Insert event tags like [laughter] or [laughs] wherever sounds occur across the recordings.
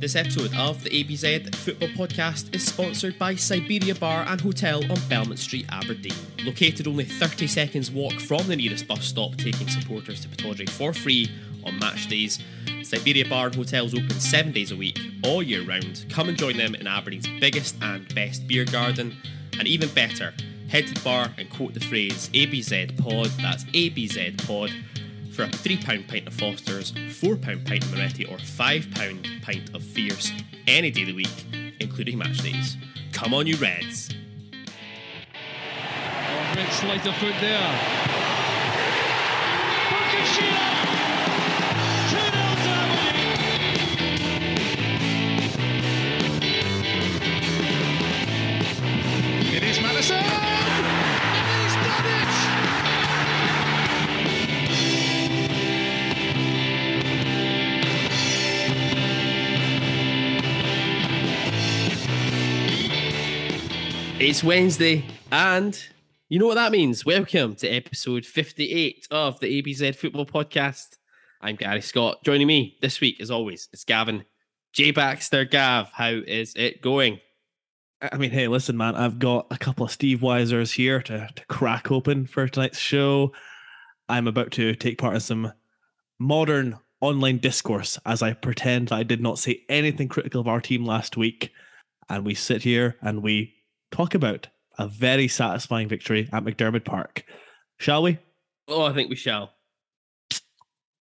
This episode of the ABZ Football Podcast is sponsored by Siberia Bar and Hotel on Belmont Street, Aberdeen. Located only 30 seconds walk from the nearest bus stop, taking supporters to Pittodrie for free on match days. Siberia Bar and Hotel is open seven days a week, all year round. Come and join them in Aberdeen's biggest and best beer garden. And even better, head to the bar and quote the phrase ABZ Pod, that's ABZ Pod, for a £3 pint of Foster's, £4 pint of Moretti, or £5 pint of Fierce any day of the week, including match days. Come on, you Reds! Oh, great sleight of foot there. Fukushima! It's Wednesday, and you know what that means. Welcome to episode 58 of the ABZ Football Podcast. I'm Gary Scott. Joining me this week, as always, it's Gavin J. Baxter. Gav, how is it going? I mean, hey, listen, man, I've got a couple of Steve Weisers here to, to crack open for tonight's show. I'm about to take part in some modern online discourse as I pretend that I did not say anything critical of our team last week. And we sit here and we talk about a very satisfying victory at McDiarmid Park. Shall we? Oh, I think we shall.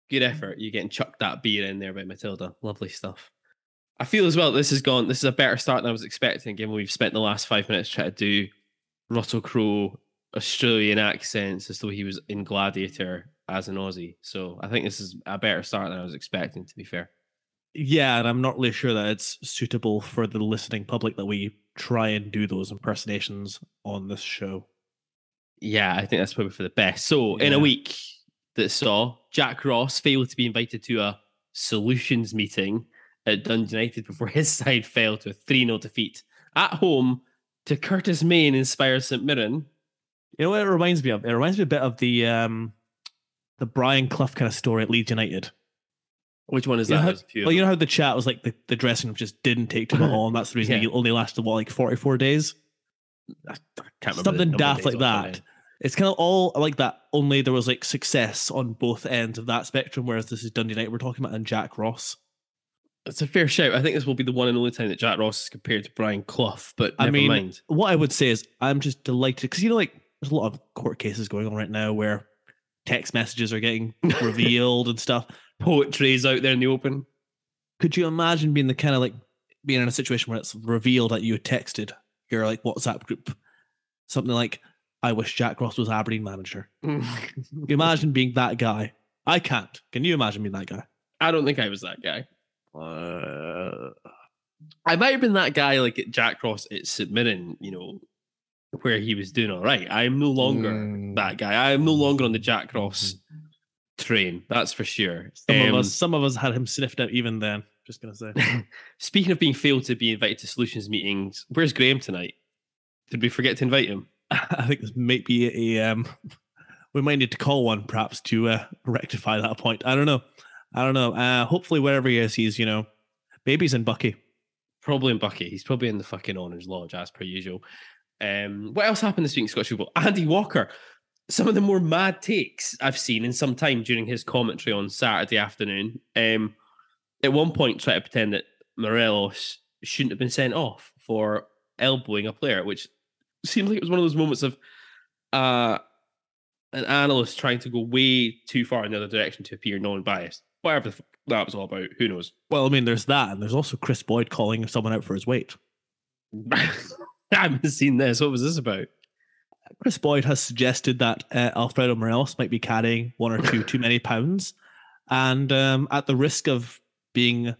Good effort. You're getting chucked that beer in there by Matilda. Lovely stuff. I feel as well this has gone. This is a better start than I was expecting, given we've spent the last five minutes trying to do Russell Crowe Australian accents as though he was in Gladiator as an Aussie. So I think this is a better start than I was expecting. To be fair, Yeah, and I'm not really sure that it's suitable for the listening public that we try and do those impersonations on this show. yeah, I think that's probably for the best. So in a week that saw Jack Ross fail to be invited to a solutions meeting at Dundee United before his [laughs] side fell to a 3 0 defeat at home to Curtis Main inspired St Mirren. You know what it reminds me of? It reminds me a bit of the um the Brian Clough kind of story at Leeds United. Which one is You that? how- There's a few of well, you know how the chat was like the, the dressing room just didn't take to too [laughs] long. That's the reason Yeah. he only lasted what like forty four days. I can't remember Something daft like off the top of my that. It's kind of all like that. Only there was like success on both ends of that spectrum. Whereas this is Dundee United we're talking about and Jack Ross. It's a fair shout. I think this will be the one and only time that Jack Ross is compared to Brian Clough, but I mean, mind. what I would say is I'm just delighted because you know like there's a lot of court cases going on right now where text messages are getting revealed and stuff. Poetry is out there in the open. could you imagine being the kind of like being in a situation where it's revealed that you had texted your like WhatsApp group something like I wish Jack Ross was Aberdeen manager. [laughs] Imagine being that guy? I can't. Can you imagine being that guy? I don't think I was that guy. Uh, I might have been that guy like at Jack Ross at St Mirren, you know, where he was doing all right. I am no longer Mm. that guy. I am no longer on the Jack Ross train. That's for sure. some Um, of us, some of us had him sniffed out even then. Just gonna say. [laughs] Speaking of being failed to be invited to solutions meetings, where's Graham tonight? Did we forget to invite him? [laughs] I think this might be a um. [laughs] We might need to call one perhaps to uh, rectify that point. I don't know. I don't know. Uh, hopefully, wherever he is, he's you know, baby's in Buckie. Probably in Buckie. He's probably in the fucking Honours Lodge as per usual. Um, what else happened this week in Scottish football? [laughs] Andy Walker. Some of the more mad takes I've seen in some time during his commentary on Saturday afternoon. Um, at one point, tried to pretend that Morelos shouldn't have been sent off for elbowing a player, which seems like it was one of those moments of uh, an analyst trying to go way too far in the other direction to appear non-biased. Whatever the fuck that was all about, who knows? Well, I mean, there's that, and there's also Kris Boyd calling someone out for his weight. [laughs] [laughs] I haven't seen this. What was this about? Kris Boyd has suggested that uh, Alfredo Morelos might be carrying one or two too many pounds, and um, at the risk of being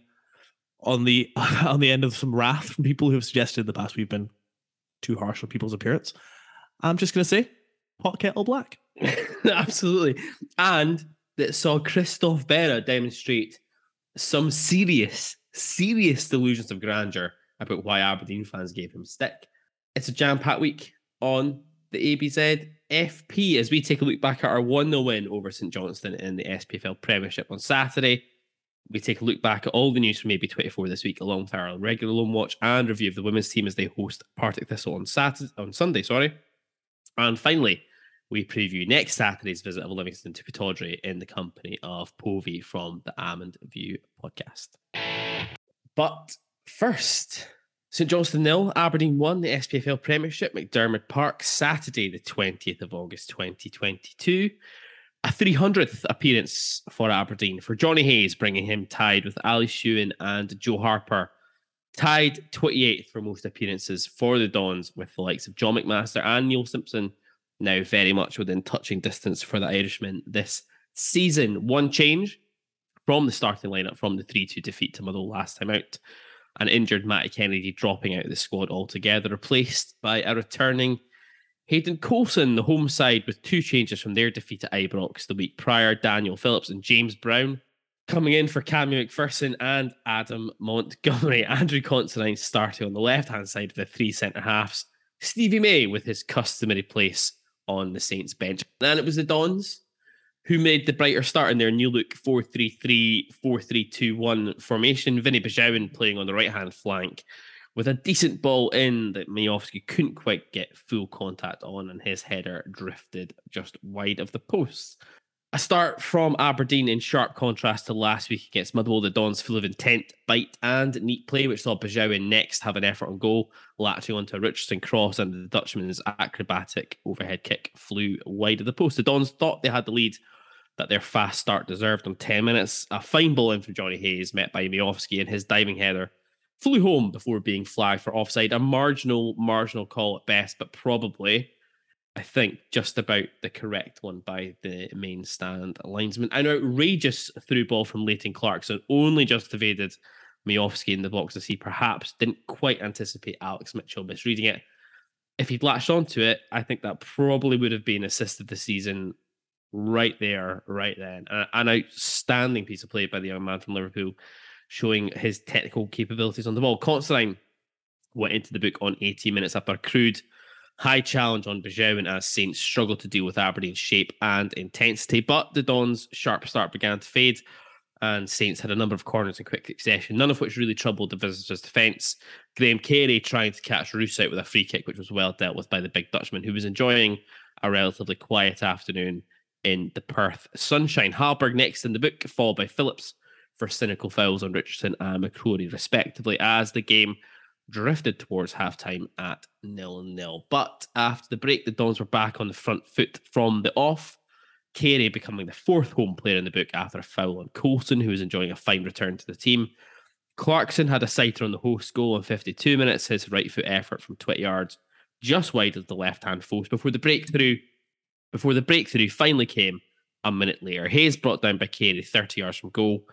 on the [laughs] on the end of some wrath from people who have suggested in the past we've been too harsh on people's appearance, I'm just going to say pot kettle black. [laughs] Absolutely. And that saw Christophe Berra demonstrate some serious, serious delusions of grandeur about why Aberdeen fans gave him stick. It's a jam packed week on the ABZ FP as we take a look back at our 1 0 win over St Johnstone in the SPFL Premiership on Saturday. we take a look back at all the news from AB24 this week, along with our regular loan watch and review of the women's team as they host Partick Thistle on Saturday on Sunday. Sorry, and finally, we preview next Saturday's visit of Livingston to Pittodrie in the company of Povey from the Almondview podcast. But first, St Johnstone nil, Aberdeen one the SPFL Premiership, McDiarmid Park, Saturday, the 20th of August 2022 a 300th appearance for Aberdeen for Johnny Hayes, bringing him tied with Ali Shewan and Joe Harper. Tied 28th for most appearances for the Dons, with the likes of John McMaster and Neil Simpson now very much within touching distance for the Irishman this season. One change from the starting lineup from the 3 2 defeat to Motherwell last time out. An injured Matty Kennedy dropping out of the squad altogether, replaced by a returning Hayden Coulson, the home side, with two changes from their defeat at Ibrox the week prior. Daniel Phillips and James Brown coming in for Cammy McPherson and Adam Montgomery. [laughs] Andrew Considine starting on the left hand side of the three centre halves. Stevie May with his customary place on the Saints bench. And it was the Dons who made the brighter start in their new look 4 3 3 4 3 2 1 formation. Vinny Besuijen playing on the right hand flank with a decent ball in that Miovski couldn't quite get full contact on, and his header drifted just wide of the post. A start from Aberdeen in sharp contrast to last week against Motherwell. The Dons full of intent, bite, and neat play, which saw Besuijen next have an effort on goal, latching onto a Richardson cross, and the Dutchman's acrobatic overhead kick flew wide of the post. The Dons thought they had the lead that their fast start deserved on 10 minutes. A fine ball in from Johnny Hayes, met by Miovski, and his diving header flew home before being flagged for offside. A marginal, marginal call at best, but probably, I think, just about the correct one by the main stand linesman. An outrageous through ball from Leighton Clarkson only just evaded Miovski in the box as he perhaps didn't quite anticipate Alex Mitchell misreading it. If he'd latched onto it, I think that probably would have been assisted the season right there, right then. An outstanding piece of play by the young man from Liverpool showing his technical capabilities on the ball. Considine went into the book on 18 minutes after a crude high challenge on Besuijen as Saints struggled to deal with Aberdeen's shape and intensity. But the Dons' sharp start began to fade, and Saints had a number of corners in quick succession, none of which really troubled the visitors' defence. Graham Carey trying to catch Roos out with a free kick, which was well dealt with by the big Dutchman, who was enjoying a relatively quiet afternoon in the Perth sunshine. Hallberg next in the book, followed by Phillips for cynical fouls on Richardson and McCrory, respectively, as the game drifted towards halftime at nil nil. But after the break, the Dons were back on the front foot from the off. Carey becoming the fourth home player in the book after a foul on Coulson, who was enjoying a fine return to the team. Clarkson had a sighter on the host goal in 52 minutes, his right foot effort from 20 yards, just wide of the left hand post before the breakthrough. Before the breakthrough finally came a minute later. Hayes brought down by Carey 30 yards from goal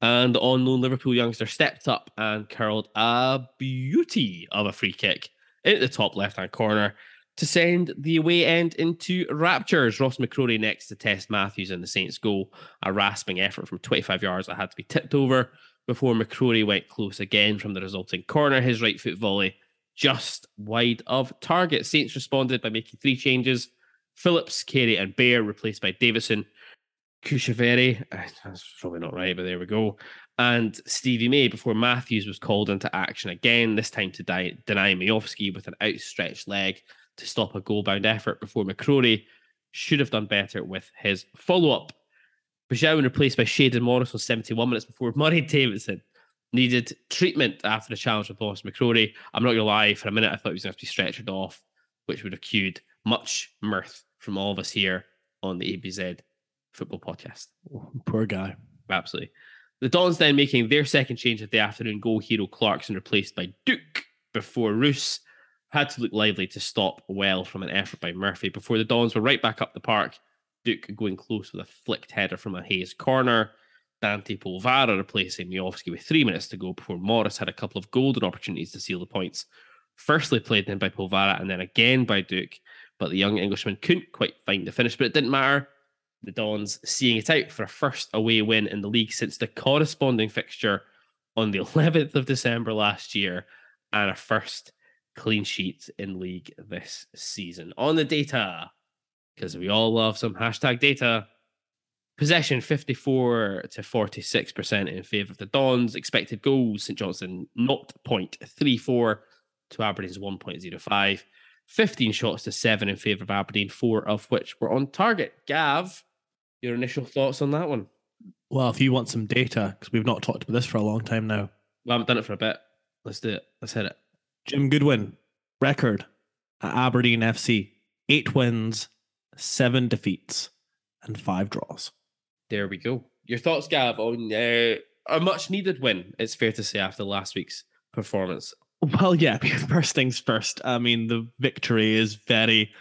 and the unknown Liverpool youngster stepped up and curled a beauty of a free kick into the top left hand corner to send the away end into raptures. Ross McCrory next to Test Matthews in the Saints goal. A rasping effort from 25 yards that had to be tipped over before McCrory went close again from the resulting corner. His right foot volley just wide of target. Saints responded by making three changes. Phillips, Carey, and Bair replaced by Davison Kushaveri, uh, that's probably not right, but there we go. And Stevie May before Matthews was called into action again, this time to die, deny Miovski with an outstretched leg to stop a goal bound effort before McCrory should have done better with his follow up. Besuijen replaced by Shayden Morris on 71 minutes before Murray Davidson needed treatment after the challenge with Lawrence McCrory. I'm not going to lie, for a minute I thought he was going to have to be stretchered off, which would have cued much mirth from all of us here on the ABZ football podcast. Oh, poor guy. Absolutely. The Dons then making their second change of the afternoon, goal hero Clarkson replaced by Duk before Roos had to look lively to stop well from an effort by Murphy before the Dons were right back up the park. Duk going close with a flicked header from a Hayes corner. Dante Polvara replacing Miovski with three minutes to go before Morris had a couple of golden opportunities to seal the points. Firstly played in by Polvara and then again by Duk, but the young Englishman couldn't quite find the finish, but it didn't matter the Dons seeing it out for a first away win in the league since the corresponding fixture on the [laughs] 11th of December last year and a first clean sheet in league this season. On the data, because we all love some hashtag data, Possession 54 to 46% in favour of the Dons. Expected goals, St Johnstone 0.34 to Aberdeen's 1.05. 15 shots to 7 in favour of Aberdeen, four of which were on target. Gav, your initial thoughts on that one? Well, if you want some data, because we've not talked about this for a long time now. We haven't done it for a bit. Let's do it. Let's hit it. Jim Goodwin, record at Aberdeen FC eight wins, seven defeats, and five draws. There we go. Your thoughts, Gav, on uh, a much needed win, it's fair to say, after last week's performance. Well, yeah, [laughs] first things first. I mean, the victory is very,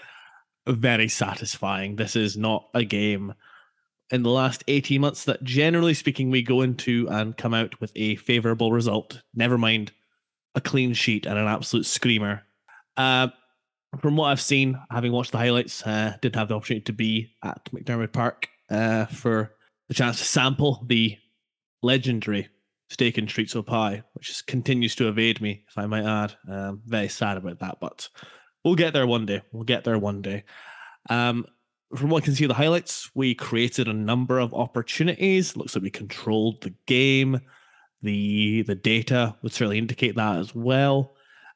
very satisfying. This is not a game in the last 18 months that, generally speaking, we go into and come out with a favorable result. Never mind a clean sheet and an absolute screamer. Uh, from what I've seen, having watched the highlights, uh, did have the opportunity to be at McDiarmid Park uh, for the chance to sample the legendary steak and treats of pie, which continues to evade me, if I might add. Um, very sad about that, but we'll get there one day. We'll get there one day. Um, from what I can see, the highlights, we created a number of opportunities. Looks like we controlled the game. The the data would certainly indicate that as well.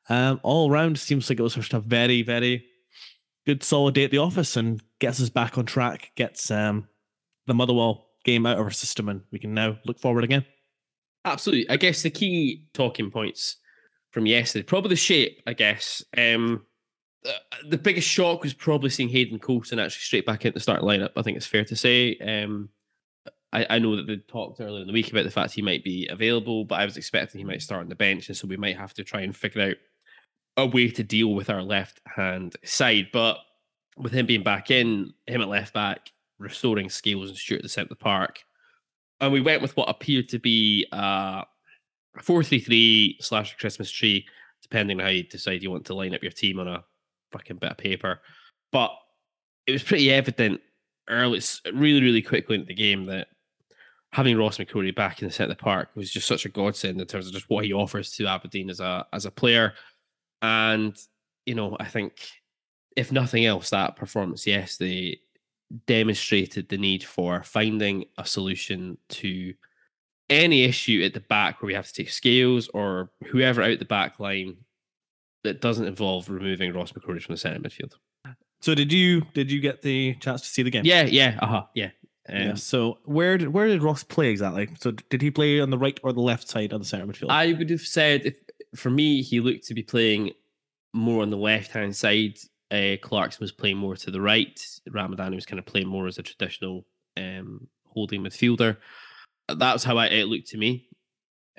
Um, all around, seems like it was just a very, very good solid day at the office and gets us back on track, gets um, the Motherwell game out of our system, and we can now look forward again. Absolutely. I guess the key talking points from yesterday, probably the shape, I guess. Um, the, the biggest shock was probably seeing Hayden Coulson actually straight back into the starting lineup. I think it's fair to say. Um, I, I know that they talked earlier in the week about the fact he might be available, but I was expecting he might start on the bench, and so we might have to try and figure out a way to deal with our left hand side. But with him being back in, him at left back, restoring Scales and Stewart at the centre of the park, and we went with what appeared to be uh, a four-three-three slash Christmas tree, depending on how you decide you want to line up your team on a fucking bit of paper. But it was pretty evident early, really, really quickly into the game that having Ross McCrory back in the centre of the park was just such a godsend in terms of just what he offers to Aberdeen as a as a player. And you know, I think if nothing else, that performance yesterday demonstrated the need for finding a solution to any issue at the back where we have to take scales or whoever out the back line that doesn't involve removing Ross McCrory from the centre midfield. So did you did you get the chance to see the game? Yeah, yeah, uh-huh, yeah. Um, yeah. So where did where did Ross play exactly? So did he play on the right or the left side of the centre midfield? I would have said if for me he looked to be playing more on the left hand side. Uh, Clarkson was playing more to the right. Ramadani was kind of playing more as a traditional um, holding midfielder. That's how I, it looked to me,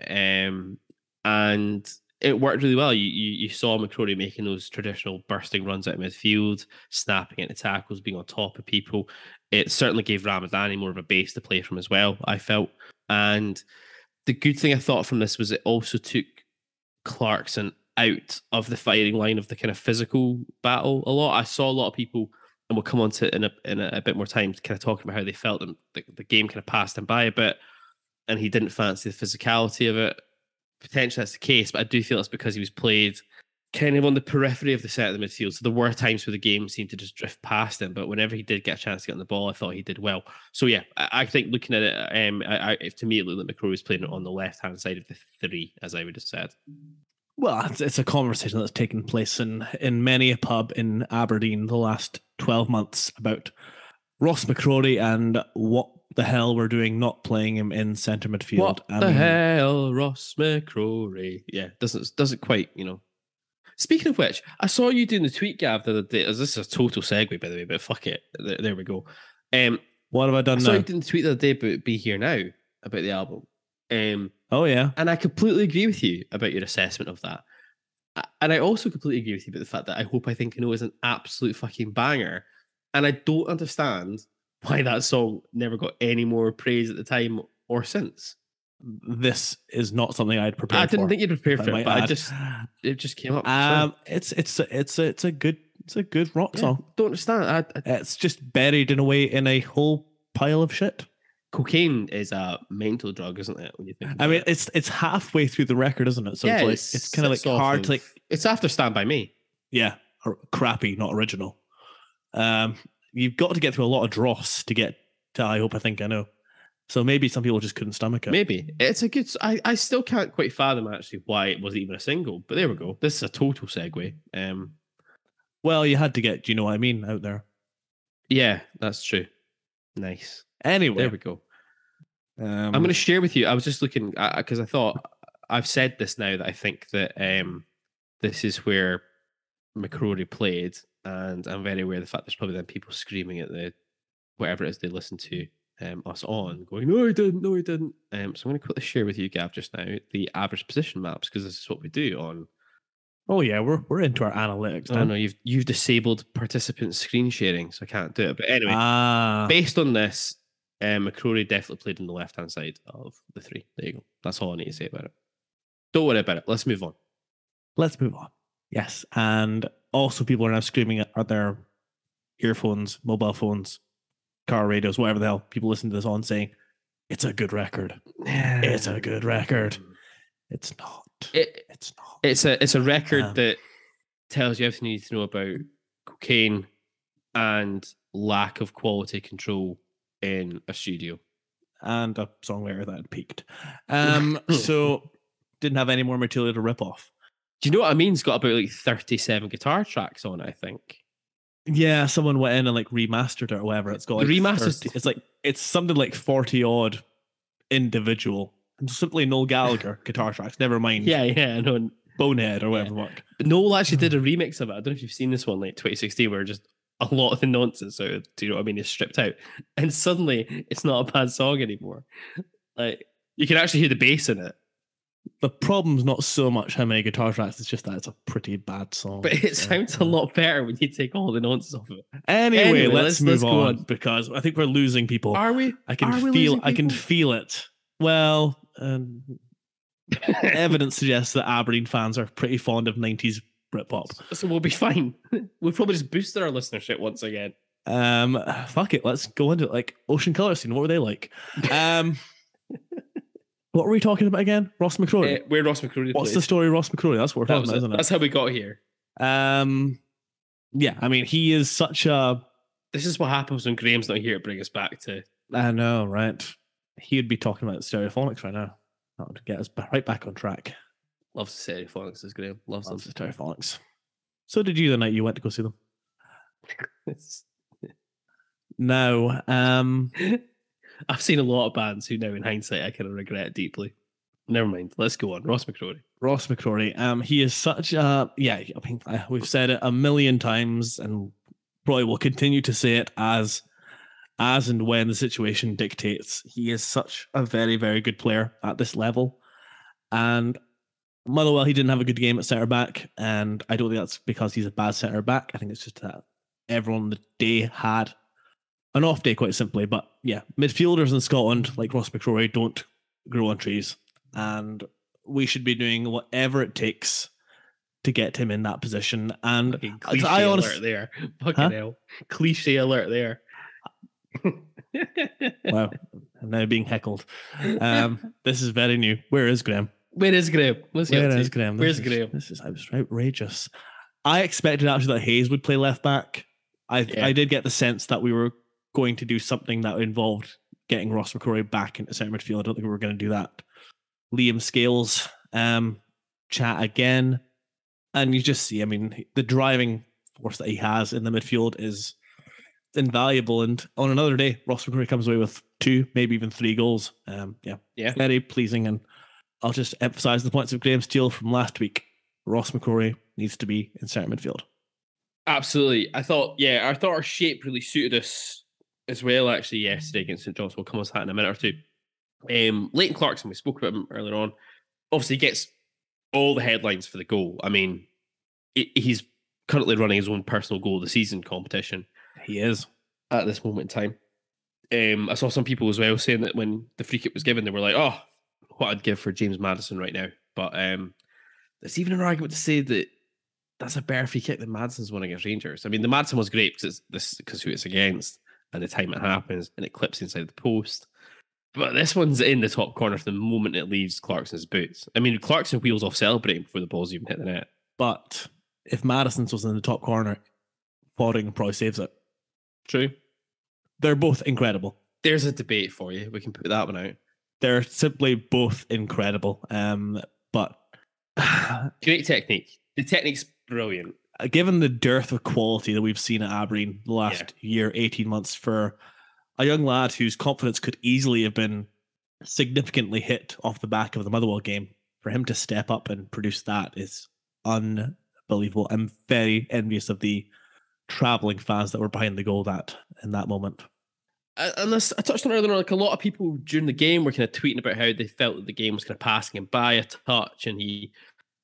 um, and it worked really well. You, you, you saw McCrory making those traditional bursting runs of midfield, snapping into tackles, being on top of people. It certainly gave Ramadani more of a base to play from as well. I felt, and the good thing I thought from this was it also took Clarkson out of the firing line of the kind of physical battle a lot. I saw a lot of people, and we'll come on to it in a in a, a bit more time, kind of talking about how they felt and the, the game kind of passed him by a bit, and he didn't fancy the physicality of it potentially that's the case, but I do feel it's because he was played kind of on the periphery of the set of the midfield. So there were times where the game seemed to just drift past him, but whenever he did get a chance to get on the ball, I thought he did well. So yeah, I, I think looking at it, um, I, I, to me it looked like McCrory was playing on the left hand side of the three, as I would have said. Well, it's, it's a conversation that's taken place in in many a pub in Aberdeen the last twelve months about Ross McCrory and what the hell we're doing not playing him in centre midfield. What I the hell, Ross McCrory? Yeah, doesn't doesn't quite, you know. Speaking of which, I saw you doing the tweet, Gav, the other day. This is a total segue, by the way, but fuck it. There, there we go. Um, what have I done I now? saw you doing the tweet the other day about Be Here Now, about the album. Um, oh, yeah. And I completely agree with you about your assessment of that. And I also completely agree with you about the fact that I Hope I Think I Know is an absolute fucking banger. And I don't understand why that song never got any more praise at the time or since. This is not something I'd prepared. I didn't for, think you'd prepare for it, but add. I just it just came up. Um, it's it's a, it's a, it's a good it's a good rock yeah, song. Don't understand. I, I, it's just buried in a way in a whole pile of shit. Cocaine is a mental drug, isn't it? When you think. I mean, it. it's it's halfway through the record, isn't it? So yeah, it's like it's, it's kind of like hard of, to like. It's after Stand by Me. Yeah, crappy, not original. Um, you've got to get through a lot of dross to get to I hope I think I know. So maybe some people just couldn't stomach it. Maybe it's a good. I, I still can't quite fathom actually why it wasn't even a single. But there we go. This is a total segue. Um, Well, you had to get, do you know what I mean, out there. yeah, that's true. Nice. Anyway, There we go. um, I'm going to share with you. I was just looking because I thought I've said this now that I think that um, this is where McCrory played, and I'm very aware of the fact there's probably then people screaming at the whatever it is they listen to um, us on, going, "No, he didn't. No, he didn't." Um, so I'm going to quickly share with you, Gav, just now the average position maps because this is what we do on. Oh yeah, we're we're into our analytics. Oh now. no, you've you've disabled participant screen sharing, so I can't do it. But anyway, Ah, based on this, um, McCrory definitely played on the left hand side of the three. There you go. That's all I need to say about it. Don't worry about it. Let's move on. let's move on. Yes, and also people are now screaming at at their earphones, mobile phones, car radios, whatever the hell people listen to this on, saying it's a good record. It's a good record. It's not. It, It's not. it's a it's a record Um, that tells you everything you need to know about cocaine and lack of quality control in a studio. and a songwriter that had peaked. Um, [laughs] so didn't have any more material to rip off. Do you know what I mean? It's got about like 37 guitar tracks on it, I think. Yeah, someone went in and like remastered it or whatever. It's got like The remasters- 30 it's like it's something like forty odd individual. and Simply Noel Gallagher [laughs] guitar tracks. Never mind. Yeah, yeah, I know. Bonehead or whatever. fuck. Noel actually did a remix of it. I don't know if you've seen this one, like 2016, where just a lot of the nonsense, so do you know what I mean, is stripped out. And suddenly it's not a bad song anymore. Like you can actually hear the bass in it. The problem's not so much how many guitar tracks. It's just that it's a pretty bad song. But it So, sounds a uh, lot better when you take all the nonsense off of it. Anyway, Anyway, let's, let's- move let's on, on. because I think we're losing people. Are we? I can are feel. I can feel it. Well, [laughs] um, evidence suggests that Aberdeen fans are pretty fond of '90s Britpop. So we'll be [laughs] fine. We've probably just boosted our listenership once again. Um, fuck it. Let's go into it. Like Ocean Colour Scene. What were they like? [laughs] Um, what were we talking about again? Ross McCrory. Uh, where Ross McCrory What's played. the story, of Ross McCrory? That's what we're That talking about, it. isn't it? That's how we got here. Um, yeah. I mean, he is such a. This is what happens when Graham's not here to bring us back to. I know, right? He would be talking about stereophonics right now. That would get us right back on track. Loves the Stereophonics, is Graham. Loves them. Loves the stereophonics. So did you the night you went to go see them? [laughs] No. Um, [laughs] I've seen a lot of bands who now, in hindsight, I kind of regret deeply. Never mind. Let's go on. Ross McCrory. Ross McCrory. Um, he is such a yeah. I mean, we've said it a million times, and probably will continue to say it as as and when the situation dictates. He is such a very very good player at this level, and Motherwell he didn't have a good game at centre back, and I don't think that's because he's a bad centre back. I think it's just that everyone on the day had an off day, quite simply. But yeah, midfielders in Scotland like Ross McCrory don't grow on trees, and we should be doing whatever it takes to get him in that position. And Fucking cliche I alert there. Fucking Huh? hell. Cliche alert there. wow, I'm now being heckled. [laughs] Um, this is very new. Where is Graham? Where is Graham? He Where is Graham? Where's this is, Graham? This is outrageous. I expected actually that Hayes would play left back. I Yeah. I did get the sense that we were going to do something that involved getting Ross McCrory back into centre midfield. I don't think we were going to do that. Liam Scales, um, chat again, and you just see. I mean, the driving force that he has in the midfield is invaluable. And on another day, Ross McCrory comes away with two, maybe even three goals. Um, yeah, Yeah. very pleasing. And I'll just emphasize the points of Graham Steele from last week. Ross McCrory needs to be in centre midfield. Absolutely. I thought, yeah, I thought our shape really suited us as well, actually, yesterday against St. John's. We'll come on to that in a minute or two. Um, Leighton Clarkson, we spoke about him earlier on. Obviously, he gets all the headlines for the goal. I mean, he- he's currently running his own personal goal of the season competition He is. at this moment in time. Um, I saw some people as well saying that when the free kick was given, they were like, "Oh, what I'd give for James Maddison right now." But um, there's even an argument to say that that's a better free kick than Maddison's one against Rangers. I mean, the Maddison was great because it's this because who it's against and the time it happens and it clips inside the post. But this one's in the top corner from the moment it leaves Clarkson's boots. I mean, Clarkson wheels off celebrating before the ball's even hit the net. But if Maddison's was in the top corner, Foding probably saves it. True. They're both incredible. There's a debate for you. We can put that one out. They're simply both incredible. Um, but [sighs] Great technique. The technique's brilliant. given the dearth of quality that we've seen at Aberdeen the last year, 18 months, for a young lad whose confidence could easily have been significantly hit off the back of the Motherwell game, for him to step up and produce that is unbelievable. I'm very envious of the traveling fans that were behind the goal that in that moment. Uh, and this, I touched on earlier, like a lot of people during the game were kind of tweeting about how they felt that the game was kind of passing him by a touch and he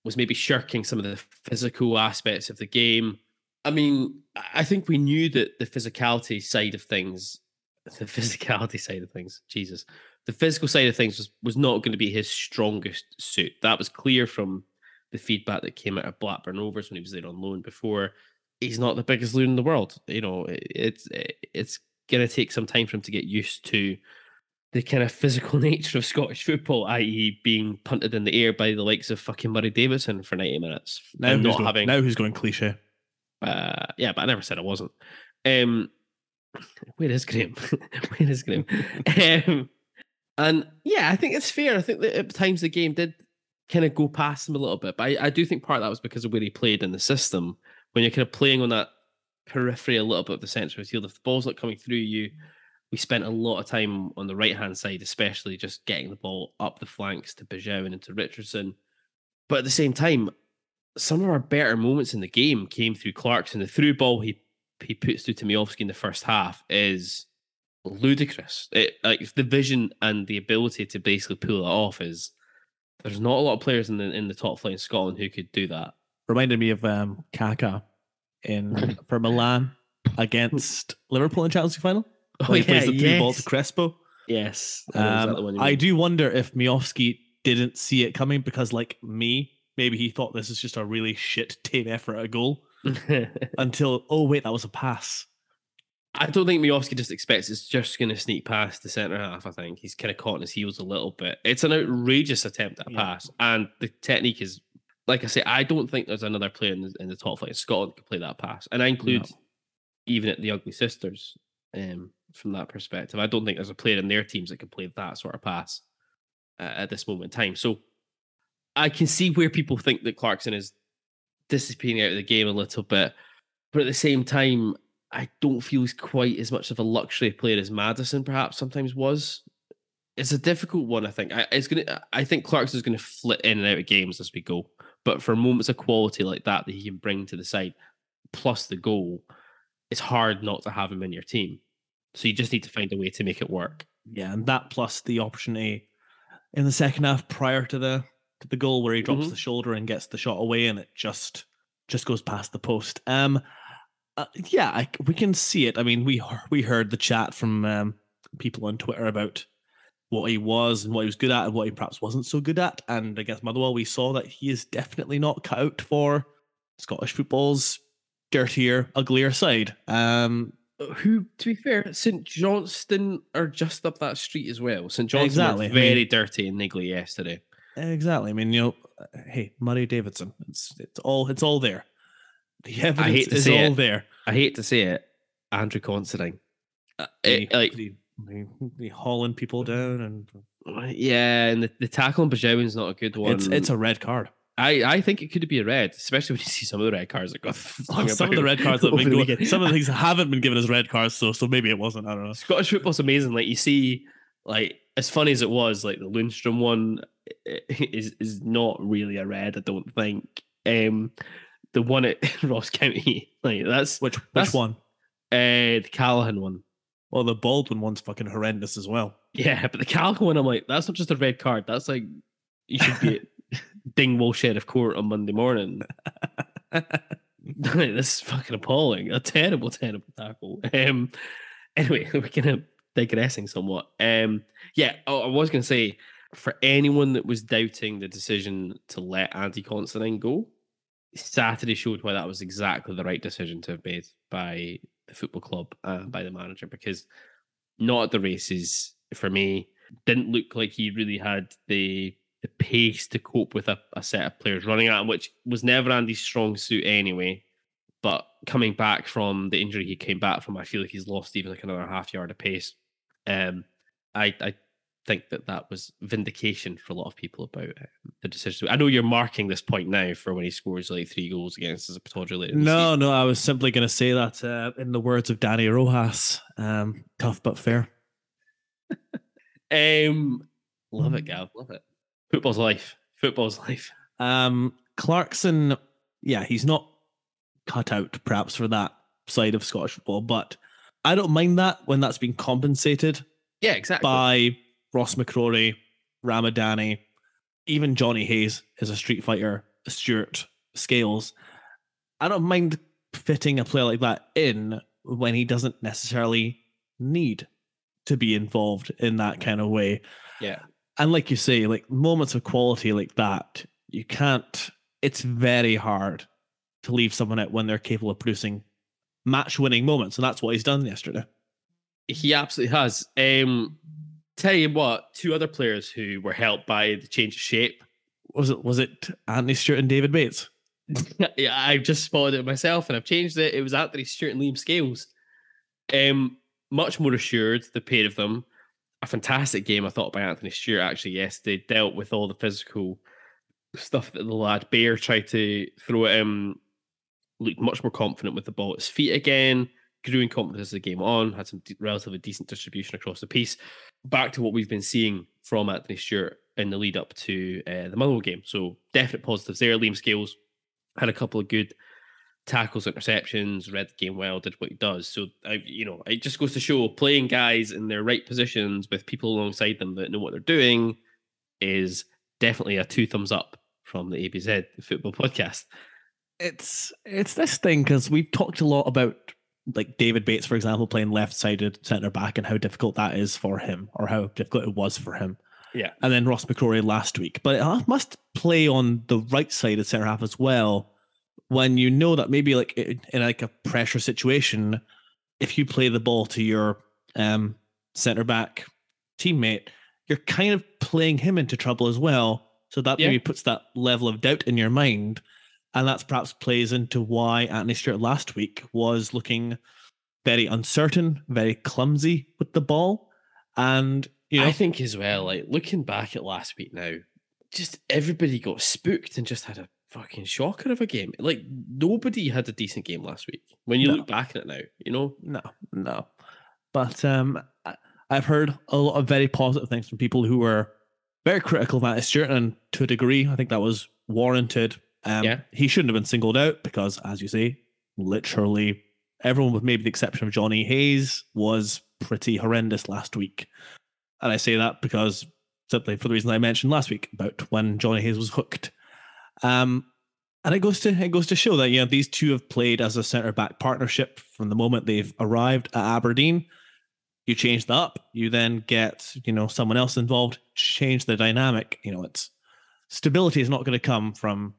was maybe shirking some of the physical aspects of the game. I mean, I think we knew that the physicality side of things, [laughs] the physicality side of things, Jesus, the physical side of things was, was not going to be his strongest suit. That was clear from the feedback that came out of Blackburn Rovers when he was there on loan before. He's not the biggest loon in the world. You know, it's it's going to take some time for him to get used to the kind of physical [laughs] nature of Scottish football, i.e., being punted in the air by the likes of fucking Murray Davidson for 90 minutes. Now, and who's, not going, having, now who's going cliche? uh, yeah, but I never said I wasn't. Um, [laughs] where is Graham? [laughs] where is Graham? um, and yeah, I think it's fair. I think that at times the game did kind of go past him a little bit, but I, I do think part of that was because of where he played in the system. When you're kind of playing on that periphery a little bit of the centre of the field, if the ball's not coming through you, we spent a lot of time on the right hand side, especially just getting the ball up the flanks to Bijou and into Richardson. But at the same time, some of our better moments in the game came through Clarkson. The through ball he he puts through to Miovski in the first half is ludicrous. It like the vision and the ability to basically pull it off is there's not a lot of players in the in the top flight in Scotland who could do that. Reminded me of um, Kaka in [laughs] for Milan against Liverpool in Chelsea final. Oh, he plays yeah, the through ball to. Crespo. Yes, I Um, I do wonder if Miovski didn't see it coming because, like me, maybe he thought this is just a really shit team effort at a goal [laughs] until, oh, wait, that was a pass. I don't think Miovski just expects it's just going to sneak past the centre half. I think he's kind of caught in his heels a little bit. It's an outrageous attempt at a Yeah. pass, and the technique is, like I say, I don't think there's another player in the, in the top flight of Scotland could play that pass, and I include even at the Ugly Sisters. Um, from that perspective, I don't think there's a player in their teams that can play that sort of pass uh, at this moment in time. So I can see where people think that Clarkson is disappearing out of the game a little bit, but at the same time, I don't feel he's quite as much of a luxury player as Maddison perhaps sometimes was. It's a difficult one, I think. I, it's gonna. I think Clarkson's going to flit in and out of games as we go. But for moments of quality like that that he can bring to the side, plus the goal, it's hard not to have him in your team. So you just need to find a way to make it work. Yeah, and that plus the opportunity in the second half prior to the to the goal where he drops Mhm. the shoulder and gets the shot away, and it just just goes past the post. Um, uh, yeah, I, we can see it. I mean, we we heard the chat from um, people on Twitter about what he was and what he was good at and what he perhaps wasn't so good at. And against Motherwell, we saw that he is definitely not cut out for Scottish football's dirtier, uglier side. Um, Who, to be fair, St Johnstone are just up that street as well. St Johnstone Exactly, I mean- very dirty and niggly yesterday. Exactly. I mean, you know, hey, Murray Davidson. It's it's all it's all there. The evidence hate to is say all it. there. I hate to say it, Andrew Considine. Uh, it- like he, hauling people down, and Yeah, and the, the tackle on Besuijen's not a good one. it's it's a red card. I, I think it could be a red, especially when you see some of the red cards that got Oh, some of the red cards that have been going, some of the things [laughs] haven't been given as red cards, so so maybe it wasn't. I don't know. Scottish football's amazing. Like you see, like as funny as it was, like the Lundstram one is is not really a red. I don't think. Um, the one at [laughs] Ross County, like that's Which which That's- one? uh, the Callahan one. Well, the Baldwin one's fucking horrendous as well. Yeah, but the Callahan one, I'm like, that's not just a red card. That's like you should be [laughs] at Dingwall Sheriff Court on Monday morning. [laughs] [laughs] this is fucking appalling. A terrible, terrible tackle. Um, anyway, we're kind of digressing somewhat. Um, yeah, oh, I was going to say for anyone that was doubting the decision to let Andy Considine go, Saturday showed why that was exactly the right decision to have made by the football club and by the manager because not at the races for me didn't look like he really had the the pace to cope with a, a set of players running at him, which was never Andy's strong suit anyway. But coming back from the injury he came back from, I feel like he's lost even like another half yard of pace. Um, I I think that that was vindication for a lot of people about um, the decision. I know you're marking this point now for when he scores like three goals against us at Pittodrie later. No, no, I was simply going to say that uh, in the words of Dani Rojas, um, tough but fair. [laughs] Um, love it, Gav. Love it. Football's life. Football's life. Um, Clarkson, yeah, he's not cut out perhaps for that side of Scottish football, but I don't mind that when that's been compensated Yeah, exactly. by Ross McCrory, Ramadani, even Johnny Hayes is a street fighter, Stuart Scales. I don't mind fitting a player like that in when he doesn't necessarily need to be involved in that kind of way. yeah. And like you say, like moments of quality like that, you can't, it's very hard to leave someone out when they're capable of producing match winning moments. And that's what he's done yesterday. He absolutely has. Um, tell you what, two other players who were helped by the change of shape. Was it was it Anthony Stewart and David Bates? [laughs] yeah, I've just spotted it myself and I've changed it. It was Anthony Stewart and Liam Scales. Um, much more assured, the pair of them. A fantastic game, I thought, by Anthony Stewart actually yesterday. Dealt with all the physical stuff that the lad Bair tried to throw at him. Looked much more confident with the ball at his feet again. Grew in confidence as the game on. Had some de- relatively decent distribution across the piece. Back to what we've been seeing from Anthony Stewart in the lead up to uh, the Motherwell game. So definite positives there. Liam Scales had a couple of good tackles, interceptions, read the game well, did what he does. So I, you know, it just goes to show playing guys in their right positions with people alongside them that know what they're doing is definitely a two thumbs up from the ABZ football [laughs] podcast. It's it's this thing because we've talked a lot about like David Bates, for example, playing left sided centre back and how difficult that is for him or how difficult it was for him. Yeah. And then Ross McCrory last week. But it must play on the right side of centre half as well when you know that maybe like in like a pressure situation, if you play the ball to your um centre back teammate, you're kind of playing him into trouble as well. So that Yeah. maybe puts that level of doubt in your mind. And that's perhaps plays into why Anthony Stewart last week was looking very uncertain, very clumsy with the ball. And, you know, I think as well, like looking back at last week now, just everybody got spooked and just had a fucking shocker of a game. Like nobody had a decent game last week. When you No. look back at it now, you know, no, no. But um, I've heard a lot of very positive things from people who were very critical of Anthony Stewart. And to a degree, I think that was warranted. Um, Yeah. He shouldn't have been singled out because, as you say, literally everyone, with maybe the exception of Johnny Hayes, was pretty horrendous last week. And I say that because simply for the reason I mentioned last week about when Johnny Hayes was hooked. Um, and it goes to it goes to show that you know these two have played as a centre back partnership from the moment they've arrived at Aberdeen. You change that up, you then get you know someone else involved, change the dynamic. You know, it's stability is not going to come from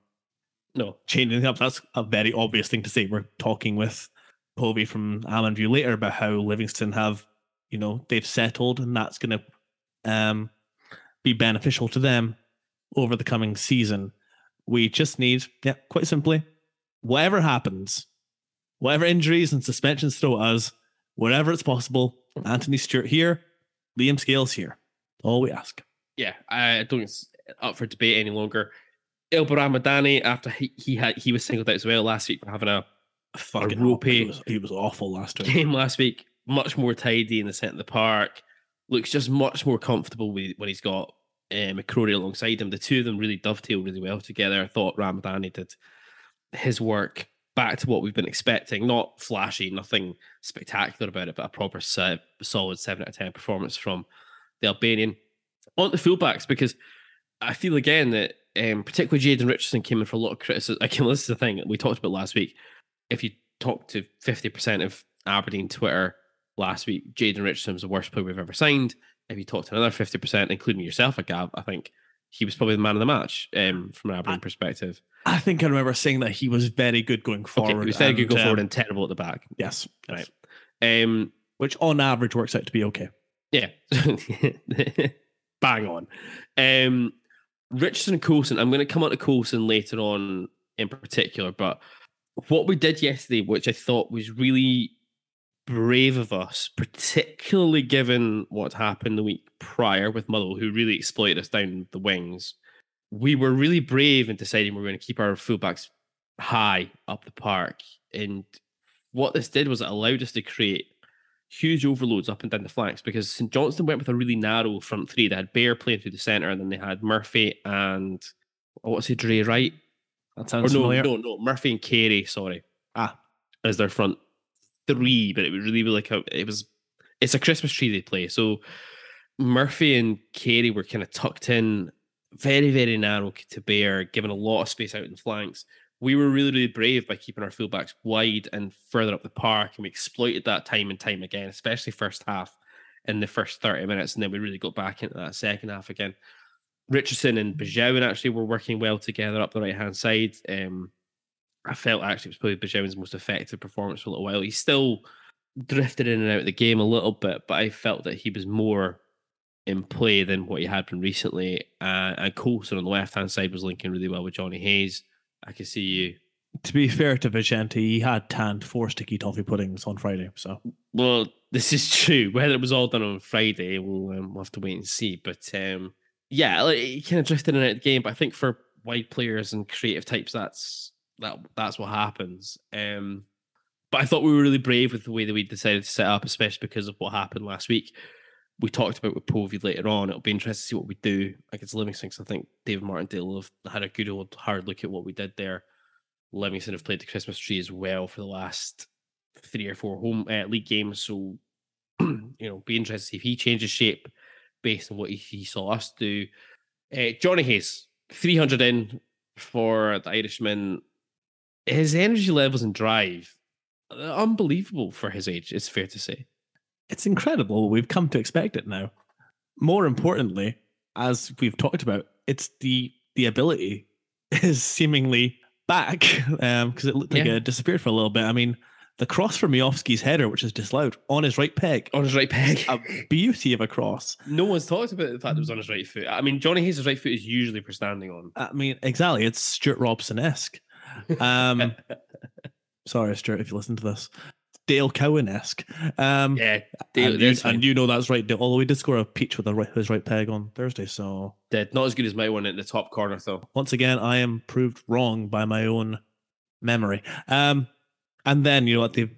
no, changing up. That's a very obvious thing to say. We're talking with Povey from Almond View later about how Livingston have, you know, they've settled and that's going to um, be beneficial to them over the coming season. We just need, yeah, quite simply, whatever happens, whatever injuries and suspensions throw at us, wherever it's possible, Anthony Stewart here, Liam Scales here. All we ask. yeah, I don't up for debate any longer. Ylber Ramadani, after he, he had he was singled out as well last week for having a Fucking ropey- He was, he was awful last week. game last week, much more tidy in the centre of the park. Looks just much more comfortable with, when he's got uh, McCrory alongside him. The two of them really dovetail really well together. I thought Ramadani did his work back to what we've been expecting. Not flashy, nothing spectacular about it, but a proper solid seven out of ten performance from the Albanian. On the fullbacks, because I feel again that um, particularly Jayden Richardson came in for a lot of criticism. [laughs] Again, this is the thing we talked about last week. If you talk to 50% of Aberdeen Twitter last week, Jayden Richardson was the worst player we've ever signed. If you talk to another 50%, including yourself, Gav, I think he was probably the man of the match um, from an Aberdeen perspective. I think I remember saying that he was very good going forward. Okay, he was very good going forward um, and terrible at the back. Yes, yes. Right. Um, Which on average works out to be okay. Yeah. [laughs] Bang on. Um, Richardson and Coulson, I'm going to come on to Coulson later on in particular, but what we did yesterday, which I thought was really brave of us, particularly given what happened the week prior with Muddle, who really exploited us down the wings. We were really brave in deciding we are going to keep our fullbacks high up the park. And what this did was it allowed us to create huge overloads up and down the flanks because St Johnstone went with a really narrow front three. They had Bair playing through the centre, and then they had Murphy and oh, what's it, Dre right? That sounds or no, familiar. no, no, Murphy and Carey, sorry, Ah, as their front three, but it was really be like a, it was it's a Christmas tree they play. So Murphy and Carey were kind of tucked in, very very narrow to Bair, given a lot of space out in the flanks. We were really really brave by keeping our fullbacks wide and further up the park, and we exploited that time and time again, especially first half in the first thirty minutes, and then we really got back into that second half again. Richardson and Besuijen actually were working well together up the right hand side. Um, I felt actually it was probably Besuijen's most effective performance for a little while. He still drifted in and out of the game a little bit, but I felt that he was more in play than what he had been recently. Uh, and Coulson on the left hand side was linking really well with Johnny Hayes. I can see you. to be fair to Vicente, he had tanned four sticky toffee puddings on Friday. So Well, [laughs] this is true. Whether it was all done on Friday, we'll, um, we'll have to wait and see. But um, yeah, like, he kind of drifted in and out of the game. But I think for wide players and creative types, that's that that's what happens. Um, but I thought we were really brave with the way that we decided to set up, especially because of what happened last week. We talked about with Povey later on. It'll be interesting to see what we do against Livingston. 'cause I think David Martindale have had a good old hard look at what we did there. Livingston have played the Christmas tree as well for the last three or four home uh, league games. So, [clears throat] you know, be interested to see if he changes shape based on what he, he saw us do. Uh, Johnny Hayes, 300 in for the Irishman. His energy levels and drive, uh, unbelievable for his age, it's fair to say. It's incredible. We've come to expect it now. More importantly, as we've talked about, it's the the ability [laughs] is seemingly back because it looked like Yeah. it disappeared for a little bit. I mean, the cross from Miovski's header, which is disallowed on his right peg, On his right peg. a beauty of a cross. no one's talked about the fact it was on his right foot. I mean, Johnny Hayes' right foot is usually for standing on. I mean, exactly. It's Stuart Robson esque. Um, [laughs] sorry, Stuart, if you listen to this. Dale Cowan esque. Um, yeah, Dale, and, you, and you know that's right. Dale- Although we did score a peach with a right, his right peg on Thursday. So Dead. Not as good as my one at the top corner, though. once again, I am proved wrong by my own memory. Um, and then you know at the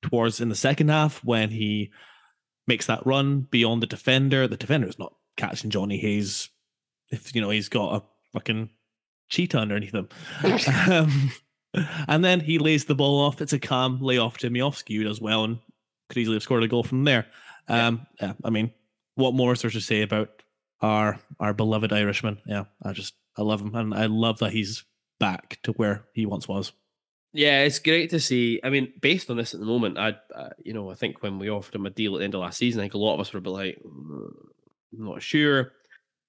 towards in the second half when he makes that run beyond the defender, the defender is not catching Johnny Hayes. If you know he's got a fucking cheetah underneath him. [laughs] um, and then he lays the ball off. It's a calm layoff to Miovski, who does well and could easily have scored a goal from there. Um, yeah, I mean, what more is there to say about our our beloved Irishman? Yeah, I just I love him, and I love that he's back to where he once was. Yeah, it's great to see. I mean, based on this at the moment, I, uh, you know, I think when we offered him a deal at the end of last season, I think a lot of us were a bit like, "Mm, I'm not sure.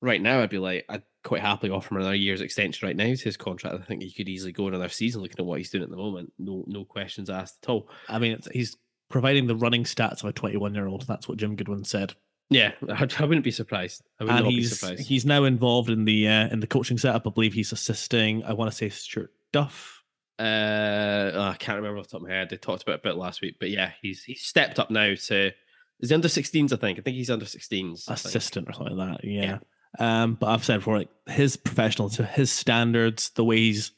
Right now, I'd be like, I'd quite happily offer him another year's extension right now to his contract. I think he could easily go another season looking at what he's doing at the moment. No, no questions asked at all. I mean, it's, he's providing the running stats of a 21 year old. That's what Jim Goodwin said, Yeah, [laughs] I, I wouldn't be surprised. I would and not be he's surprised. he's now involved in the uh, in the coaching setup. I believe he's assisting. I want to say Stuart Duff. Uh, oh, I can't remember off the top of my head. They talked about it a bit last week, but yeah, he's he's stepped up now to. Is he under 16s? I think. I think he's under 16s. I assistant or something like that. Yeah. Um, but I've said before, like his professional to his standards, the way he's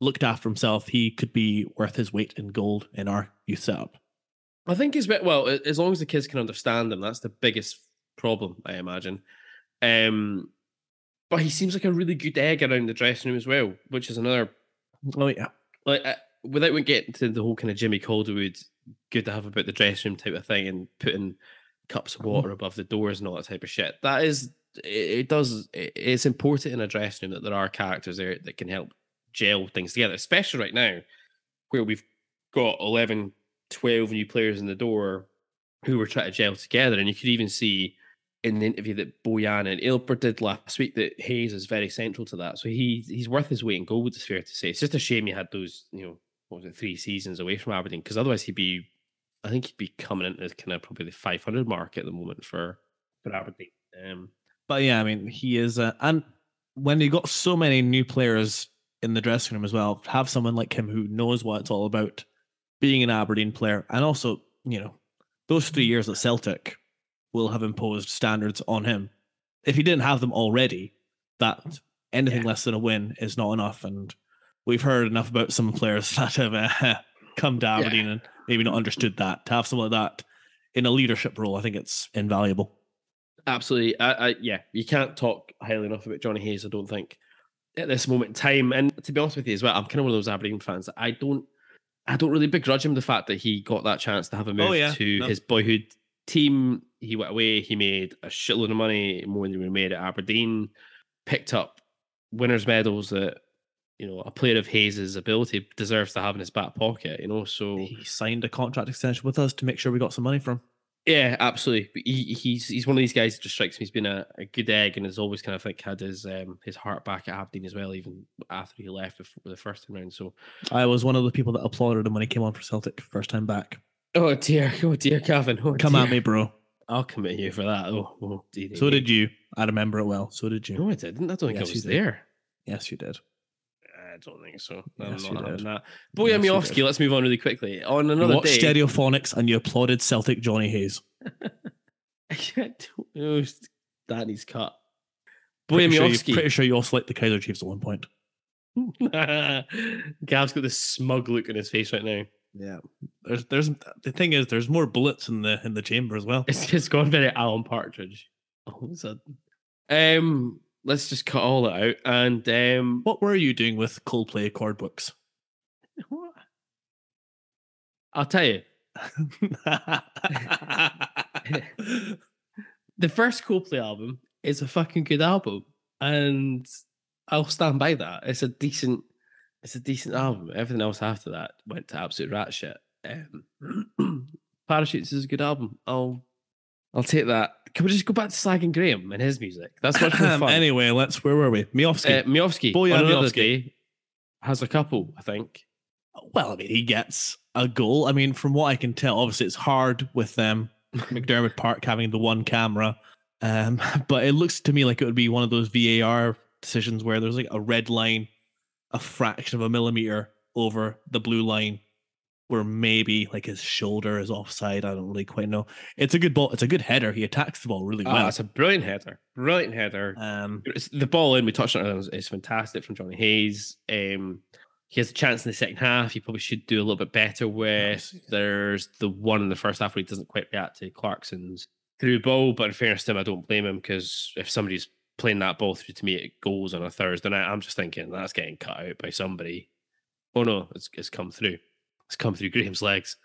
looked after himself, he could be worth his weight in gold in our youth setup. I think he's bit well as long as the kids can understand him. That's the biggest problem, I imagine. Um, but he seems like a really good egg around the dressing room as well, which is another Oh yeah, like uh, without getting to the whole kind of Jimmy Calderwood, good to have about the dressing room type of thing, and putting cups of water above the doors and all that type of shit. That is, it, it does. It, it's important in a dressing room that there are characters there that can help gel things together, especially right now, where we've got 11, 12 new players in the door who were trying to gel together, and you could even see in the interview that Bojan and Ylber did last week that Hayes is very central to that. So he he's worth his weight in gold. It's fair to say. It's just a shame he had those, you know, what was it, three seasons away from Aberdeen because otherwise he'd be, I think he'd be coming into kind of probably the 500 mark at the moment for for Aberdeen. Um, but yeah, I mean he is, uh, and when you got so many new players in the dressing room as well, have someone like him who knows what it's all about, being an Aberdeen player, and also you know those three years at Celtic will have imposed standards on him. If he didn't have them already, that anything less than a win is not enough. And we've heard enough about some players [laughs] that have uh, come to Aberdeen and maybe not understood that. To have someone like that in a leadership role, I think it's invaluable. Absolutely. I, I, yeah, you can't talk highly enough about Johnny Hayes, I don't think, at this moment in time. And to be honest with you as well, I'm kind of one of those Aberdeen fans that I don't I don't really begrudge him the fact that he got that chance to have a oh, move Oh, yeah. to No. his boyhood team. He went away, he made a shitload of money, more than he made at Aberdeen, picked up winners' medals that you know a player of Hayes' ability deserves to have in his back pocket, you know. So He signed a contract extension with us to make sure we got some money from. Yeah, absolutely. But he, he's he's one of these guys that just strikes me as being a, a good egg and has always kind of like had his um his heart back at Aberdeen as well, even after he left the first time round. So I was one of the people that applauded him when he came on for Celtic first time back. oh dear, oh dear, Calvin, oh Come dear. at me, bro. I'll commit you for that. Oh, oh dear. So did you. I remember it well. So did you. No, I didn't. I don't think Yes, I was there. Yes, you did. I don't think so. Yes, I'm you not having did. that. Boya Yes, you Miovski, let's move on really quickly. On You another watched day. Stereophonics and you applauded Celtic Johnny Hayes. [laughs] oh, that needs cut. Boya Pretty sure, you, Miovski. pretty sure you also liked the Kaiser Chiefs at one point. [laughs] Gav's got this smug look on his face right now. Yeah. There's there's the thing is there's more bullets in the in the chamber as well. It's just gone very Alan Partridge all of a sudden. Um, let's just cut all that out. And um, What were you doing with Coldplay chord books? what? I'll tell you, [laughs] the first Coldplay album is a fucking good album, and I'll stand by that. It's a decent, it's a decent album. Everything else after that went to absolute rat shit. Um, [clears throat] Parachutes is a good album. I'll, I'll take that. Can we just go back to slagging Graham and his music? That's much more fun. anyway, let's where were we? Miovski. Uh, Miovski, another Miovski. has a couple, I think. well, I mean, he gets a goal. I mean, from what I can tell, obviously it's hard with them [laughs] McDiarmid Park having the one camera. Um, [laughs] but it looks to me like it would be one of those VAR decisions where there's like a red line, a fraction of a millimeter over the blue line, where maybe like his shoulder is offside. I don't really quite know. It's a good ball. It's a good header. He attacks the ball really Ah, well. it's a brilliant header. Brilliant header. Um, It's- the ball in, we touched on it, is, is fantastic from Johnny Hayes. Um, he has a chance in the second half. He probably should do a little bit better with. Yes. There's the one in the first half where he doesn't quite react to Clarkson's through ball. But in fairness to him, I don't blame him because if somebody's playing that ball through to me it goals on a Thursday night, I'm just thinking that's getting cut out by somebody. Oh no, it's, it's come through. It's come through Graham's legs.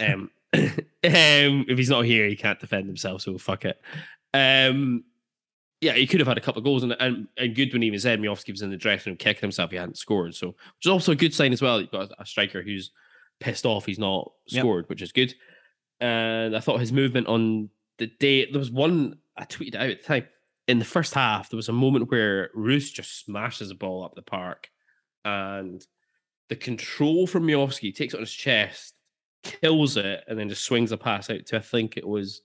Um, [laughs] um, if he's not here, he can't defend himself, so fuck it. Um, yeah, he could have had a couple of goals, and and, and good when he was in. Miovski was in the dressing room kicking himself. He hadn't scored, so which is also a good sign as well. You've got a, a striker who's pissed off he's not Yep. scored, which is good. And I thought his movement on the day there was one I tweeted out at the time in the first half. There was a moment where Roos just smashes a ball up the park, and the control from Miovski takes it on his chest, kills it, and then just swings a pass out to I think it was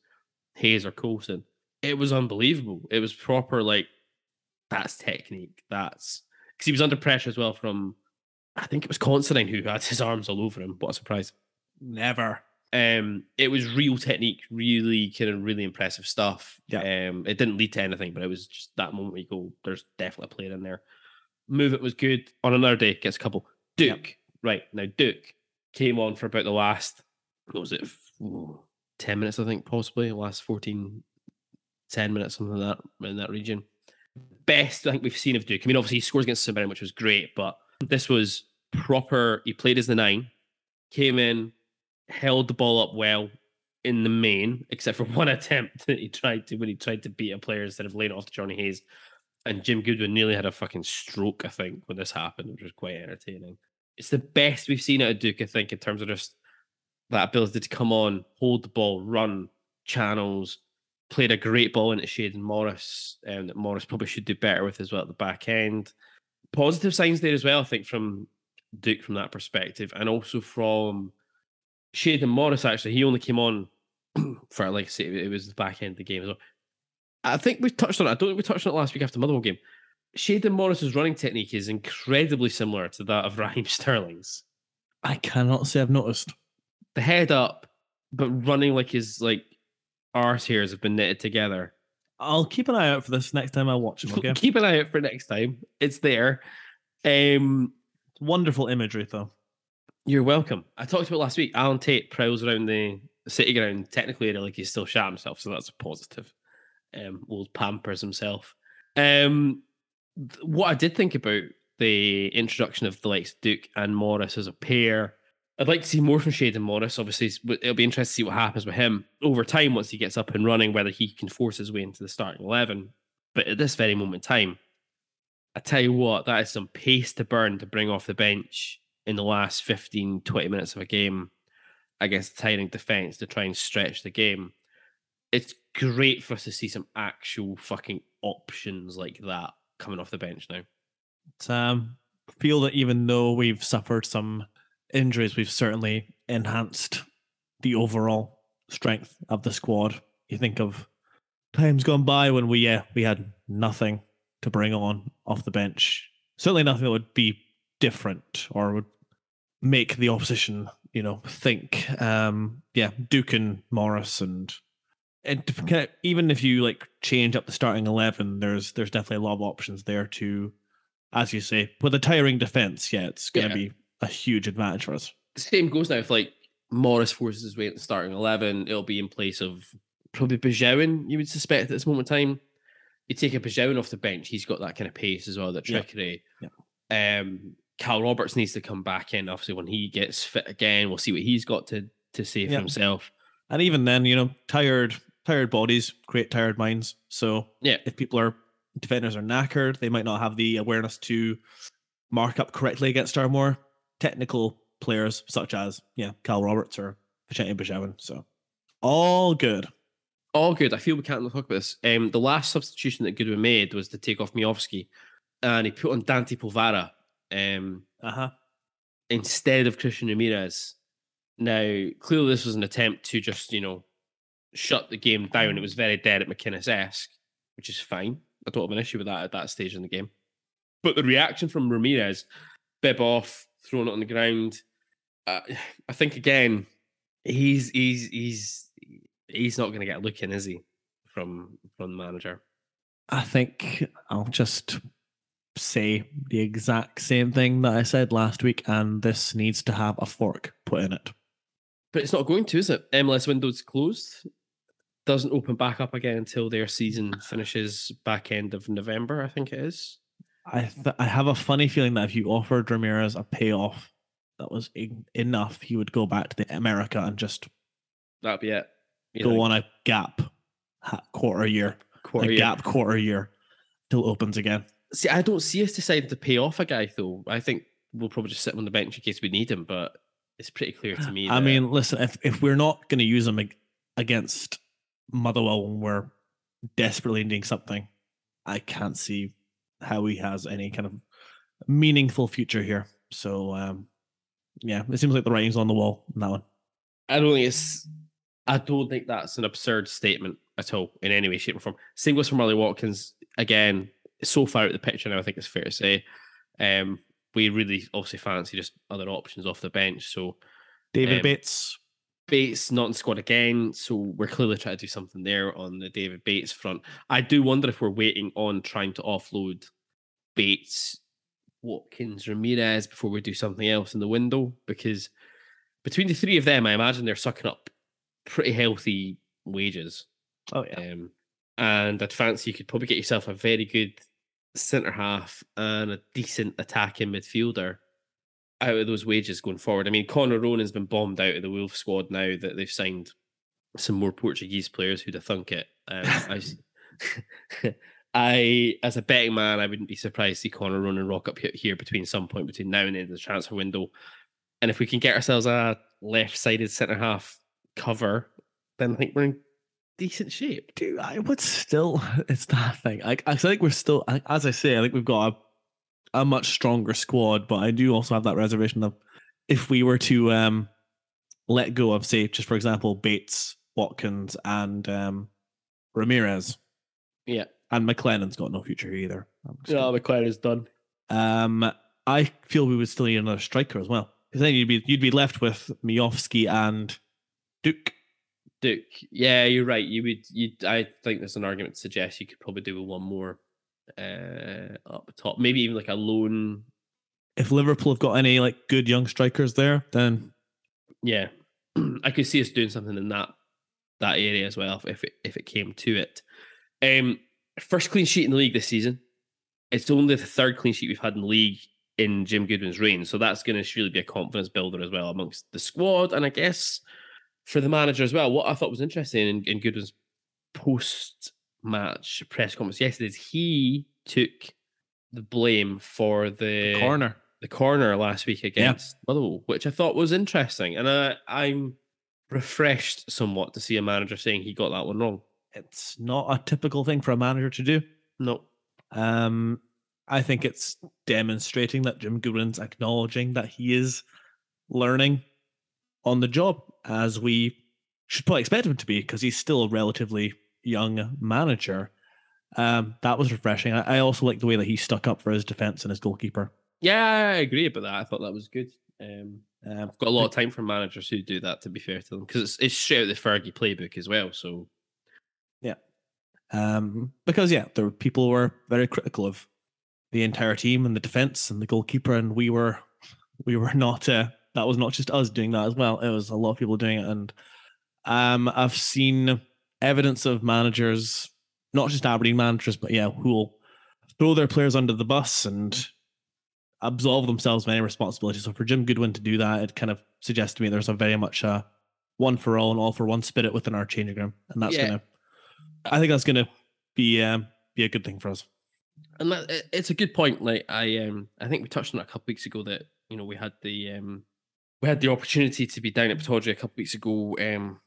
Hayes or Coulson. It was unbelievable. It was proper like that's technique. That's because he was under pressure as well from I think it was Considine who had his arms all over him. What a surprise. never. Um, it was real technique, really kind of really impressive stuff. Yeah. Um, it didn't lead to anything, but it was just that moment where you go, there's definitely a player in there. Movement was good. On another day, gets a couple. Duk, right now, Duk came on for about the last, what was it, 10 minutes, I think, possibly, last 14, 10 minutes, something like that, in that region. Best I think we've seen of Duk. I mean, obviously, he scores against St. Which was great, but this was proper. He played as the nine, came in, held the ball up well in the main, except for [laughs] one attempt that he tried to when he tried to beat a player instead of laying off to Johnny Hayes. And Jim Goodwin nearly had a fucking stroke, I think, when this happened, which was quite entertaining. It's the best we've seen out of Duk, I think, in terms of just that ability to come on, hold the ball, run channels, played a great ball into Shayden Morris, um, that Morris probably should do better with as well at the back end. Positive signs there as well, I think, from Duk from that perspective, and also from Shayden Morris. Actually, he only came on [clears throat] for like I say, it was the back end of the game as well. I think we touched on it. I don't think we touched on it last week after Motherwell game. Shayden Morris's running technique is incredibly similar to that of [laughs] Raheem Sterling's. I cannot say I've noticed. The head up, but running like his like arse hairs have been knitted together. I'll keep an eye out for this next time I watch him. [laughs] Okay, Keep an eye out for next time. It's there. Um, wonderful imagery though. you're welcome. I talked about last week. Alan Tate prowls around the city ground, technically area like he's still shot himself, so that's a positive. Um, old pampers himself. Um, what I did think about the introduction of the likes of Duk and Morris as a pair. I'd like to see more from Shayden Morris. Obviously, it'll be interesting to see what happens with him over time once he gets up and running, whether he can force his way into the starting 11. But at this very moment in time, I tell you what, that is some pace to burn to bring off the bench in the last 15, 20 minutes of a game against a tiring defense to try and stretch the game. It's great for us to see some actual fucking options like that coming off the bench now. Um, feel that even though we've suffered some injuries, we've certainly enhanced the overall strength of the squad. You think of times gone by when we yeah we had nothing to bring on off the bench. Certainly nothing that would be different or would make the opposition, you know, think. Um, yeah, Duk and Morris and and kind of- even if you like change up the starting eleven, there's there's definitely a lot of options there to, as you say, with a tiring defense. Yeah, it's going to Yeah. be a huge advantage for us. the same goes now if like Morris forces his way into starting eleven, it'll be in place of probably Besuijen, you would suspect at this moment in time. You take a Besuijen off the bench, he's got that kind of pace as well, that trickery. Yeah. trickery. Um Cal Roberts needs to come back in. Obviously, when he gets fit again, we'll see what he's got to to say for Yeah. himself. And even then, you know, tired tired bodies create tired minds. So Yeah. if people are defenders are knackered, they might not have the awareness to mark up correctly against our more technical players, such as yeah, Cal Roberts or Vicente Besuijen. So all good. All good. I feel we can't talk about this. Um, the last substitution that Goodwin made was to take off Miovski, and he put on Dante Polvara Um, Uh huh. instead of Christian Ramirez. Now, clearly, this was an attempt to just, you know, shut the game down. It was very dead at McInnes esque, which is fine. I don't have an issue with that at that stage in the game. But the reaction from Ramirez, bib off, throwing it on the ground, uh, [sighs] I think again, he's he's he's he's not going to get a look in, is he? From from the manager. I think I'll just say the exact same thing that I said last week, and this needs to have a fork put in it. But it's not going to, is it? MLS window's closed. Doesn't open back up again until their season finishes back end of November, I think it is. I th- I have a funny feeling that if you offered Ramirez a payoff that was en- enough, he would go back to the America and just That'd be it. You go know, on a gap ha- quarter year, quarter a year. gap quarter year till it opens again. See, I don't see us deciding to pay off a guy though. I think we'll probably just sit him on the bench in case we need him, but it's pretty clear to me. I mean, listen, if if we're not going to use him against Motherwell when we're desperately needing something, I can't see how he has any kind of meaningful future here. So, um, yeah, it seems like the writing's on the wall in that one. I don't think it's. I don't think that's an absurd statement at all in any way, shape, or form. Same goes for Marley Watkins. Again, so far out of the picture now, I think it's fair to say. Um, we really obviously fancy just other options off the bench. So David Um, Bates, Bates not in squad again, so we're clearly trying to do something there on the David Bates front. I do wonder if we're waiting on trying to offload Bates, Watkins, Ramirez before we do something else in the window because between the three of them, I imagine they're sucking up pretty healthy wages. oh yeah, Um, and I'd fancy you could probably get yourself a very good centre half and a decent attacking midfielder out of those wages going forward. I mean, Conor Ronan's been bombed out of the Wolf squad now that they've signed some more Portuguese players who'd have thunk it. Um, I, [laughs] I, as a betting man, I wouldn't be surprised to see Conor Ronan rock up here between some point between now and the end of the transfer window. And if we can get ourselves a left-sided centre half cover, then I think we're in decent shape. dude, I would still. [laughs] It's that thing. Like I think we're still, as I say, I think we've got a, a much stronger squad, but I do also have that reservation of if we were to um let go of, say, just for example, Bates, Watkins, and um Ramirez, Yeah. and McLennan's got no future either. No, McLaren's done. Um, I feel we would still need another striker as well, because then you'd be you'd be left with Miovski and Duk Duk. Yeah, you're right. You would. You. I think there's an argument to suggest you could probably do with one more uh, up top. Maybe even like a lone. If Liverpool have got any like good young strikers there, then Yeah, [clears throat] I could see us doing something in that that area as well if it if it came to it. Um, first clean sheet in the league this season. It's only the third clean sheet we've had in the league in Jim Goodwin's reign, so that's going to really be a confidence builder as well amongst the squad, and I guess for the manager as well. What I thought was interesting in, in Goodwin's post match press conference yesterday is he took the blame for the corner. the corner last week against Motherwell, which I thought was interesting, and I, I'm refreshed somewhat to see a manager saying he got that one wrong. It's not a typical thing for a manager to do. No, Um, I think it's demonstrating that Jim Goodwin's acknowledging that he is learning on the job, as we should probably expect him to be, because he's still a relatively young manager. Um, that was refreshing. I, I also like the way that he stuck up for his defense and his goalkeeper. yeah, I agree about that. I thought that was good. Um, Um, I've got a lot of time for managers who do that. To be fair to them, because it's, it's straight out the Fergie playbook as well. So yeah, um, because yeah, there were people who were very critical of the entire team and the defense and the goalkeeper, and we were we were not. Uh, that was not just us doing that as well. It was a lot of people doing it, and um, I've seen evidence of managers, not just Aberdeen managers, but yeah, who will throw their players under the bus and absolve themselves of any responsibility. So for Jim Goodwin to do that, it kind of suggests to me there's a very much a one for all and all for one spirit within our changing room, and that's Yeah. gonna. I think that's gonna be um, be a good thing for us. and that, it's a good point. Like I, um, I think we touched on it a couple weeks ago that you know we had the um, we had the opportunity to be down at Pittodrie a couple weeks ago. Um,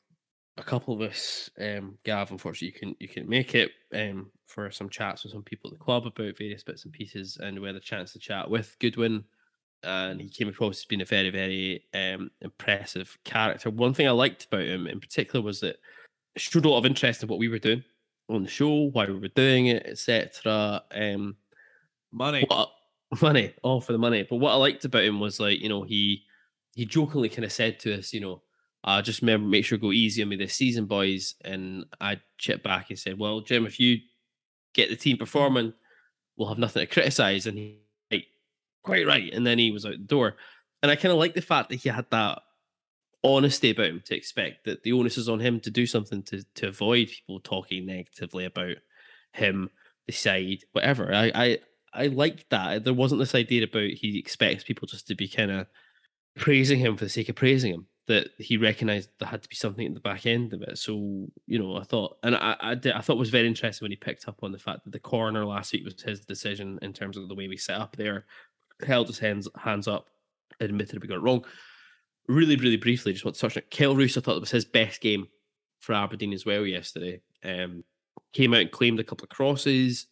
a couple of us, um, Gav, unfortunately, you couldn't you couldn't make it um, for some chats with some people at the club about various bits and pieces, and we had a chance to chat with Goodwin, and he came across as being a very very um, impressive character. One thing I liked about him in particular was that he showed a lot of interest in what we were doing on the show, why we were doing it, etc. Um, Money. what [laughs] money, all for the money. But what I liked about him was like, you know, he he jokingly kind of said to us, you know, uh, just remember make sure go easy on me this season, boys. And I chipped back and said, Well, Jim, if you get the team performing, we'll have nothing to criticize. And he like, quite right. And then he was out the door. And I kind of like the fact that he had that honesty about him to expect that the onus is on him to do something to to avoid people talking negatively about him, the side, whatever. I I I liked that. There wasn't this idea about he expects people just to be kind of praising him for the sake of praising him. That he recognised there had to be something at the back end of it. So you know, I thought, and I I, did, I thought it was very interesting when he picked up on the fact that the corner last week was his decision in terms of the way we set up there. Held his hands hands up, admitted we got it wrong. Really, really briefly, just want to touch on. Kel Roos, I thought it was his best game for Aberdeen as well yesterday. Um, came out and claimed a couple of crosses,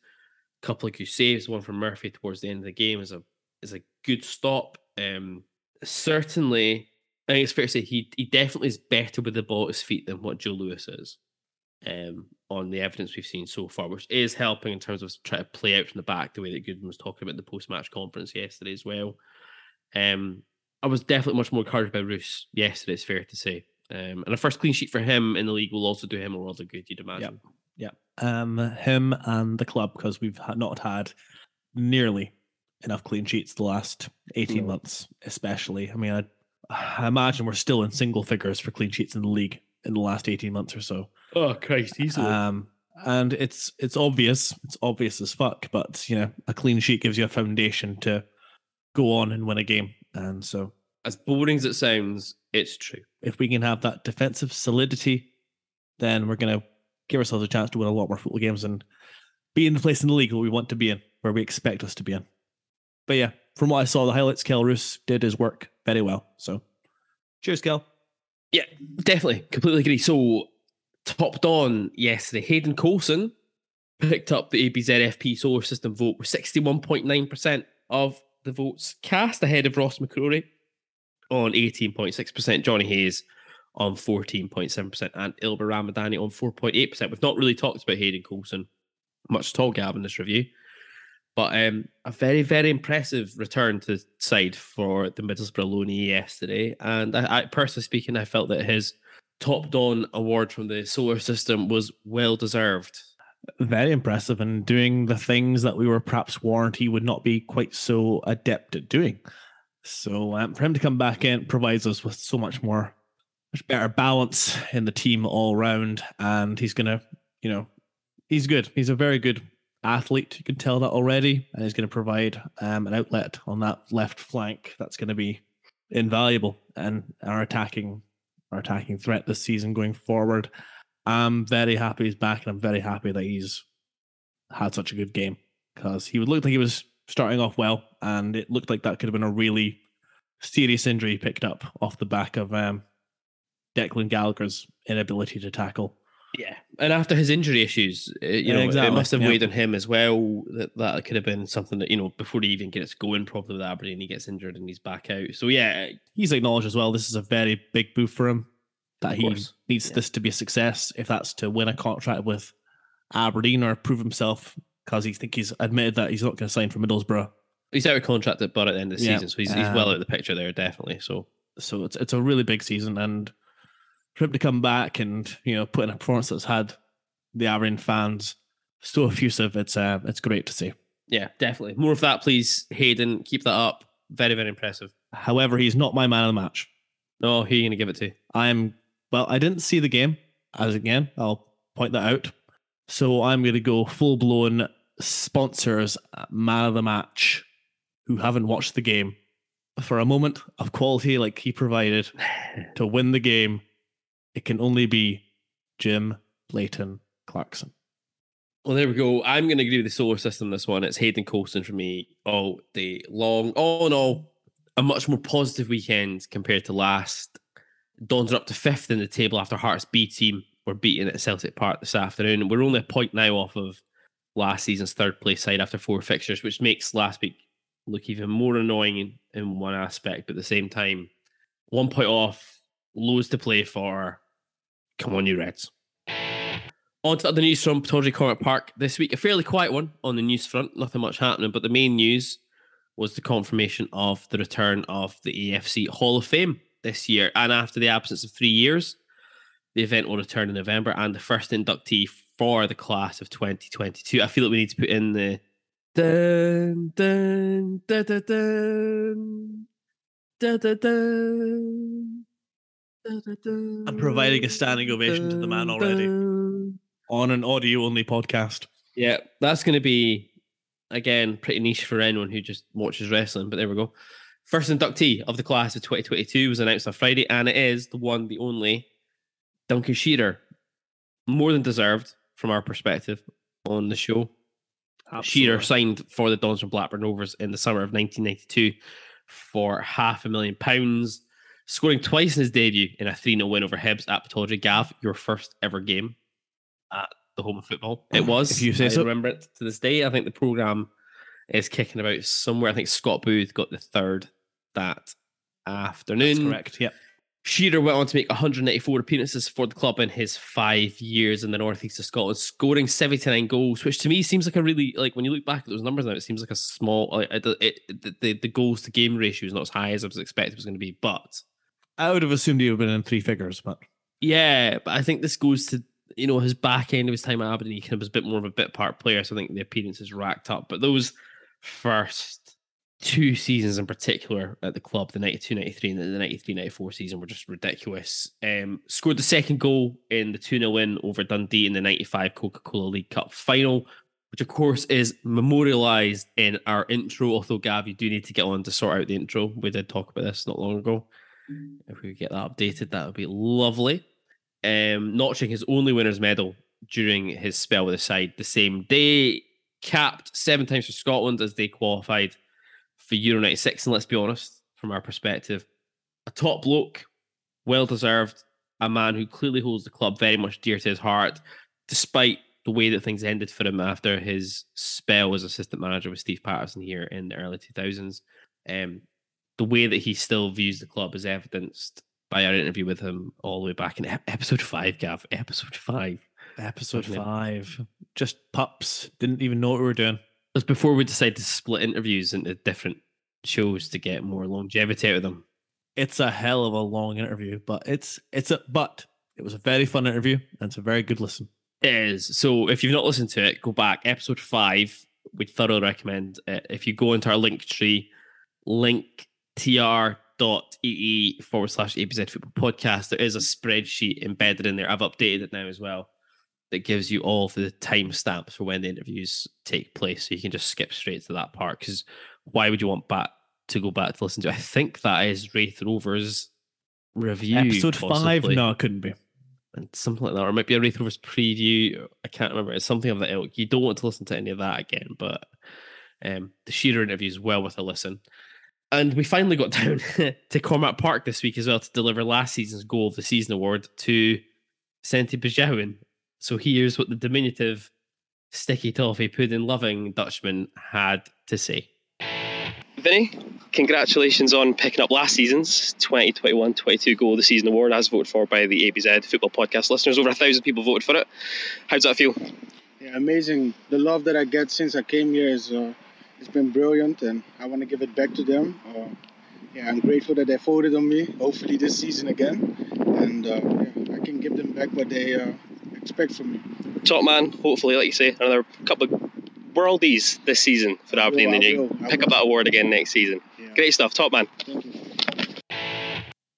couple of good saves. One from Murphy towards the end of the game is a is a good stop. Um, certainly, I think it's fair to say he he definitely is better with the ball at his feet than what Joe Lewis is. Um, on the evidence we've seen so far, which is helping in terms of trying to play out from the back the way that Goodwin was talking about the post match conference yesterday as well. Um, I was definitely much more encouraged by Roos yesterday. It's fair to say. Um, and a first clean sheet for him in the league will also do him a world of good, you'd imagine. Yeah, um, him and the club because we've not had nearly enough clean sheets the last eighteen No. months, especially. I mean, I, I imagine we're still in single figures for clean sheets in the league in the last eighteen months or so. Oh Christ, easily. Um, and it's it's obvious, it's obvious as fuck. But you know, a clean sheet gives you a foundation to go on and win a game. And so, as boring as it sounds, it's true. if we can have that defensive solidity, then we're going to give ourselves a chance to win a lot more football games and be in the place in the league that we want to be in, where we expect us to be in. But yeah, from what I saw, the highlights, Kel Roos did his work very well. So, cheers, Kel. Yeah, definitely. Completely agree. So, topped on yesterday, Hayden Coulson picked up the ABZFP solar system vote with 61.9% of the votes cast ahead of Ross McCrorie on 18.6%, Johnny Hayes on 14.7%, and Ylber Ramadani on 4.8%. We've not really talked about Hayden Coulson much at all, Gab, in this review. But um, a very, very impressive return to side for the Middlesbrough loanee yesterday. And I, I personally speaking, I felt that his top Don award from the solar system was well deserved. Very impressive and doing the things that we were perhaps warned he would not be quite so adept at doing. So um, for him to come back in provides us with so much more, much better balance in the team all round. And he's gonna, you know, he's good. He's a very good athlete. You can tell that already, and he's going to provide um, an outlet on that left flank. That's going to be invaluable and our attacking, our attacking threat this season going forward. I'm very happy he's back, and I'm very happy that he's had such a good game because he would look like he was starting off well, and it looked like that could have been a really serious injury picked up off the back of um, Declan Gallagher's inability to tackle. Yeah, and after his injury issues, uh, you Yeah, know, exactly, it must have yeah. weighed on him as well. That that could have been something that you know before he even gets going properly with Aberdeen, he gets injured and he's back out. So yeah, He's acknowledged as well. This is a very big move for him. That he needs yeah. this to be a success. If that's to win a contract with Aberdeen or prove himself, because he think he's admitted that he's not going to sign for Middlesbrough. he's out of contract at but at the end of the season, so he's, he's well um, out of the picture there, definitely. So So it's it's a really big season, and for him to come back and you know put in a performance that's had the Aberdeen fans so effusive, it's uh, it's great to see. yeah, definitely more of that, please, Hayden. Keep that up. Very very impressive. However, he's not my man of the match. No, who are you going to give it to? I'm well. I didn't see the game. As again, I'll point that out. So I'm going to go full blown sponsors uh, man of the match who haven't watched the game for a moment of quality like he provided [sighs] to win the game. It can only be Jim Leighton Clarkson. Well, there we go. I'm going to agree with the solar system. This one, it's Hayden Coulson for me all day long. All in all, a much more positive weekend compared to last. Dons are up to fifth in the table after Hearts B team were beaten at Celtic Park this afternoon. We're only a point now off of last season's third place side after four fixtures, which makes last week look even more annoying in, in one aspect. But at the same time, one point off, loads to play for. Come on, you Reds. On to the news from Pittodrie Cormack Park this week. A fairly quiet one on the news front, nothing much happening, but the main news was the confirmation of the return of the AFC Hall of Fame this year. And after the absence of three years, the event will return in November and the first inductee for the class of 2022. I feel like we need to put in the dun, dun, dun, dun. I'm providing a standing ovation to the man already. On an audio only podcast. Yeah, that's going to be again pretty niche for anyone who just watches wrestling. But there we go. First inductee of the class of 2022 was announced on Friday, and it is the one, the only Duncan Shearer. More than deserved from our perspective on the show. Shearer signed for the Dons from Blackburn Rovers in the summer of 1992 for half a million pounds, scoring twice in his debut in a 3 0 win over Hibs at Pittodrie. Gav, your first ever game at the home of football. It was. If you say I so. remember it to this day. I think the programme is kicking about somewhere. I think Scott Booth got the third that afternoon. That's correct. Yep. Shearer went on to make 184 appearances for the club in his five years in the northeast of Scotland, scoring 79 goals, which to me seems like a really like when you look back at those numbers now, it seems like a small. Like, it, it, the, the the goals to game ratio is not as high as I was expecting it was going to be, but I would have assumed he would have been in three figures, but yeah, but I think this goes to you know his back end of his time at Aberdeen. He kind of was a bit more of a bit part player, so I think the appearances racked up. But those first two seasons in particular at the club, the 92 93 and the 93 94 season, were just ridiculous. Um, scored the second goal in the 2 0 win over Dundee in the 95 Coca Cola League Cup final, which of course is memorialized in our intro. Although, Gav, you do need to get on to sort out the intro. We did talk about this not long ago. If we get that updated, that would be lovely. Um, notching his only winner's medal during his spell with the side the same day, capped seven times for Scotland as they qualified for Euro 96. And let's be honest, from our perspective, a top bloke, well deserved, a man who clearly holds the club very much dear to his heart, despite the way that things ended for him after his spell as assistant manager with Steve Paterson here in the early 2000s. Um, the way that he still views the club is evidenced by our interview with him all the way back in episode five, Gav. Episode five. episode five, just pups, didn't even know what we were doing. It was before we decided to split interviews into different shows to get more longevity out of them. It's a hell of a long interview, but it's it's a but It was a very fun interview and it's a very good listen. It is. So if you've not listened to it, go back. Episode five, we'd thoroughly recommend it. If you go into our link tree, linktr.ee forward slash ABZ football podcast, there is a spreadsheet embedded in there. I've updated it now as well. That gives you all the timestamps for when the interviews take place. So you can just skip straight to that part. Because why would you want back to go back to listen to? I think that is Raith Rovers review. Episode five? No, it couldn't be. and something like that, or it might be a Raith Rovers preview. I can't remember. It's something of that ilk. You don't want to listen to any of that again, but um, the Shearer interview is well worth a listen. And we finally got [laughs] down to Cormack Park this week as well to deliver last season's goal of the season award to Senti Besuijen. So here's what the diminutive, sticky toffee pudding loving Dutchman had to say. Vinny, congratulations on picking up last season's 2021-22 goal of the season award as voted for by the ABZ Football Podcast listeners. Over a thousand people voted for it. How does that feel? Yeah, amazing. The love that I get since I came here is uh, it's been brilliant, and I want to give it back to them. Uh, yeah, I'm grateful that they voted on me. Hopefully this season again, and uh, yeah, I can give them back what they uh, expect from me. Top man, hopefully, like you say, another couple of worldies this season for Aberdeen. will, Then I you will, pick up that award again next season. Yeah. Great stuff, top man. Thank you.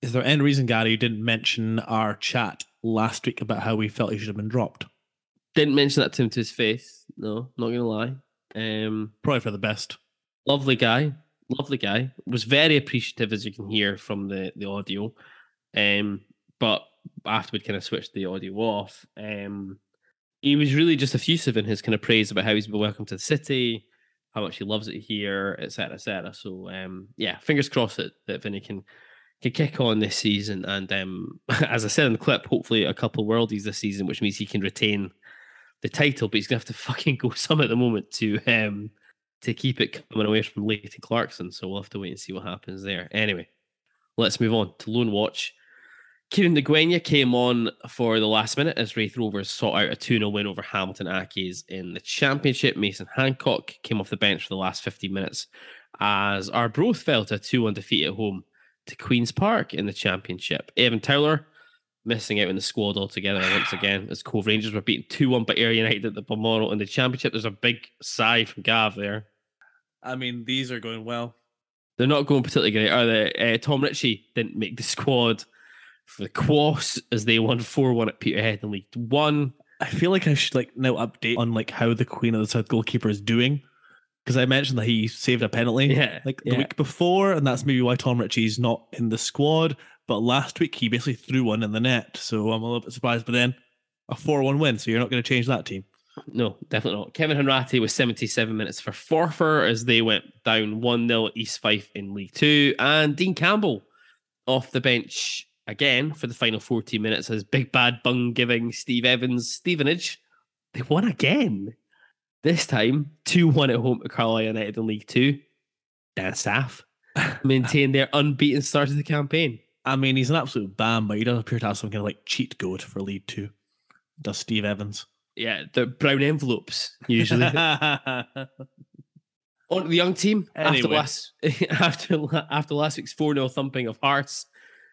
Is there any reason, Gary, you didn't mention our chat last week about how we felt he should have been dropped? Didn't mention that to him to his face. No, not gonna lie. Um, Probably for the best. lovely guy, lovely guy. Was very appreciative, as you can hear from the the audio. Um, but after we'd kind of switched the audio off, um, he was really just effusive in his kind of praise about how he's been welcome to the city, how much he loves it here, etc., etc. So, um, yeah, fingers crossed that that Vinny can can kick on this season, and um, [laughs] as I said in the clip, hopefully a couple worldies this season, which means he can retain the title, but he's gonna have to [laughs] fucking go some at the moment to um to keep it coming away from Leighton Clarkson. So we'll have to wait and see what happens there. Anyway, let's move on to Loan Watch. Kieran Ngwenya came on for the last minute as Raith Rovers sought out a 2 0 win over Hamilton Accies in the Championship. Mason Hancock came off the bench for the last 15 minutes as Arbroath fell to a 2 1 defeat at home to Queen's Park in the Championship. Evan Towler missing out in the squad altogether once again as Cove Rangers were beaten 2 1 by Ayr United at the Balmoral in the Championship. There's a big sigh from Gav there. I mean, these are going well. They're not going particularly great, are they? Uh, Tom Ritchie didn't make the squad for the Quass as they won 4 1 at Peterhead in League One. I feel like I should like now update on like how the Queen of the South goalkeeper is doing. Because I mentioned that he saved a penalty Yeah, like the yeah. week before, and that's maybe why Tom Ritchie's not in the squad. But last week he basically threw one in the net, so I'm a little bit surprised. But then a four-one win, so you're not going to change that team. No, definitely not. Kevin Henrati was 77 minutes for Forfar as they went down 1 0 at East Fife in League Two. And Dean Campbell off the bench again for the final 14 minutes as Big Bad Bung giving Steve Evans Stevenage. They won again. This time 2 1 at home to Carlisle United in League Two. Dan Staff [laughs] maintained their unbeaten start to the campaign. I mean, he's an absolute bam, but he does appear to have some kind of like cheat code for lead Two. Does Steve Evans? Yeah, the brown envelopes usually. [laughs] On the young team after last [laughs] after after last week's 4 0 thumping of Hearts.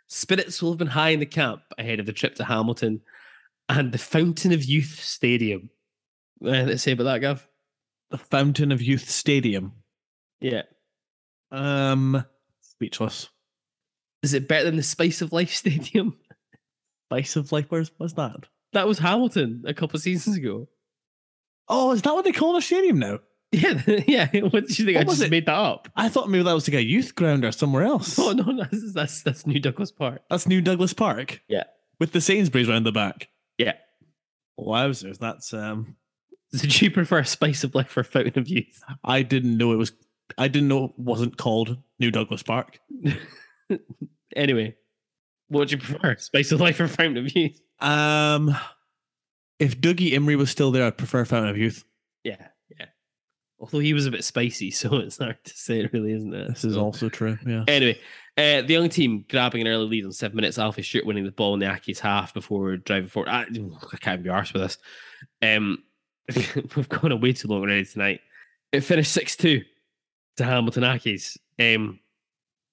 Spirits will have been high in the camp ahead of the trip to Hamilton and the Fountain of Youth Stadium. Anything to say about that, Gav? the Fountain of Youth Stadium. Yeah. Um, speechless. Is it better than the Spice of Life [laughs] Stadium? Spice of Life. Where's what's that? That was Hamilton a couple of seasons ago. Oh, is that what they call the stadium now? Yeah, [laughs] yeah. What did you think? What I just it? made that up. I thought maybe that was like a youth ground or somewhere else. [laughs] Oh no, that's that's, that's New Douglas Park. That's New Douglas Park. Yeah. With the Sainsbury's round the back. Yeah. Wowzers, that's um Did you prefer Spice of Life or Fountain of Youth? I didn't know it was I didn't know it wasn't called New Douglas Park. Anyway, what would you prefer, [laughs] Spice of Life or Fountain of Youth? Um if Dougie Imrie was still there, I'd prefer Fountain of Youth. Yeah, yeah. Although he was a bit spicy, [laughs] so it's hard to say, really, isn't it? This is So- also true. Yeah. Anyway, uh, the young team grabbing an early lead on seven minutes. Alfie Stewart winning the ball in the Accies' half before driving forward. I, I can't be arsed with this. Um, [laughs] we've gone away too long already tonight. It finished 6 2 to Hamilton Accies. Um,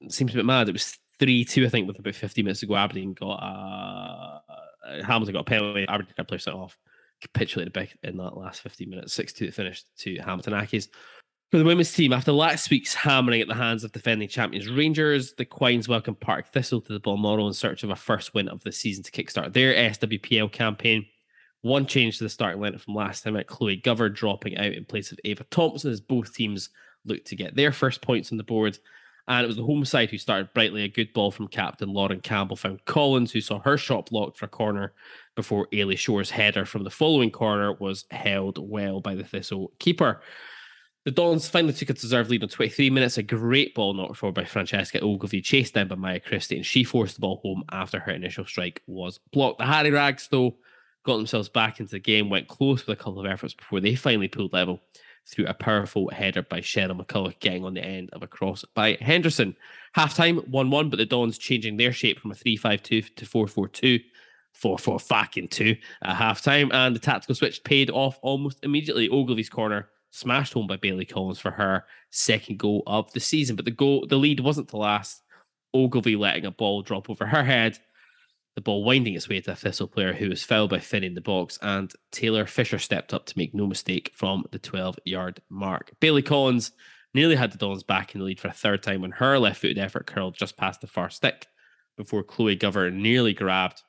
seems a bit mad. It was 3 2, I think, with about 15 minutes to go. Aberdeen got a, uh, Hamilton got a penalty. Aberdeen had player sent off. Capitulated big in that last 15 minutes. 6 2 finished to Hamilton Accies. For the women's team, after last week's hammering at the hands of defending champions Rangers, the Quines welcome Partick Thistle to the Balmoral in search of a first win of the season to kickstart their SWPL campaign. One change to the starting lineup from last time at Chloe Gover dropping out in place of Ava Thompson as both teams looked to get their first points on the board. And it was the home side who started brightly. A good ball from captain Lauren Campbell found Collins, who saw her shot blocked for a corner before Eilidh Shore's header from the following corner was held well by the Thistle keeper. The Dons finally took a deserved lead on 23 minutes. A great ball knocked forward by Francesca Ogilvie, chased down by Maya Christie, and she forced the ball home after her initial strike was blocked. The Harry Rags, though, got themselves back into the game, went close with a couple of efforts before they finally pulled level through a powerful header by Cheryl McCulloch, getting on the end of a cross by Henderson. Half time 1 1, but the Dons changing their shape from a 3 5 2 to 4 4 2. 4 4 fucking 2 at half time, and the tactical switch paid off almost immediately. Ogilvie's corner smashed home by Bailey Collins for her second goal of the season. But the goal, the lead wasn't to last. Ogilvie letting a ball drop over her head, the ball winding its way to a Thistle player who was fouled by Finn in the box, and Taylor Fisher stepped up to make no mistake from the 12 yard mark. Bailey Collins nearly had the Dons back in the lead for a third time when her left footed effort curled just past the far stick before Chloe Gover nearly grabbed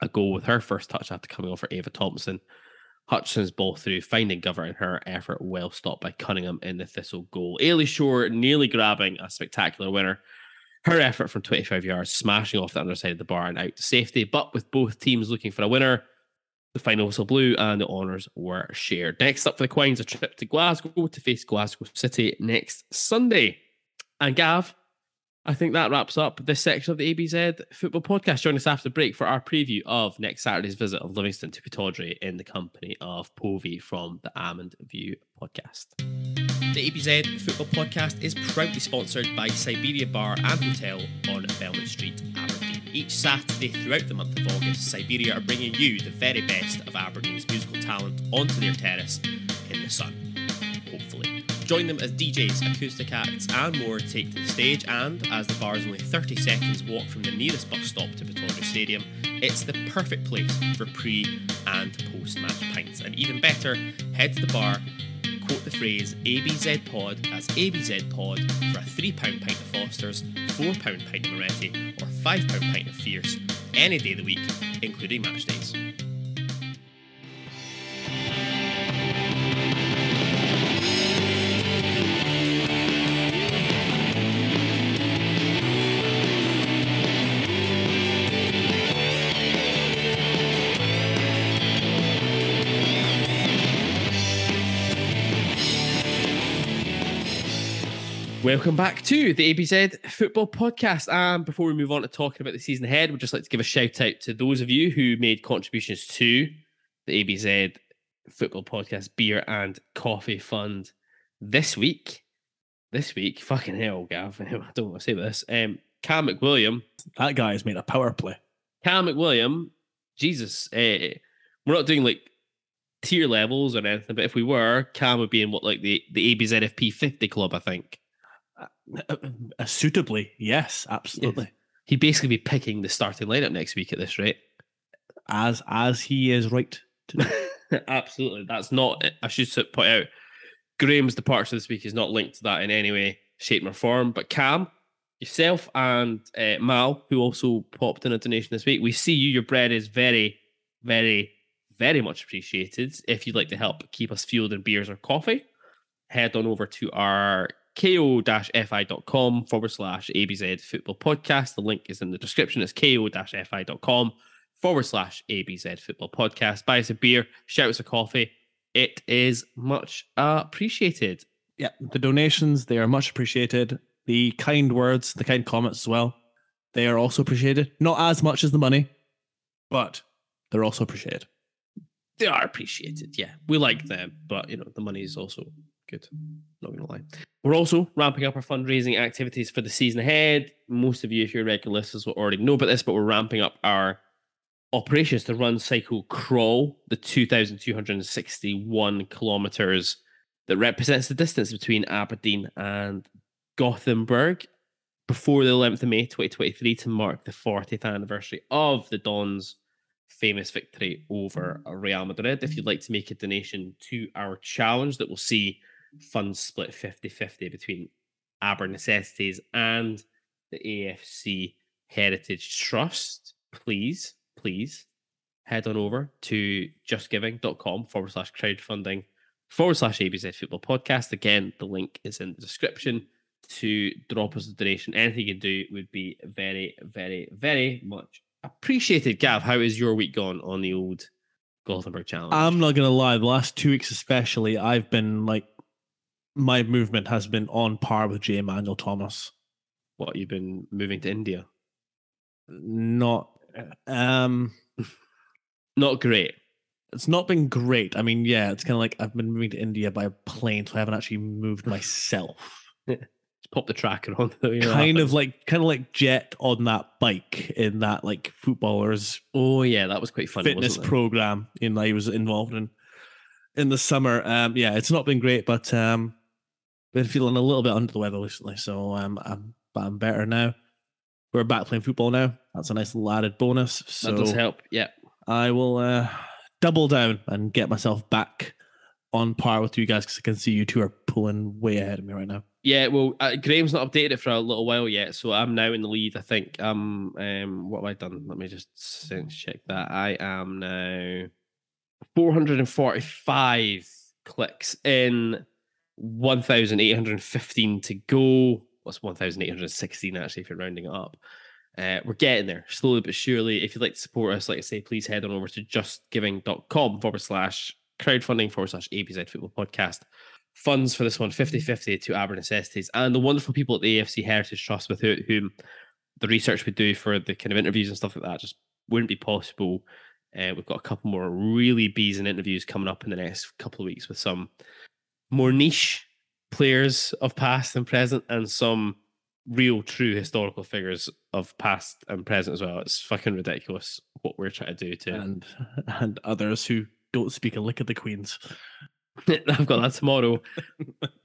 a goal with her first touch after coming off for Ava Thompson. Hutchinson's ball through, finding Gover and her effort well stopped by Cunningham in the Thistle goal. Eilidh Shore nearly grabbing a spectacular winner. Her effort from 25 yards, smashing off the underside of the bar and out to safety. But with both teams looking for a winner, the final whistle blew and the honours were shared. Next up for the Quines, a trip to Glasgow to face Glasgow City next Sunday. And Gav, I think that wraps up this section of the ABZ football podcast. Join us after the break for our preview of next Saturday's visit of Livingston to Pittodrie in the company of Povey from the Almondview podcast. The ABZ football podcast is proudly sponsored by Siberia Bar and Hotel on Belmont Street, Aberdeen. Each Saturday throughout the month of August, Siberia are bringing you the very best of Aberdeen's musical talent onto their terrace in the sun. Hopefully. Join them as DJs, acoustic acts, and more take to the stage. And as the bar is only 30 seconds walk from the nearest bus stop to Pittodrie Stadium, it's the perfect place for pre and post match pints. And even better, head to the bar, quote the phrase ABZ Pod as ABZ Pod for a £3 pint of Foster's, £4 pint of Moretti, or £5 pint of Fierce any day of the week, including match days. Welcome back to the ABZ Football Podcast. And before we move on to talking about the season ahead, we'd just like to give a shout out to those of you who made contributions to the ABZ Football Podcast Beer and Coffee Fund this week. This week, fucking hell, Gav. [laughs] I don't want to say this. Um, Cam McWilliam. That guy has made a power play. Cam McWilliam, Jesus, uh, we're not doing like tier levels or anything, but if we were, Cam would be in what like the the ABZFP 50 club, I think. Uh, uh, suitably, yes, absolutely. Yes. He'd basically be picking the starting lineup next week at this rate. As as he is right to do. [laughs] absolutely. That's not I should point out Graham's departure this week is not linked to that in any way, shape, or form. But Cam, yourself, and uh, Mal, who also popped in a donation this week, we see you. Your bread is very, very, very much appreciated. If you'd like to help keep us fueled in beers or coffee, head on over to our ko-fi.com forward slash ABZ football podcast. The link is in the description. It's ko-fi.com forward slash ABZ football podcast. Buy us a beer, shout us a coffee. It is much appreciated. Yeah, the donations, they are much appreciated. The kind words, the kind comments as well, they are also appreciated. Not as much as the money, but they're also appreciated. They are appreciated, yeah. We like them, but you know, the money is also good. Not gonna lie. We're also ramping up our fundraising activities for the season ahead. Most of you, if you're regular listeners, will already know about this, but we're ramping up our operations to run Cycle Crawl, the 2,261 kilometers that represents the distance between Aberdeen and Gothenburg before the 11th of May 2023 to mark the 40th anniversary of the Dons famous victory over Real Madrid. If you'd like to make a donation to our challenge that will see funds split 50 50 between AberNecessities and the AFC Heritage Trust, please, please head on over to justgiving.com forward slash crowdfunding forward slash ABZ Football Podcast. Again, the link is in the description to drop us a donation. Anything you can do would be very, very, very much appreciated. Gav, how is your week gone on the old Gothenburg Challenge? I'm not gonna lie. The last two weeks, especially, I've been like, my movement has been on par with Jay Emmanuel-Thomas. what you've been moving to India? Not, um, [laughs] Not great. it's not been great. I mean, yeah, it's kind of like I've been moving to India by plane, so I haven't actually moved myself. [laughs] Just pop the tracker on. though, [laughs] you know kind of like, kind of like Jet on that bike in that like footballers Oh yeah, that was quite funny. fitness program in I was involved in in the summer. Um, yeah, it's not been great, but um, been feeling a little bit under the weather recently. So um, I'm but I'm better now. We're back playing football now. That's a nice little added bonus. So that does help. Yeah. I will uh, double down and get myself back on par with you guys because I can see you two are pulling way ahead of me right now. Yeah, well, uh, Graham's not updated it for a little while yet, so I'm now in the lead. I think. Um, um, what have I done? Let me just check that. I am now 445 clicks in, 1,815 to go. What's 1,816 actually if you're rounding it up? Uh, we're getting there slowly but surely. If you'd like to support us, like I say, please head on over to justgiving.com forward slash crowdfunding forward slash ABZ Football Podcast funds for this one 50 50 to AberNecessities and the wonderful people at the AFC Heritage Trust with whom the research we do for the kind of interviews and stuff like that just wouldn't be possible. Uh, we've got a couple more really bees and interviews coming up in the next couple of weeks with some more niche players of past and present and some real true historical figures of past and present as well. It's fucking ridiculous what we're trying to do to And and others who don't speak a lick of the Queens. [laughs] I've got that tomorrow.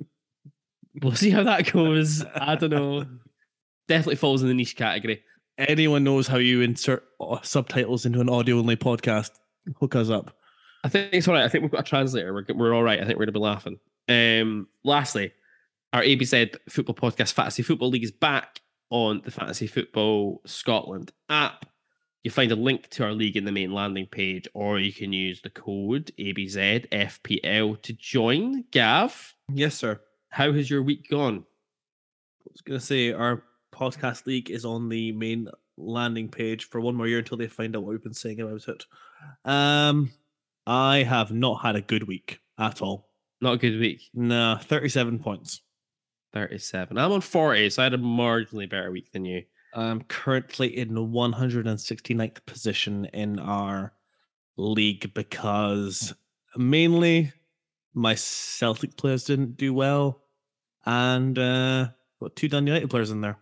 [laughs] we'll see how that goes. I don't know. Definitely falls in the niche category. Anyone knows how you insert uh, subtitles into an audio only podcast? Hook us up. I think it's all right. I think we've got a translator. We're, we're all right. I think we're going to be laughing. Um, lastly, our ABZ Football Podcast Fantasy Football League is back on the Fantasy Football Scotland app. You find a link to our league in the main landing page, or you can use the code ABZFPL to join. Gav, Yes, sir. how has your week gone? I was gonna say our podcast league is on the main landing page for one more year until they find out what we've been saying about it. Um, I have not had a good week at all. Not a good week. Nah, thirty-seven points. 37. I'm on 40, so I had a marginally better week than you. I'm currently in the 169th position in our league because mainly my Celtic players didn't do well, and uh, got two Dun United players in there.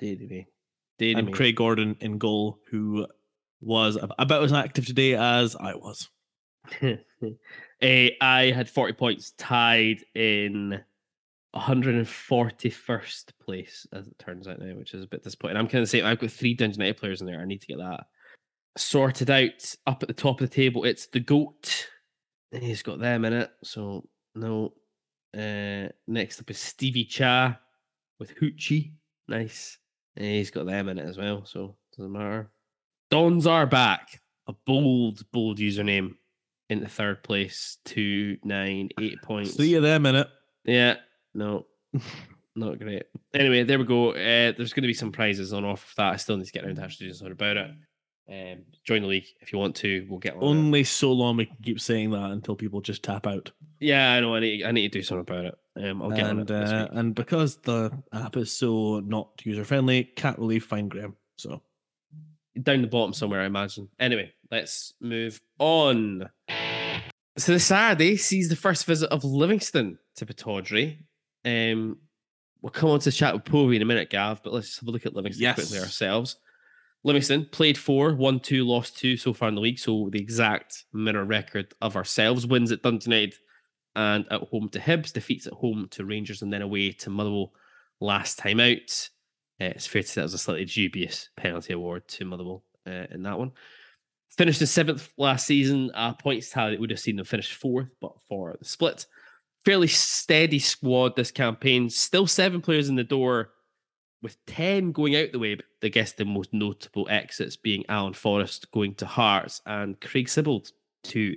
Did me. And. Craig Gordon in goal, who was ab- about as active today as I was. [laughs] I had 40 points tied in 141st place, as it turns out now, which is a bit disappointing. I'm kind of saying I've got three Dungeon United players in there. I need to get that sorted out. Up at the top of the table, it's the GOAT. He's got them in it. So, no. Uh, next up is Stevie Cha with Hoochie. Nice. And he's got them in it as well. So, doesn't matter. Dons are back. A bold, bold username in the third place. Two, nine, eight points. Three of them in it. Yeah, no, [laughs] not great. Anyway, there we go. Uh, there's going to be some prizes on offer for that. I still need to get around to actually doing something about it. Um, join the league if you want to. We'll get on. it. Only so long we can keep saying that until people just tap out. Yeah, I know. I need. I need to do something about it. Um, I'll get on And it uh, and because the app is so not user friendly, can't really find Graham. So down the bottom somewhere, I imagine. Anyway, let's move on. So the Saturday sees the first visit of Livingston to Pittodrie. Um, we'll come on to chat with Povey in a minute, Gav, but let's have a look at Livingston quickly ourselves. Livingston played four, won two, lost two so far in the league. So the exact mirror record of ourselves. Wins at Dundee United and at home to Hibs, defeats at home to Rangers, and then away to Motherwell last time out. Uh, it's fair to say that was a slightly dubious penalty award to Motherwell uh, in that one. Finished in seventh last season. Uh, points tally would have seen them finish fourth, but for the split, fairly steady squad this campaign. Still seven players in the door, with ten going out the way. But I guess the most notable exits being Alan Forrest going to Hearts and Craig Sibbald to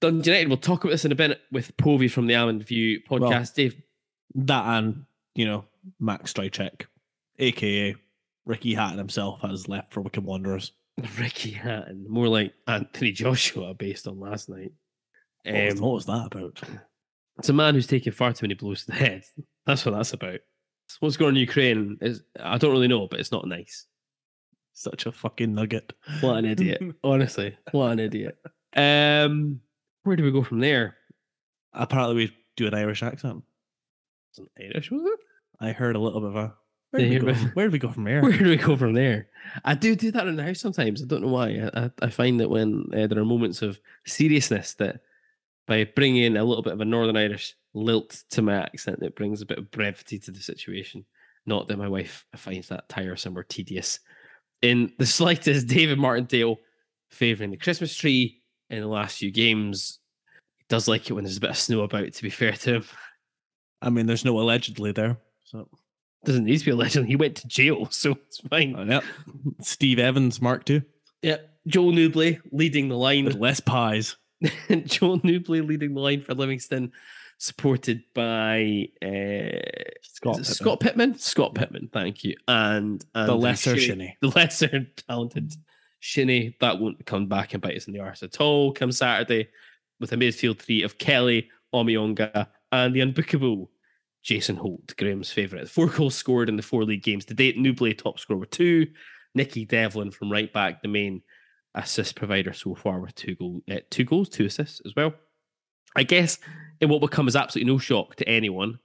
Dundee United. We'll talk about this in a bit with Povey from the Almondview podcast. Well, Dave, That and, you know, Max Stryjek, aka Ricky Hatton himself, has left for Wycombe Wanderers. [laughs] Ricky Hatton, more like Anthony Joshua based on last night. What, was, Um, what was that about? It's a man who's taken far too many blows to the head. That's what that's about. What's going on in Ukraine is I don't really know, but it's not nice. Such a fucking nugget. What an idiot. [laughs] Honestly. What an idiot. Um where do we go from there? Apparently, we do an Irish accent. It's an Irish, was it? I heard a little bit of a. Where did, we go, from, where did we go from there? [laughs] Where do we go from there? I do do that in the house sometimes. I don't know why. I, I, I find that when uh, there are moments of seriousness, that by bringing in a little bit of a Northern Irish lilt to my accent, it brings a bit of brevity to the situation. Not that my wife finds that tiresome or tedious. In the [laughs] slightest, David Martindale favouring the Christmas tree in the last few games. He does like it when there's a bit of snow about, to be fair to him. I mean, there's no allegedly there. So, Doesn't need to be a legend. He went to jail, [laughs] so it's fine. oh, yep. Steve Evans, Mark II. Yeah, Joel Nouble leading the line. With less pies. [laughs] Joel Nouble leading the line for Livingston, supported by uh, Scott Pittman. Scott Pittman. Scott Pittman, thank you, and, and The lesser Shinnie. the [laughs] lesser talented Shinnie. That won't come back and bite us in the arse at all. Come Saturday with a midfield three of Kelly, Omeonga, and the unbookable Jason Holt, Graham's favourite. Four goals scored in the four league games to date. Nouble top scorer with two. Nicky Devlin from right back, the main assist provider so far with two goal, uh, two goals, two assists as well. I guess in what will come as absolutely no shock to anyone,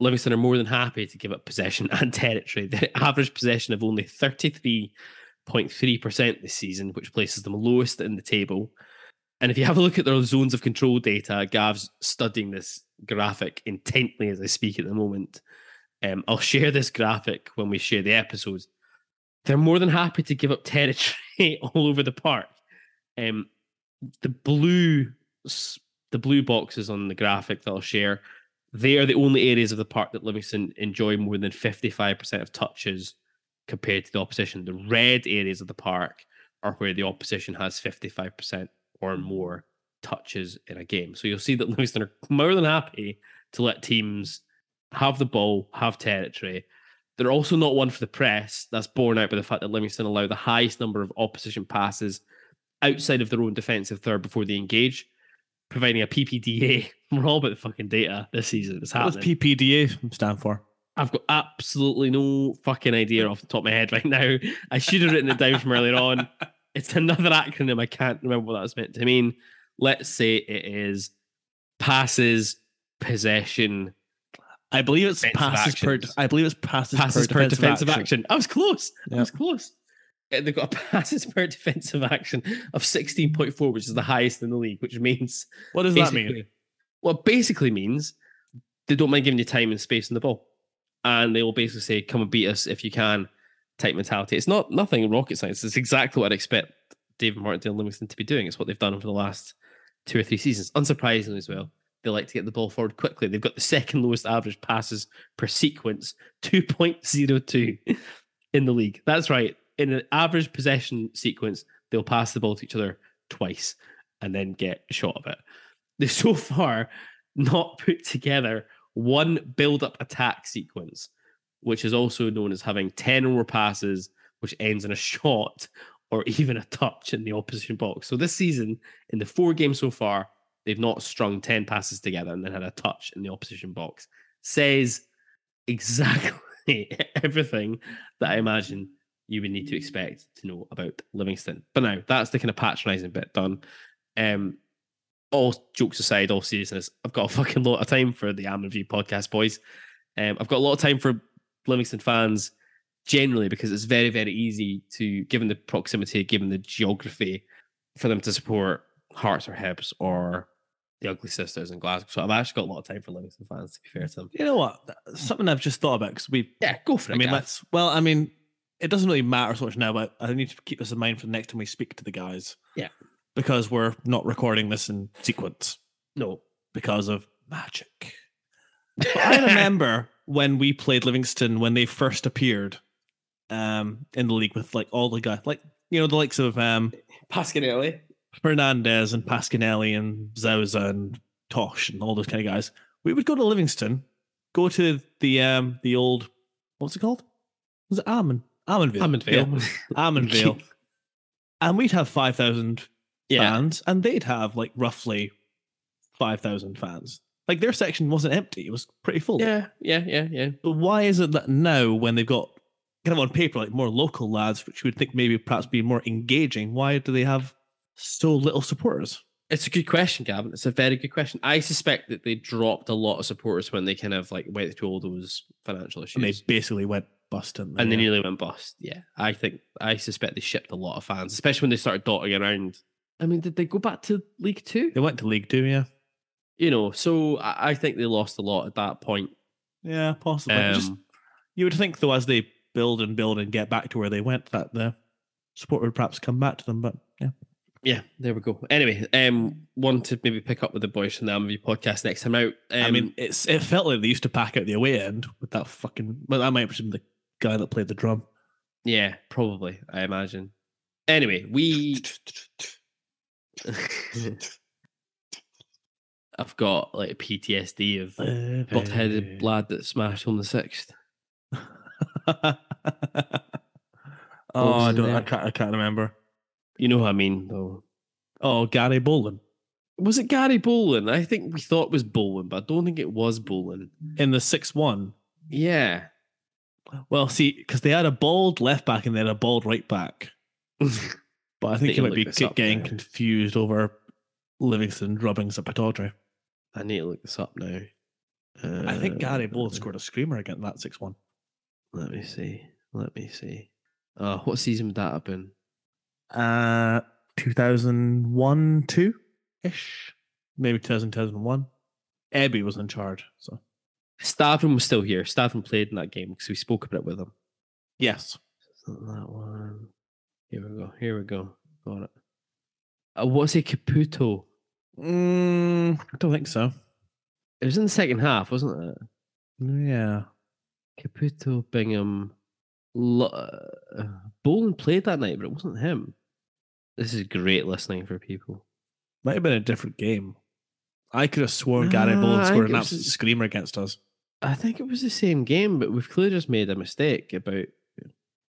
Livingston are more than happy to give up possession [laughs] and territory. The average possession of only 33.3% this season, which places them lowest in the table. And if you have a look at their zones of control data, Gav's studying this graphic intently as I speak at the moment. Um, I'll share this graphic when we share the episodes. They're more than happy to give up territory [laughs] all over the park. Um, the blue, the blue boxes on the graphic that I'll share, they are the only areas of the park that Livingston enjoy more than fifty-five percent of touches compared to the opposition. The red areas of the park are where the opposition has fifty-five percent or more touches in a game. So you'll see that [laughs] Livingston are more than happy to let teams have the ball, have territory. They're also not one for the press. That's borne out by the fact that Livingston allow the highest number of opposition passes outside of their own defensive third before they engage, providing a PPDA. We're [laughs] all about the fucking data this season. It's What does happening. PPDA stand for? I've got absolutely no fucking idea off the top of my head right now. I should have written it down from earlier on. [laughs] It's another acronym. I can't remember what that's meant to mean. Let's say it is passes, possession, I believe it's passes per. I believe it's passes, passes per defensive action. action. I was close. I was close. Uh, They've got a [laughs] passes per defensive action of 16.4, which is the highest in the league, which means What does that mean? Well, basically means they don't mind giving you time and space in the ball. And they will basically say, come and beat us if you can, type mentality. It's not nothing rocket science. It's exactly what I'd expect David Martindale and Livingston to be doing. It's what they've done over the last two or three seasons. Unsurprisingly as well. They like to get the ball forward quickly. They've got the second lowest average passes per sequence, 2.02 in the league. That's right. In an average possession sequence, they'll pass the ball to each other twice and then get a shot of it. They've so [laughs] far not put together one build up attack sequence, which is also known as having 10 or more passes, which ends in a [laughs] shot or [laughs] even a touch in the opposition box. So this season, in the four games so far, they've not strung 10 passes together and then had a touch in the opposition box. Says exactly [laughs] everything that I imagine you would need to expect to know about Livingston. But now that's the kind of patronizing bit done. Um, all jokes aside, all seriousness, I've got a fucking lot of time for the Almondview podcast, boys. Um, I've got a lot of time for Livingston fans generally because it's very, very easy to, given the proximity, given the geography, for them to support Hearts or Hibs or the Ugly Sisters in Glasgow. So I've actually got a lot of time for Livingston fans, to be fair to them. You know what? Something I've just thought about because we. Yeah, go for it. I mean, Gav. let's. Well, I mean, it doesn't really matter so much now, but I need to keep this in mind for the next time we speak to the guys. Yeah. Because we're not recording this in sequence No. because of magic. I remember [laughs] when we played Livingston when they first appeared um, in the league with like all the guys, like, you know, the likes of um, Pasquinelli. Fernandez and Pasquinelli and Xausa and Tosh and all those kind of guys. We would go to Livingston, go to the um the old what's it called? Was it Almond? Almondvale. Almondvale. Yeah. [laughs] Almondvale. and we'd have five thousand Yeah. fans, and they'd have like roughly five thousand fans. Like their section wasn't empty; it was pretty full. Yeah, yeah, yeah, yeah. But why is it that now, when they've got kind of on paper like more local lads, which you would think maybe perhaps be more engaging, why do they have so little supporters? It's a good question, Gavin. It's a very good question. I suspect that they dropped a lot of supporters when they kind of like went through all those financial issues. And they basically went bust, didn't they? and they Yeah. nearly went bust. Yeah, I think I suspect they shipped a lot of fans, especially when they started dotting around. I mean, did they go back to League Two? They went to League Two, yeah. You know, so I, I think they lost a lot at that point. Yeah, possibly. It just- Um, you would think, though, as they build and build and get back to where they went, that the support would perhaps come back to them. But yeah, yeah, there we go. Anyway, um, want to maybe pick up with the boys from the MV podcast next time out. Um, I mean, it's it felt like they used to pack out the away end with that fucking. Well, that might be the guy that played the drum. yeah, probably. I imagine. Anyway, we. [laughs] I've got like PTSD of butt-headed lad that smashed on the sixth. [laughs] oh, I don't. I can't. I can't remember. You know what I mean, though. Oh, Gary Boland Was it Gary Boland? I think we thought it was Boland, but I don't think it was Boland. in the six one. Yeah. Well, see, because they had a bald left back and they had a bald right back. [laughs] But I think you might be look this up getting now. confused over Livingston drubbings at Pittodrie. I need to look this up now. I think Gary Boland Uh, scored a screamer against that 6 1. Let me see. Let me see. Oh, what season would that have been? Uh, 2001 2 ish. Maybe 2000, 2001. Ebbe was in charge. So, Stavrum was still here. Stavrum played in that game because we spoke about it with him. yes. It's not that one. Here we go. Here we go. Got it. Uh, what's it? Caputo. Mm, I don't think so. It was in the second half, wasn't it? Yeah. Caputo, Bingham. Lo- uh, Boland played that night, but it wasn't him. This is great listening for people. Might have been a different game. I could have sworn Gary Nah, Boland scored an absolute screamer against us. I think it was the same game, but we've clearly just made a mistake about.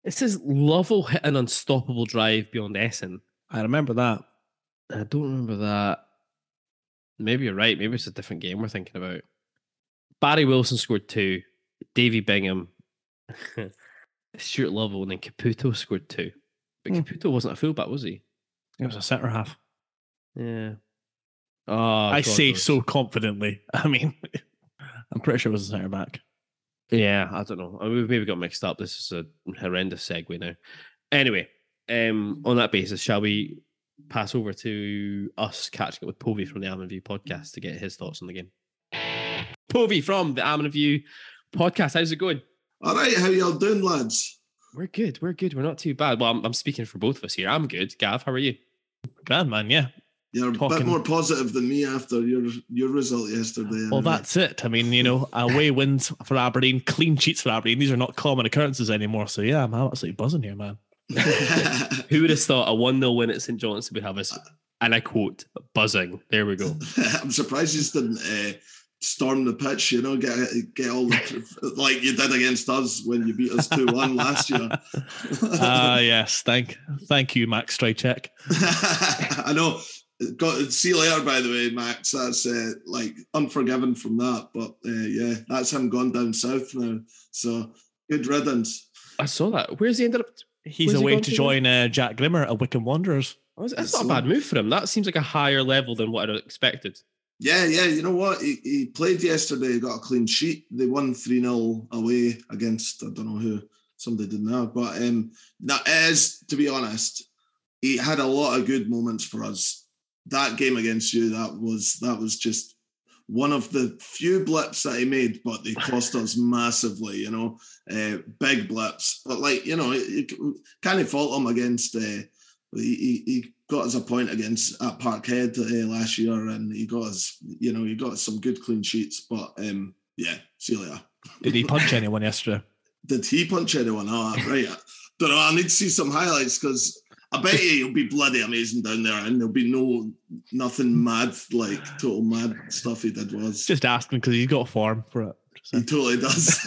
It says Lovell hit an unstoppable drive beyond Esson. I remember that. I don't remember that. Maybe you're right. Maybe it's a different game we're thinking about. Barry Wilson scored two. Davy Bingham, [laughs] Stuart Lovell, and then Caputo scored two. But Hmm. Caputo wasn't a fullback, was he? It was a centre half. Yeah. Oh, I God say knows. so confidently. [laughs] I mean, I'm pretty sure it was a centre back. Yeah, I don't know. I mean, we've maybe got mixed up. This is a horrendous segue now. Anyway, um, on that basis, shall we pass over to us catching up with Povey from the Almondview podcast to get his thoughts on the game? Povey from the Almondview podcast. How's it going? All right, how y'all doing, lads? We're good. We're good. We're not too bad. Well, I'm, I'm speaking for both of us here. I'm good. Gav, how are you? Grand man, yeah. You're a bit more positive than me after your your result yesterday. Well, anyway. that's it. I mean, you know, away [laughs] wins for Aberdeen, clean sheets for Aberdeen. These are not common occurrences anymore. So yeah, I'm absolutely buzzing here, man. [laughs] Who would have thought a 1 0 win at St. John's would have us, and I quote, buzzing? There we go. [laughs] I'm surprised you didn't uh, storm the pitch. You know, get get all the [laughs] like you did against us when you beat us two one last year. [laughs] Ah, yes. Thank, thank you, Max Stryjek. [laughs] I know. Got see you later, by the way, Max. That's uh, like unforgiven from that, but uh, yeah, that's him gone down south now. So good riddance. I saw that. Where's he ended up? He's Where's he away gone to to join uh, Jack Grimmer at Wycombe Wanderers. Oh, That's not a bad move for him. That seems like a higher level than what I'd expected. Yeah, yeah. You know what? He, he played yesterday, he got a clean sheet. They won 3 0 away against, I don't know who, somebody didn't have. But um, that is, to be honest, he had a lot of good moments for us. That game against you, that was that was just one of the few blips that he made, but they cost us [laughs] massively, you know, uh, big blips. But like, you know, you can't fault him against. Uh, he, he got us a point against at Parkhead uh, last year, and he got us, you know, he got some good clean sheets. But um, yeah, see you later. [laughs] Did he punch anyone yesterday? Did he punch anyone? Oh, right. Don't know. I need to see some highlights because I bet you he'll be bloody amazing down there, and there'll be no nothing mad like total mad stuff he did was. Just ask asking because he's got form for it. He totally does. [laughs]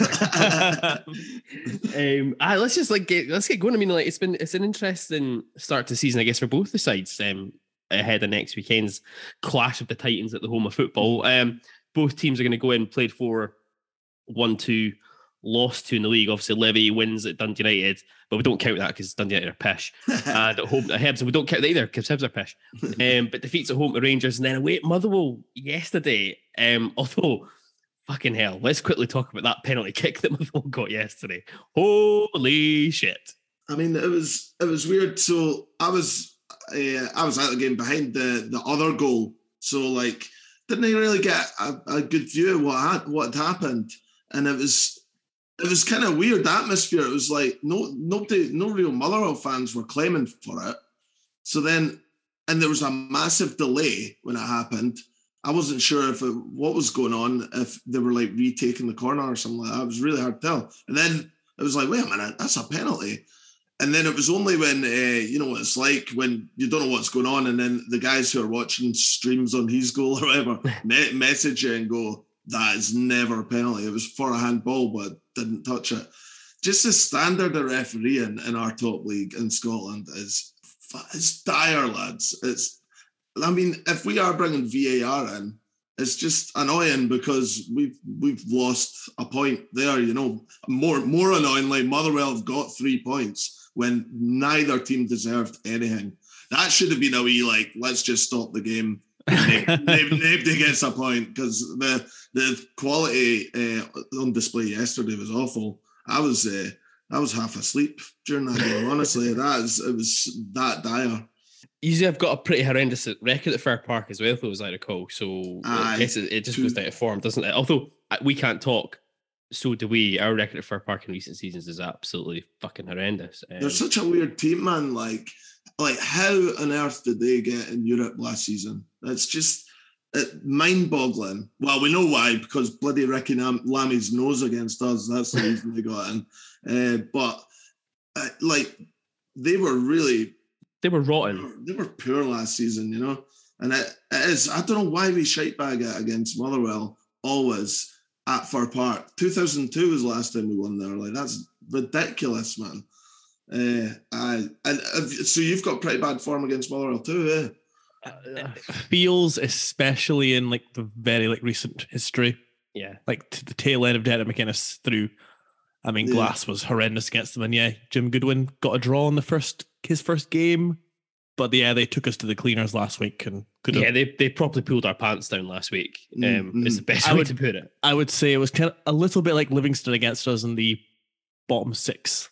um, ah, let's just like get let's get going. I mean, like it's been it's an interesting start to season, I guess, for both the sides. Um, ahead of next weekend's clash of the Titans at the home of football. Um, both teams are going to go in played for one two lost to in the league. Obviously, Livi wins at Dundee United, but we don't count that because Dundee United are pish. [laughs] and at home at Hibs, and we don't count that either because Hibs are pish. [laughs] Um, but defeats at home to Rangers and then away at Motherwell yesterday. Um, although, fucking hell, let's quickly talk about that penalty [laughs] kick that Motherwell got yesterday. Holy shit! I mean, it was it was weird. So I was uh, I was at the game behind the the other goal. So like, didn't really get a, a good view of what had, what had happened, and it was it was kind of weird atmosphere. It was like no nobody, no real Motherwell fans were claiming for it. So then, and there was a massive delay when it happened. I wasn't sure if it, what was going on, if they were like retaking the corner or something like that. It was really hard to tell. And then it was like, wait a minute, that's a penalty. And then it was only when uh, you know what it's like when you don't know what's going on, and then the guys who are watching streams on his goal or whatever [laughs] me- message you and go, "That is never a penalty. It was for a handball, but didn't touch it." Just the standard of refereeing in our top league in Scotland is it's dire, lads. It's I mean, if we are bringing VAR in, it's just annoying because we've we've lost a point there. You know, more more annoyingly, Motherwell have got three points when neither team deserved anything. That should have been a wee like, let's just stop the game. Nobody [laughs] gets a point because the the quality uh, on display yesterday was awful. I was uh, I was half asleep during that game. Honestly, that is it was that dire. You have got a pretty horrendous record at Fir Park as well, though, as I recall. So I Aye. guess it, it just Two- goes out of form, doesn't it? Although we can't talk, so do we. Our record at Fir Park in recent seasons is absolutely fucking horrendous. Um, They're such a weird team, man. Like, like how on earth did they get in Europe last season? It's just mind-boggling. Well, we know why because bloody Ricky Lam- Lamie's nose against us. That's the reason they got in. Uh, but uh, like, they were really they were rotten. they were poor last season, you know. And it, it is. I don't know why we shite bag it against Motherwell always at Fir Park. 2002 was the last time we won there. Like that's ridiculous, man. Uh, I and uh, so you've got pretty bad form against Motherwell too, eh? Feels especially in like the very like recent history, Yeah. like to the tail end of Derek McInnes through. I mean, Yeah. Glass was horrendous against them, and yeah, Jim Goodwin got a draw in the first his first game, but yeah, they took us to the cleaners last week and could have. Yeah, they, they properly pulled our pants down last week. Um, Mm, Is mm. the best I way would- to put it. I would say it was kind of a little bit like Livingston against us in the bottom six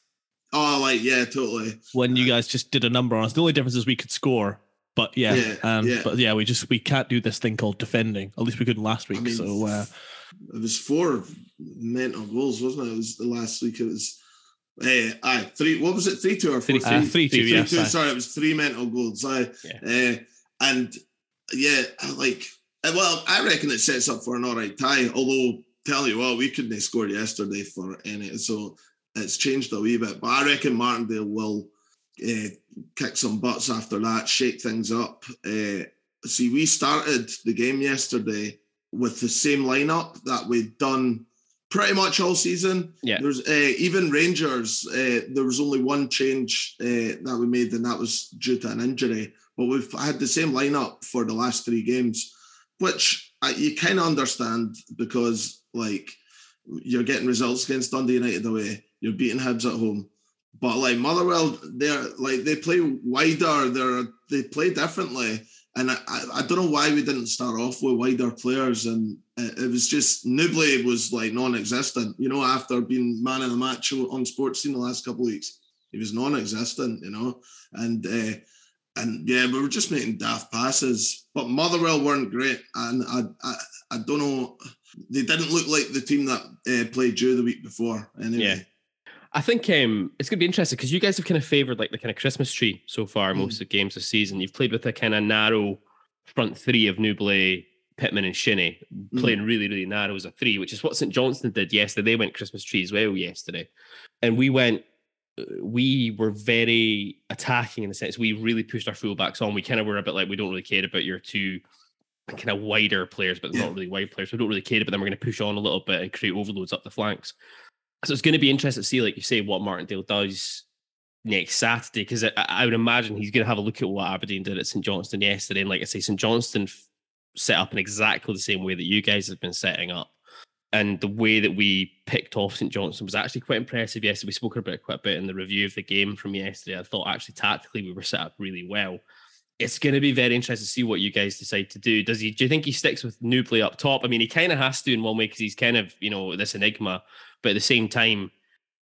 Oh, like yeah, totally. when you guys just did a number on us. The only difference is we could score, but yeah, Yeah, um, yeah. but yeah, we just we can't do this thing called defending. At least we couldn't last week. I mean, so uh, It was four mental goals, wasn't it? It was the last week. It was. Uh, aye, three. What was it? Three two or four? Three- uh, three two, Three, yeah, two. sorry. It was three mental goals. Aye. Yeah. Uh, and yeah, like. uh, Well, I reckon it sets up for an all right tie. Although, tell you what, we couldn't have scored yesterday for any, so it's changed a wee bit. But I reckon Martindale will uh, kick some butts after that, shake things up. Uh, see, we started the game yesterday with the same lineup that we'd done pretty much all season. Yeah. There's uh, even Rangers. Uh, there was only one change uh, that we made, and that was due to an injury. But we've had the same lineup for the last three games, which you kind of understand because like you're getting results against Dundee United away, you're beating Hibs at home. But like Motherwell, they're like they play wider. They're they play differently, and I, I, don't know why we didn't start off with wider players. And it, it was just Nouble was like non-existent. You know, after being man of the match on Sportscene the last couple of weeks, he was non-existent. You know, and uh, and yeah, we were just making daft passes. But Motherwell weren't great, and I, I I don't know. They didn't look like the team that uh, played you the week before. Anyway. Yeah. I think um, it's going to be interesting because you guys have kind of favoured like the kind of Christmas tree so far, Mm. most of the games this season. You've played with a kind of narrow front three of Nouble, Pittman, and Shinnie, Mm. playing really, really narrow as a three, which is what St Johnstone did yesterday. They went Christmas tree as well yesterday. And we went, uh, we were very attacking in the sense we really pushed our fullbacks on. We kind of were a bit like, we don't really care about your two kind of wider players, but not really wide players. We don't really care about them. We're going to push on a little bit and create overloads up the flanks. So it's going to be interesting to see, like you say, what Martindale does next Saturday, because I, I would imagine he's going to have a look at what Aberdeen did at St Johnstone yesterday. And like I say, St Johnstone set up in exactly the same way that you guys have been setting up. And the way that we picked off St Johnstone was actually quite impressive yesterday. We spoke about it quite a bit in the review of the game from yesterday. I thought actually tactically we were set up really well. It's going to be very interesting to see what you guys decide to do. Does he? Do you think he sticks with Nouble up top? I mean, he kind of has to in one way because he's kind of you know this enigma, but at the same time,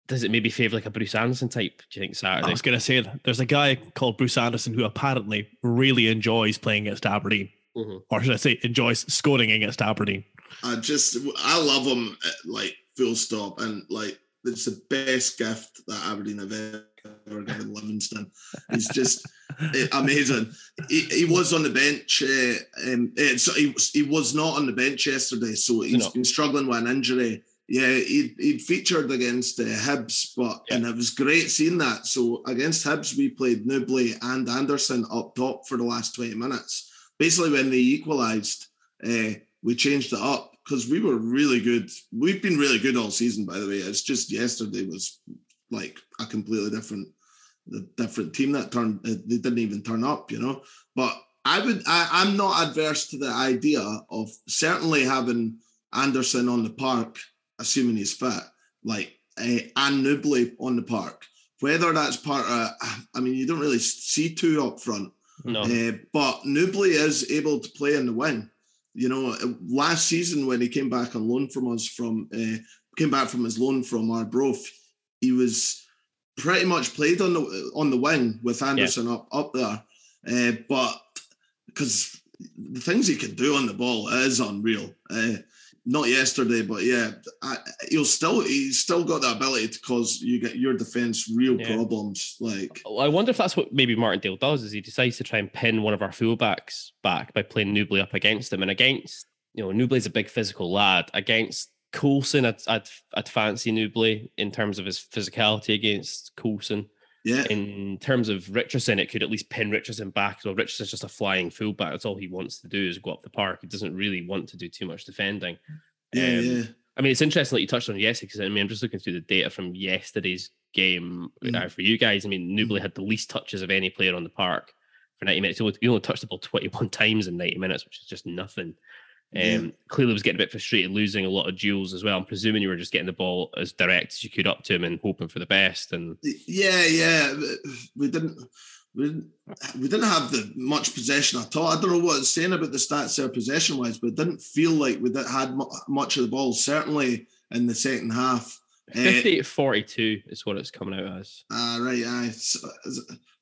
does it maybe favour like a Bruce Anderson type? Do you think Saturday? I was going to say there's a guy called Bruce Anderson who apparently really enjoys playing against Aberdeen, Mhm. or should I say, enjoys scoring against Aberdeen. I just I love him uh, like full stop and like it's the best gift that Aberdeen have ever given Livingston. He's just eh, amazing. He, he was on the bench. Uh, um, eh, so he, he was not on the bench yesterday, so he's not? been struggling with an injury. Yeah, he he featured against uh, Hibs, but Yeah. and it was great seeing that. So against Hibs, we played Nouble and Anderson up top for the last twenty minutes. Basically, when they equalised, uh, we changed it up because we were really good. We've been really good all season, by the way. It's just yesterday was like a completely different, the different team that turned. uh, They didn't even turn up, you know. But I would, I, I'm not adverse to the idea of certainly having Anderson on the park, assuming he's fit, like uh, and Nouble on the park. Whether that's part of, I mean, you don't really see two up front. no, Uh, but Nouble is able to play in the wing. You know, last season when he came back on loan from us from uh, came back from his loan from Arbroath, he was pretty much played on the on the wing with Anderson up up there. Uh, but because the things he can do on the ball is unreal. Uh, not yesterday, but yeah, I, he'll still he's still got the ability to cause you get your defense real Yeah. problems. Like I wonder if that's what maybe Martindale does. Is he decides to try and pin one of our fullbacks back by playing Nouble up against him, and against you know Nouble's a big physical lad. Against Coulson, I'd, I'd I'd fancy Nouble in terms of his physicality against Coulson. Yeah, In terms of Richardson, it could at least pin Richardson back. So Richardson's just a flying fullback. That's all he wants to do is go up the park. He doesn't really want to do too much defending. yeah, um, yeah. I mean, it's interesting that you touched on yesterday because I mean, I'm just looking through the data from yesterday's game Mm. uh, for you guys. I mean, Nouble had the least touches of any player on the park for 90 minutes. He only, he only touched the ball 21 [laughs] times in 90 minutes, which is just nothing. Um. Clearly, was getting a bit frustrated losing a lot of duels as well. I'm presuming you were just getting the ball as direct as you could up to him and hoping for the best. And Yeah, yeah. We didn't we didn't we didn't have the much possession at all. I don't know what it's saying about the stats there possession wise, but it didn't feel like we had much of the ball. Certainly in the second half. 58 42 is what it's coming out as. uh, right, aye.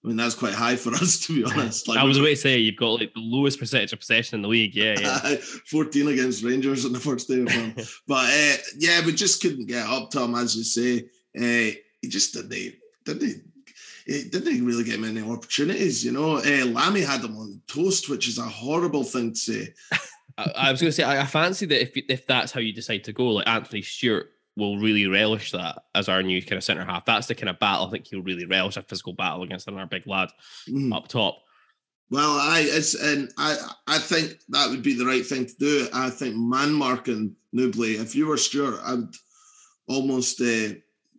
I mean, that's quite high for [laughs] us, to be honest. Like, I was about to say you've got like the lowest percentage of possession in the league. Yeah, yeah. [laughs] 14 against Rangers in the first day of them. [laughs] but uh, yeah, we just couldn't get up to him, as you say. Uh, he just didn't, didn't he didn't really get many opportunities, you know. Uh, Lamie had him on toast, which is a horrible thing to say. I, I was going to say I, I fancy that if if that's how you decide to go, like Anthony Stewart will really relish that as our new kind of centre half. That's the kind of battle I think he'll really relish a physical battle against another big lad Mm. up top. Well, I it's and I I think that would be the right thing to do. I think man marking Nouble. If you were Stewart, I would almost uh,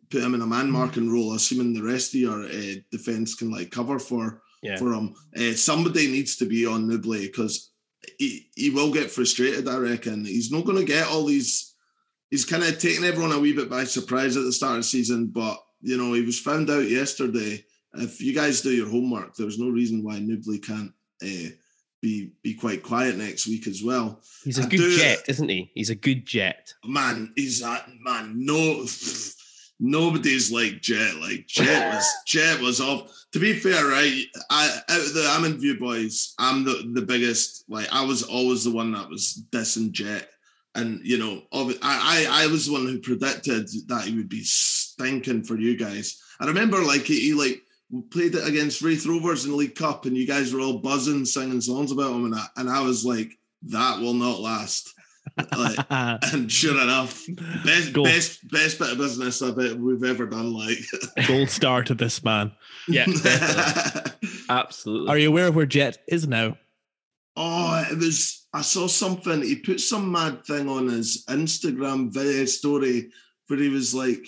put him in a man marking role, assuming the rest of your uh, defense can like cover for Yeah. for him. Uh, somebody needs to be on Nouble because he, he will get frustrated. I reckon he's not going to get all these. He's kind of taking everyone a wee bit by surprise at the start of the season, but you know he was found out yesterday. If you guys do your homework, there's no reason why Nouble can't uh, be be quite quiet next week as well. He's a I good do- jet, isn't he? He's a good jet. Man, he's that man. No, nobody's like Jet. Like Jet [laughs] was Jet was off. To be fair, right? I out of the I'm in View boys. I'm the the biggest. Like I was always the one that was dissing Jet. And you know, I, I I was the one who predicted that he would be stinking for you guys. I remember like he, he like played it against Raith Rovers in the League Cup, and you guys were all buzzing, singing songs about him, and I, and I was like, that will not last. like, [laughs] and sure enough, best Gold. best best bit of business I bet we've ever done. Like [laughs] gold star to this man. Yeah, [laughs] absolutely. Are you aware of where Jet is now? Oh, it was. I saw something. He put some mad thing on his Instagram video story where he was like,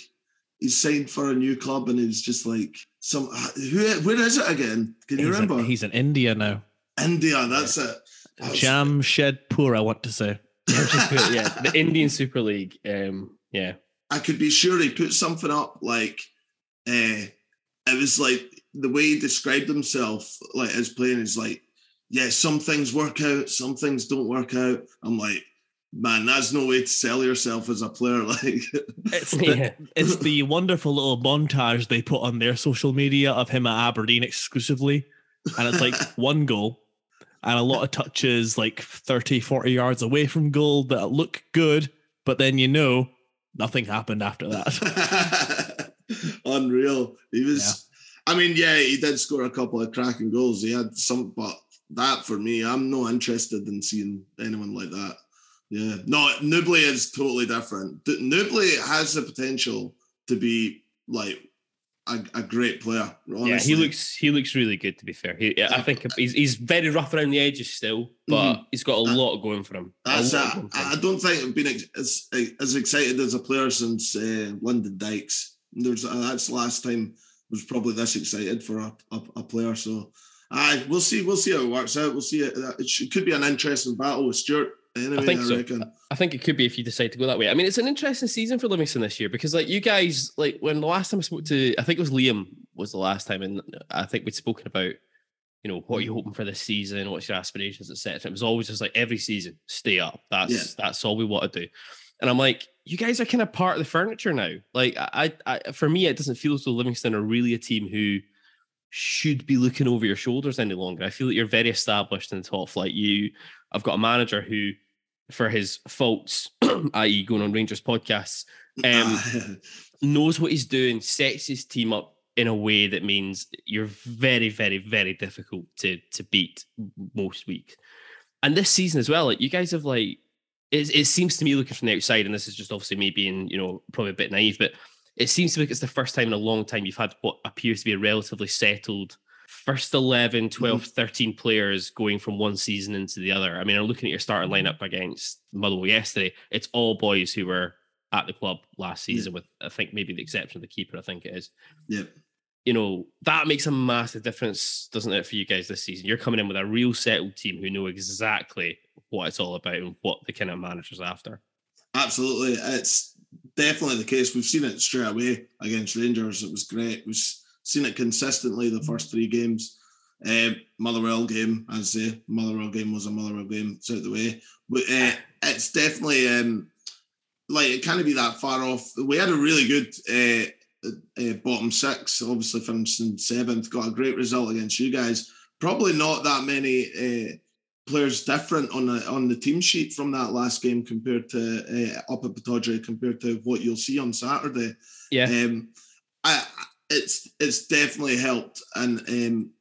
he signed for a new club, and he was just like, some. Who? Where is it again? Can you he's remember? he's in India now. India. That's it. Jamshedpur, I want to say. [laughs] yeah, the Indian Super League. Um, yeah, I could be sure he put something up like, uh, it was like the way he described himself, like as playing is like, yeah, some things work out, some things don't work out. I'm like, man, that's no way to sell yourself as a player. [laughs] Like, it's the, it's the wonderful little montage they put on their social media of him at Aberdeen exclusively, and it's like [laughs] one goal, and a lot of touches like 30, 40 yards away from goal that look good, but then you know nothing happened after that. [laughs] Unreal. He was, yeah. I mean, yeah, he did score a couple of cracking goals. He had some, but that for me, I'm not interested in seeing anyone like that. Yeah, no, Nouble is totally different. Nouble has the potential to be like a, a great player. Honestly. Yeah, he looks he looks really good. To be fair, he, I think he's, he's very rough around the edges still, but mm-hmm. he's got a lot going for him. That's it. I don't think I've been as as excited as a player since uh, Lyndon Dykes. There's uh, that's the last time I was probably this excited for a, a, a player. So, I we'll see we'll see how it works out. We'll see uh, uh, it. It could be an interesting battle with Stuart Anyway, I think I so. Reckon. I think it could be if you decide to go that way. I mean, it's an interesting season for Livingston this year because, like, you guys, like, when the last time I spoke to, I think it was Liam was the last time, and I think we'd spoken about, you know, what are you hoping for this season? What's your aspirations, etc. It was always just like every season, stay up. That's yeah. that's all we want to do. And I'm like, you guys are kind of part of the furniture now. Like, I, I, for me, it doesn't feel as though Livingston are really a team who should be looking over your shoulders any longer. I feel that you're very established in the top flight. You, I've got a manager who for his faults, [clears throat] i.e., going on Rangers podcasts, um, [laughs] knows what he's doing, sets his team up in a way that means you're very, very, very difficult to to beat most weeks. And this season as well, like you guys have like it, it seems to me looking from the outside, and this is just obviously me being, you know, probably a bit naive, but it seems to me like it's the first time in a long time you've had what appears to be a relatively settled first 11, 12, mm-hmm. 13 players going from one season into the other. I mean, I'm looking at your starting mm-hmm. lineup against Motherwell yesterday. It's all boys who were at the club last season, yeah. with I think maybe the exception of the keeper, I think it is. Yeah. You know, that makes a massive difference, doesn't it, for you guys this season? You're coming in with a real settled team who know exactly what it's all about and what the kind of manager's after. Absolutely. It's definitely the case. We've seen it straight away against Rangers. It was great. We've seen it consistently the first three games. Uh, Motherwell game, as the Motherwell game was a Motherwell game, it's out the way. But uh, it's definitely um, like it can't be that far off. We had a really good uh, uh, bottom six, obviously finishing seventh, got a great result against you guys. Probably not that many uh, players different on the on the team sheet from that last game compared to uh, up at Pittodrie compared to what you'll see on Saturday. Yeah. Um, I it's it's definitely helped, and um,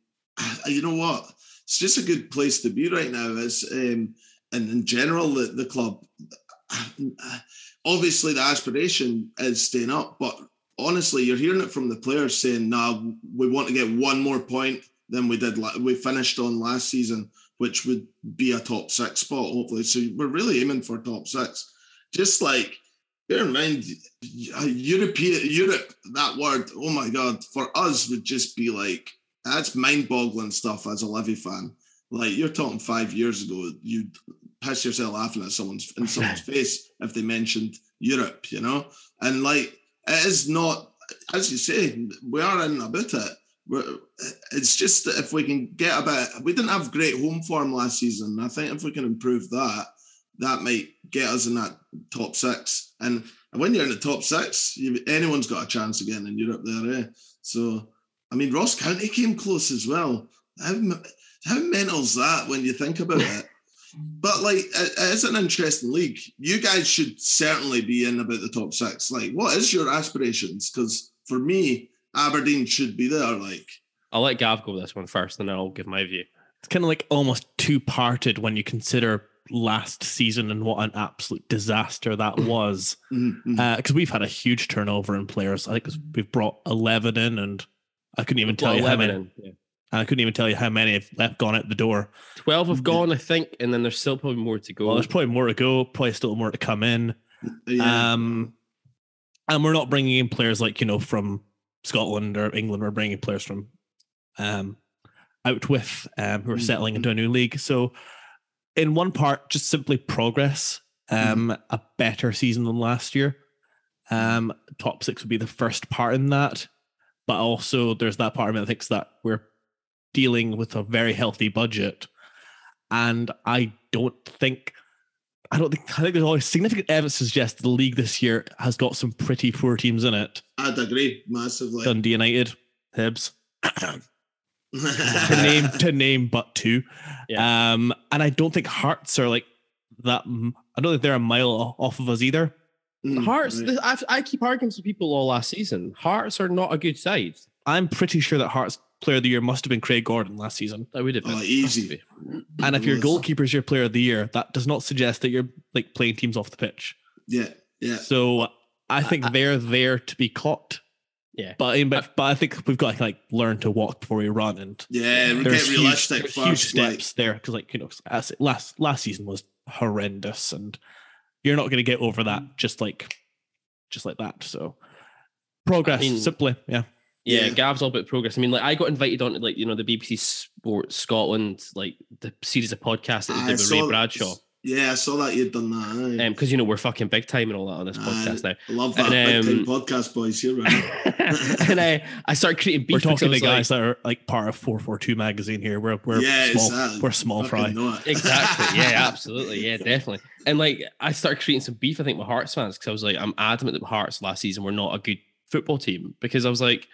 you know what? It's just a good place to be right now. As um, and in general, the, the club. Obviously, the aspiration is staying up, but honestly, you're hearing it from the players saying, "Nah, we want to get one more point than we did. We finished on last season, which would be a top six spot, hopefully. So we're really aiming for top six. Just like bear in mind, European Europe, that word, oh my god, for us would just be like that's mind-boggling stuff as a Livi fan. Like you're talking five years ago, you'd piss yourself laughing at someone's in [laughs] someone's face if they mentioned Europe, you know? And like it is not, as you say, we are in about it. It's just that if we can get a bit, we didn't have great home form last season. I think if we can improve that, that might get us in that top six. And when you're in the top six, anyone's got a chance again in Europe there. Eh? So, I mean, Ross County came close as well. How, how mental's that when you think about it? [laughs] But like, it- it's an interesting league. You guys should certainly be in about the top six. Like, what is your aspirations? Because for me, Aberdeen should be there. Like, I'll let Gav go with this one first, and then I'll give my view. It's kind of like almost two parted when you consider last season and what an absolute disaster that was. mhm, mhm. Because we've had a huge turnover in players. I think we've brought eleven in, and I couldn't even tell Well, you how many. in, yeah. I couldn't even tell you how many have left gone out the door. Twelve have gone, I think, and then there's still probably more to go. Well, there's probably more to go. Probably still more to come in. yeah. Um, and we're not bringing in players like you know from Scotland or England. We're bringing players from um, out with um, who are settling into a new league. So, in one part, just simply progress. Um, a better season than last year. Um, top six would be the first part in that, but also there's that part of me that thinks that we're dealing with a very healthy budget, and I don't think I don't think I think there's always significant evidence to suggest the league this year has got some pretty poor teams in it. I'd agree massively. Dundee United, Hibs, [laughs] to name to name but two. Um, and I don't think Hearts are like that. I don't think they're a mile off of us either. Mm, Hearts. right. I've, I keep arguing to people all last season. Hearts are not a good side. I'm pretty sure that Hearts Player of the Year must have been Craig Gordon last season. I would have been. Oh, easy. be. And if your Yes. goalkeeper's your Player of the Year, that does not suggest that you're like playing teams off the pitch. Yeah, yeah. So I think I- they're there to be caught. Yeah. But, but but I think we've got to like learn to walk before we run, and Yeah, we there's get huge, realistic there's first. huge like- steps there because like you know as last last season was horrendous, and you're not going to get over that mm. just like just like that. So progress, I mean- simply, yeah. Yeah, Yeah. Gav's all about progress. I mean, like I got invited on to like you know the BBC Sports Scotland like the series of podcasts that they I did with Ray Bradshaw. Yeah, I saw that you'd done that. aye. Um, because you know we're fucking big time and all that on this Aye. podcast now. I love that and, big um, time podcast, boys. You're right. [laughs] and I I started creating beef. We're I talking to was like- guys that are like part of four four two magazine here. We're we're yeah, small, exactly. we're small fry. [laughs] Exactly. Yeah, [laughs] absolutely. Yeah, definitely. And like I started creating some beef, I think, with Hearts fans because I was like, I'm adamant that Hearts last season were not a good football team because I was like,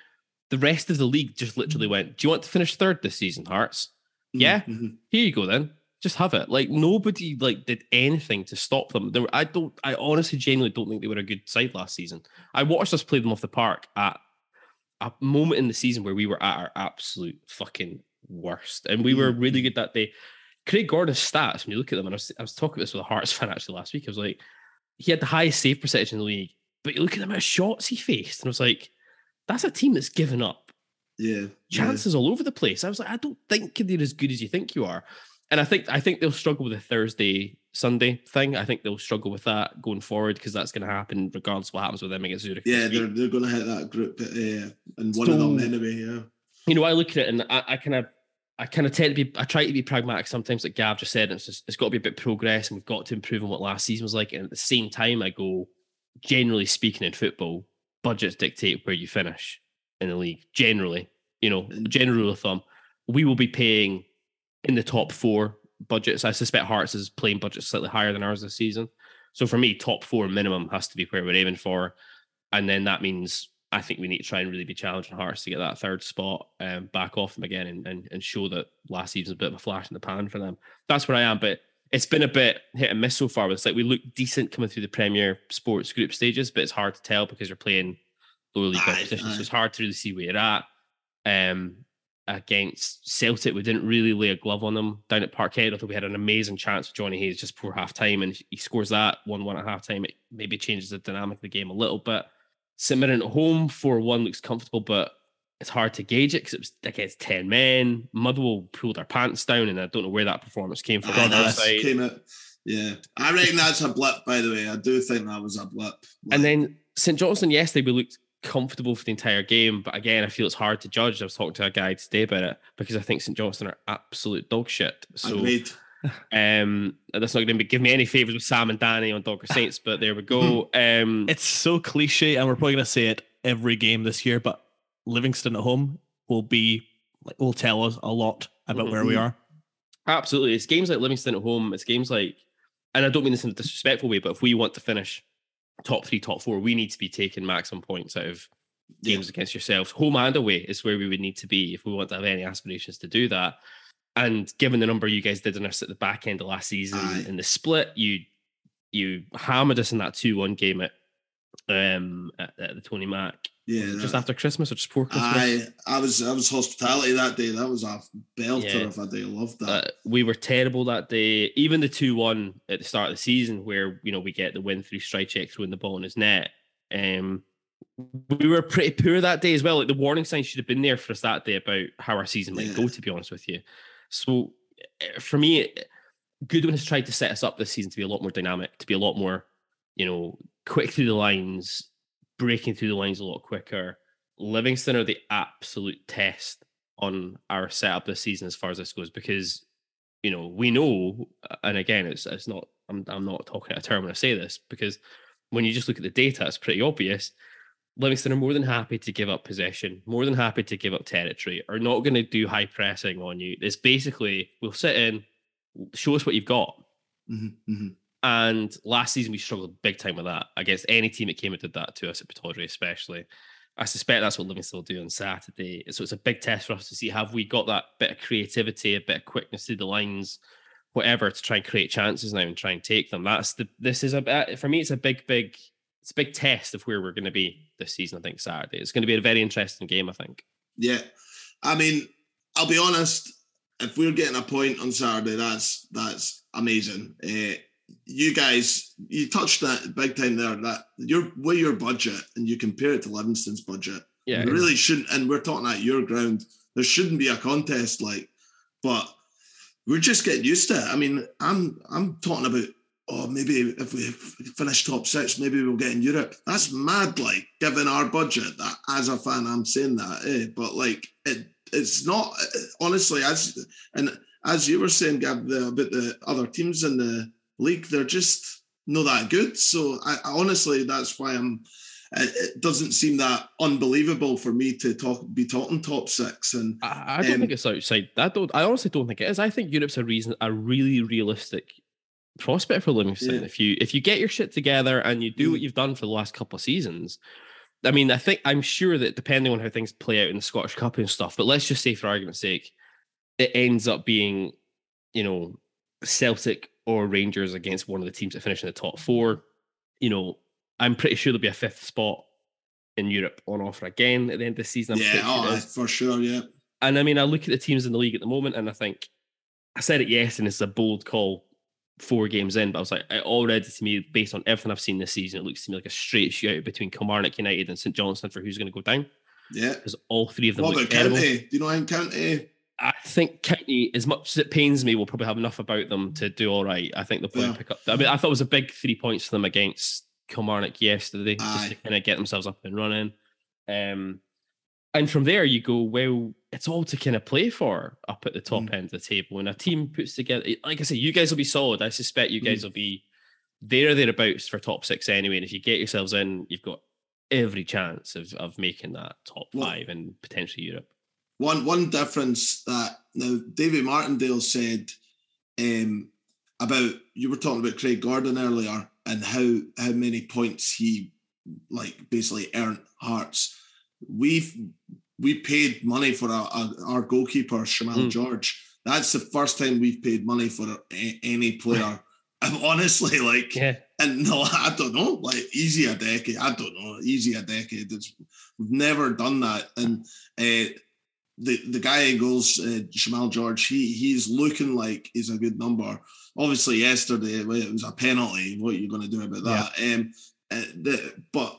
the rest of the league just literally mm-hmm. went, Do you want to finish third this season, Hearts? Mm-hmm. Yeah. Mhm. Here you go then. Just have it. Like nobody like did anything to stop them. There were, I don't I honestly genuinely don't think they were a good side last season. I watched us play them off the park at a moment in the season where we were at our absolute fucking worst. And we were mm-hmm. really good that day. Craig Gordon's stats, when you look at them, and I was, I was talking about this with a Hearts fan actually last week. I was like, he had the highest save percentage in the league, but you look at the amount of shots he faced, and I was like, that's a team that's given up Yeah. chances all over the place. I was like, I don't think they're as good as you think you are. And I think I think they'll struggle with the Thursday Sunday thing. I think they'll struggle with that going forward because that's going to happen regardless of what happens with them against Zurich. Yeah, they're, they're going to hit that group, uh, and one of them anyway. Yeah. you know, I look at it and I, I kind of. I kind of tend to be. I try to be pragmatic sometimes, like Gav just said. It's just it's got to be a bit progress, and we've got to improve on what last season was like. And at the same time, I go, generally speaking, in football, budgets dictate where you finish in the league. Generally, you know, general rule of thumb, we will be paying in the top four budgets. I suspect Hearts is playing budget slightly higher than ours this season. So for me, top four minimum has to be where we're aiming for, and then that means I think we need to try and really be challenging Hearts to get that third spot um, back off them again and, and and show that last season was a bit of a flash in the pan for them. That's where I am, but it's been a bit hit and miss so far. It's like we look decent coming through the Premier Sports group stages, but it's hard to tell because you're playing lower league competition, so it's hard to really see where you're at. Um, against Celtic, we didn't really lay a glove on them down at Parkhead. Although we had an amazing chance with Johnny Hayes just before half time, and he scores that one one at half time. It maybe changes the dynamic of the game a little bit. Mirren at home, 4 1 looks comfortable, but it's hard to gauge it because it was against 10 men. Motherwell pulled their pants down, and I don't know where that performance came from. On their that's side. came out. Yeah, I reckon that's a blip. By the way, I do think that was a blip. And then St Johnstone yesterday, we looked comfortable for the entire game, but again, I feel it's hard to judge. I was talking to a guy today about it because I think St Johnstone are absolute dog shit. So agreed. [laughs] um, that's not going to give me any favors with Sam and Danny on Dogger Saints, but there we go. [laughs] Um, It's so cliche, and we're probably going to say it every game this year. But Livingston at home will be like will tell us a lot about where we Mhm. are. Absolutely. It's games like Livingston at home. It's games like, and I don't mean this in a disrespectful way, but if we want to finish top three, top four, we need to be taking maximum points out of Yeah. games against yourselves. Home and away is where we would need to be if we want to have any aspirations to do that. And given the number you guys did on us at the back end of last season Aye. in the split, you you hammered us in that two one game at um at, at the Tony Mac Yeah, just that- after Christmas or just before Christmas. I I was I was hospitality that day. That was a belter Yeah. of a day. I loved that. Uh, we were terrible that day. Even the two one at the start of the season, where you know we get the win through Stryjek throwing the ball in his net. Um, we were pretty poor that day as well. Like the warning signs should have been there for us that day about how our season might go. To be honest with you, so uh, for me, Goodwin has tried to set us up this season to be a lot more dynamic, to be a lot more, you know, quick through the lines, breaking through the lines a lot quicker. Livingston are the absolute test on our setup this season as far as this goes because you know we know and again it's it's not I'm I'm not talking out of term when I say this because when you just look at the data it's pretty obvious Livingston are more than happy to give up possession more than happy to give up territory are not going to do high pressing on you it's basically we'll sit in show us what you've got Mhm, mhm. And last season we struggled big time with that against any team that came and did that to us at Pittodrie, especially. I suspect that's what Livingston will do on Saturday. So it's a big test for us to see have we got that bit of creativity, a bit of quickness through the lines, whatever, to try and create chances now and try and take them. That's the this is a bit for me. It's a big, big, it's a big test of where we're going to be this season. I think Saturday. It's going to be a very interesting game. I think. Yeah, I mean, I'll be honest. If we're getting a point on Saturday, that's that's amazing. Uh, you guys, you touched that big time there. That your with your budget, and you compare it to Livingston's budget. Yeah, you really shouldn't. And we're talking at your ground. There shouldn't be a contest like, but we're just getting used to it. I mean, I'm I'm talking about. Oh, maybe if we finish top six, maybe we'll get in Europe. That's mad, like given our budget. That as a fan, I'm saying that, eh? But like, it it's not honestly as and as you were saying, Gab, the, about the other teams in the league, they're just not that good. So I, I honestly, that's why I'm. It, doesn't seem that unbelievable for me to talk, be talking top six, and I, I don't Um, think it's outside. I don't. I honestly don't think it is. I think Europe's a reason, a really realistic prospect for Livingston. Yeah. If you if you get your shit together and you do Mm. what you've done for the last couple of seasons, I mean, I think I'm sure that depending on how things play out in the Scottish Cup and stuff, but let's just say for argument's sake, it ends up being, you know, Celtic or Rangers against one of the teams that finish in the top four. You know, I'm pretty sure there'll be a fifth spot in Europe on offer again at the end of the season. I'm yeah, oh, for sure, yeah, And I mean, I look at the teams in the league at the moment, and I think I said it yes, and it's a bold call four games in, but I was like, it already to me, based on everything I've seen this season, it looks to me like a straight shootout between Kilmarnock United and St Johnstone for who's going to go down yeah. because all three of them What about terrible. County? Do you know how County? I think County, as much as it pains me, will probably have enough about them to do all right. I think they'll probably Yeah. pick up. I mean, I thought it was a big three points for them against Kilmarnock yesterday, just to kind of get themselves up and running. Um, and from there, you go, well, it's all to kind of play for up at the top Mm. end of the table. When a team puts together, like I say, you guys will be solid. I suspect you guys Mm. will be there or thereabouts for top six anyway. And if you get yourselves in, you've got every chance of, of making that top Well- five and potentially Europe. One one difference that now David Martindale said um, about you were talking about Craig Gordon earlier and how how many points he like basically earned Hearts. We've we paid money for a, our goalkeeper Shamal Mm. George. That's the first time we've paid money for a, any player. [laughs] I'm honestly like Yeah. and no, I don't know, like easy a decade. I don't know, easy a decade. It's, we've never done that. And uh, the the guy in goals, uh, Shamal George, he he's looking like he's a good number. Obviously, yesterday it was a penalty. What are you going to do about that? Um, uh, the, but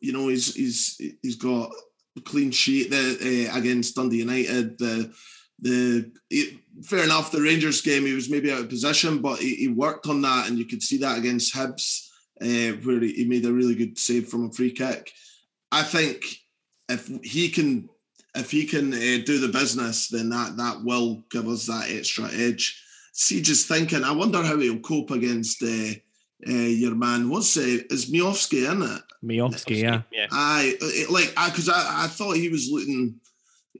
you know he's he's he's got a clean sheet the, uh, against Dundee United. The the it, fair enough. The Rangers game, he was maybe out of position, but he, he worked on that, and you could see that against Hibs, uh, where he, he made a really good save from a free kick. I think if he can, if he can uh, do the business, then that that will give us that extra edge. See, just thinking, I wonder how he'll cope against uh, uh, your man. What's uh, is Miovski in it? Miovski, yeah. Yeah. I it, like I because I, I thought he was looking.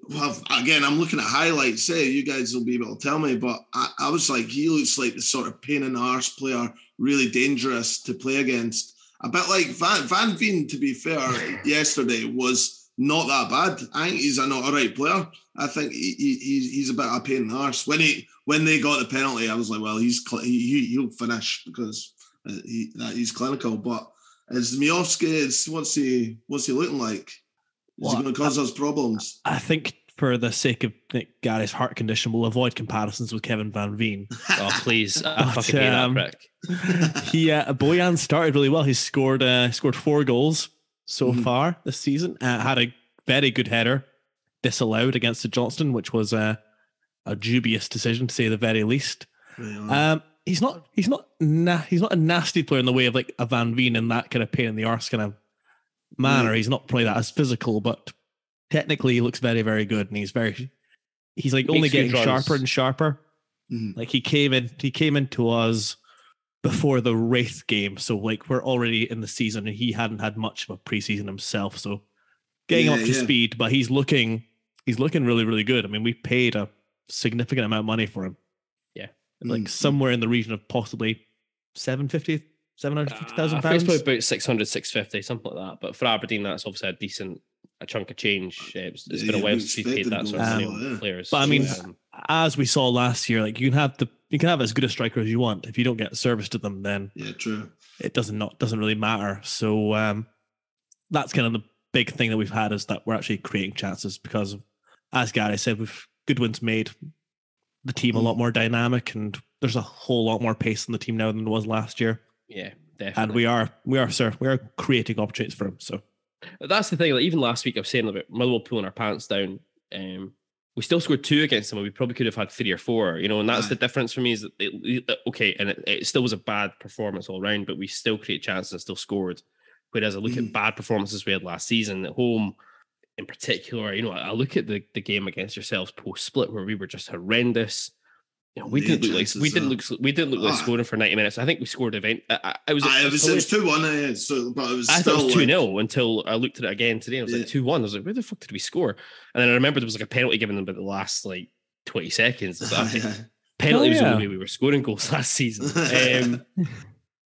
Well, again, I'm looking at highlights. Say you guys will be able to tell me, but I, I was like, he looks like the sort of pain in the arse player, really dangerous to play against. A bit like Van Van Veen, to be fair, [laughs] yesterday was not that bad. I think he's an all right player. I think he, he, he's he's a bit of a pain in the arse. When he when they got the penalty, I was like, well, he's cl- he, he'll finish because uh, he that he's clinical. But is Miovski? Is what's he what's he looking like? Is Well, he going to cause us problems? I think for the sake of Nick Gary's heart condition, we'll avoid comparisons with Kevin Van Veen. [laughs] Oh please, I But, fucking hate um, that prick. he uh, Bojan started really well. He scored uh, scored four goals so Mhm. far this season. Uh, had a very good header disallowed against the Johnstone, which was uh, a dubious decision to say the very least. Yeah. Um, he's not he's not na- he's not a nasty player in the way of like a Van Veen and that kind of pain in the arse kind of manner. He's not probably that as physical, but technically he looks very very good, and he's very he's like only Makes getting sharper and sharper. Mhm. Like he came in, he came into us before the Raith game, so like we're already in the season, and he hadn't had much of a preseason himself. So getting him Yeah, up to yeah. speed, but he's looking, he's looking really, really good. I mean, we paid a significant amount of money for him. Yeah. like Mm. somewhere in the region of possibly 750, 750,000 Uh, I it's pounds. probably about 600, 650, something like that. But for Aberdeen, that's obviously a decent a chunk of change. It's, it's Yeah, been a while since we paid that sort of money goals, on yeah. players. But I mean, So, um, As we saw last year, like you can have the you can have as good a striker as you want. If you don't get service to them, then yeah, true. it doesn't not doesn't really matter. So um, that's kind of the big thing that we've had is that we're actually creating chances because, of, as Gary said, we've Goodwin's made. The team a lot more dynamic, and there's a whole lot more pace in the team now than there was last year. yeah, definitely. And we are we are sir we are creating opportunities for him. So That's the thing. Like even last week, I was saying about Motherwell pulling our pants down. Um, we still scored two against them. and We probably could have had three or four. You know, and that's Aye. the difference for me. Is that it, okay, and it, it still was a bad performance all round, but we still create chances and still scored. Whereas I look Mhm. at bad performances we had last season at home, in particular. You know, I I look at the the game against yourselves post split where we were just horrendous. You know, we didn't look like we didn't look we didn't look like ah. scoring for ninety minutes. I think we scored event. I, I, I was Aye, it was it was two one, uh, so but it was I still thought it was like- 0 until I looked at it again today. I was Yeah. like 2 1. I was like, where the fuck did we score? And then I remember there was like a penalty given them by the last like 20 seconds. I was like, penalty Oh, was the only way we were scoring goals [laughs] last season. [laughs] Um,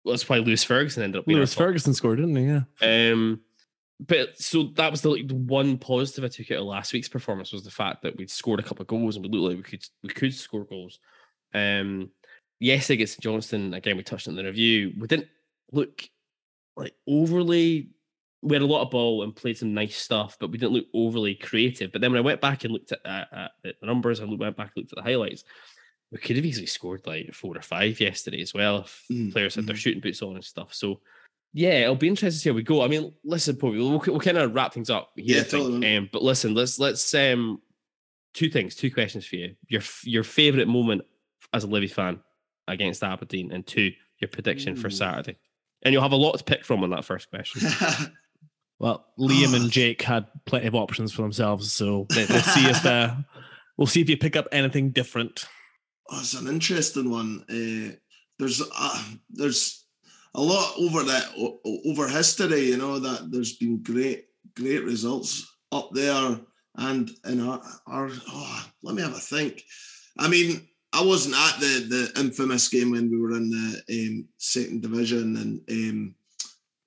well, that's why Lewis Ferguson ended up being Lewis our top. Ferguson scored, didn't he? Yeah. Um, but so that was the, like, the one positive I took out of last week's performance was the fact that we'd scored a couple of goals and we looked like we could we could score goals. Um, yes, against Johnstone again, we touched on the review. We didn't look like overly. We had a lot of ball and played some nice stuff, but we didn't look overly creative. But then when I went back and looked at, uh, at the numbers and went back and looked at the highlights, we could have easily scored like four or five yesterday as well if Mm, players had their mhm. shooting boots on and stuff. So yeah, it'll be interesting to see how we go. I mean, listen, Paul, we'll, we'll kind of wrap things up here. Yeah, totally. Um, but listen, let's let's um two things, two questions for you. Your your favorite moment as a Livy fan against Aberdeen, and two, your prediction for Saturday. And you'll have a lot to pick from on that first question. [laughs] Well, Liam and [sighs] Jake had plenty of options for themselves, so we'll we'll see if uh, [laughs] we'll see if you pick up anything different. Oh, it's an interesting one. Uh, there's uh, there's a lot over that o- o- over history. You know that there's been great great results up there, and in our, our oh, let me have a think. I mean, I wasn't at the the infamous game when we were in the um, second division, and um,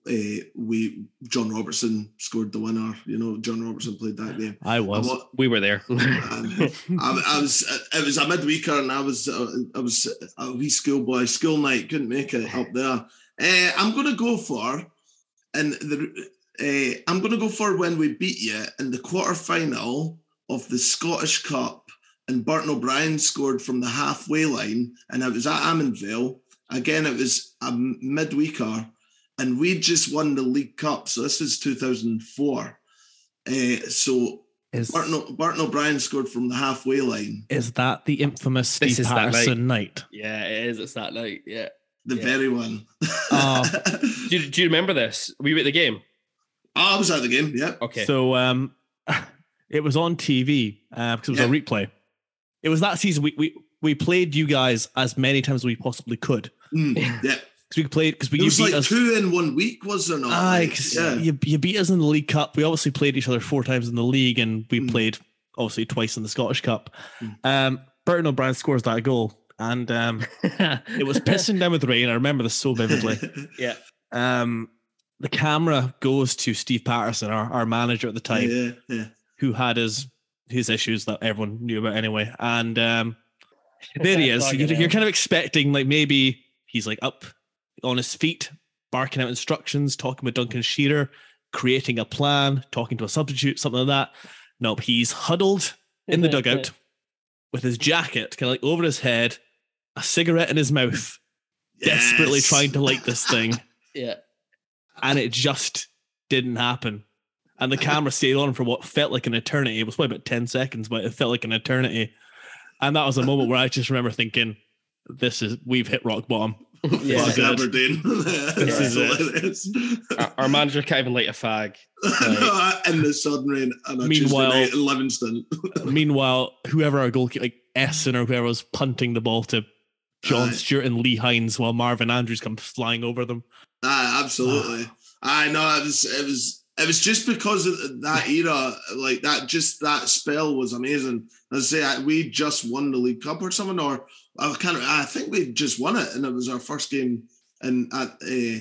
uh, we John Robertson scored the winner. You know, John Robertson played that game. I I was. wa- we were there. [laughs] I, I was it was a midweeker and I was uh, I was a wee schoolboy school night couldn't make it up there. Uh, I'm gonna go for and the uh, I'm gonna go for when we beat you in the quarter final of the Scottish Cup and Burton O'Brien scored from the halfway line and it was at Almondvale. Again, it was a midweeker and we just won the League Cup. So this is 2004. Uh, so Is, Barton, O- Burton O'Brien scored from the halfway line. is that the infamous This Steve is that night. Paterson night? yeah, it is. It's that night. Yeah. The Yeah. very one. Oh. [laughs] Do you, do you remember this? Were you at the game? I was at the game. Yeah. Okay. So um, [laughs] it was on TV uh, because it was a replay. It was that season we we we played you guys as many times as we possibly could Mm, yeah. because we played because we It you was beat like us. two in one week, was there not? Aye, Like, 'cause yeah. you, you beat us in the League Cup. We obviously played each other four times in the league, and we Mm. played obviously twice in the Scottish Cup. Mm. Um, Burton O'Brien scores that goal, and um, [laughs] it was pissing down with rain. I remember this so vividly. [laughs] yeah. Um, the camera goes to Steve Paterson, our, our manager at the time, yeah, yeah. who had his his issues that everyone knew about anyway. And um, [laughs] there he is. You're, you're kind of expecting like maybe he's like up on his feet, barking out instructions, talking with Duncan Shearer, creating a plan, talking to a substitute, something like that. Nope, he's huddled in the dugout with his jacket kind of like over his head, a cigarette in his mouth, desperately trying to light this thing, [laughs] Yeah. and it just didn't happen. And the camera stayed on for what felt like an eternity. It was probably about 10 seconds, but it felt like an eternity. And that was a moment where I just remember thinking, this is, we've hit rock bottom. [laughs] Yeah. Fuck. Aberdeen. This is it. [laughs] Our, our manager can't even light a fag. [laughs] in the sudden rain on a Meanwhile- Tuesday night in Livingston. Meanwhile, whoever our goalkeeper, like Esson or whoever was punting the ball to John Aye. Stewart and Lee Hines while Marvin Andrews comes flying over them. Ah, absolutely. I know it was it was it was just because of that era, like that just that spell was amazing. As I say, we just won the League Cup or something, or I kind of I think we just won it, and it was our first game, and at uh,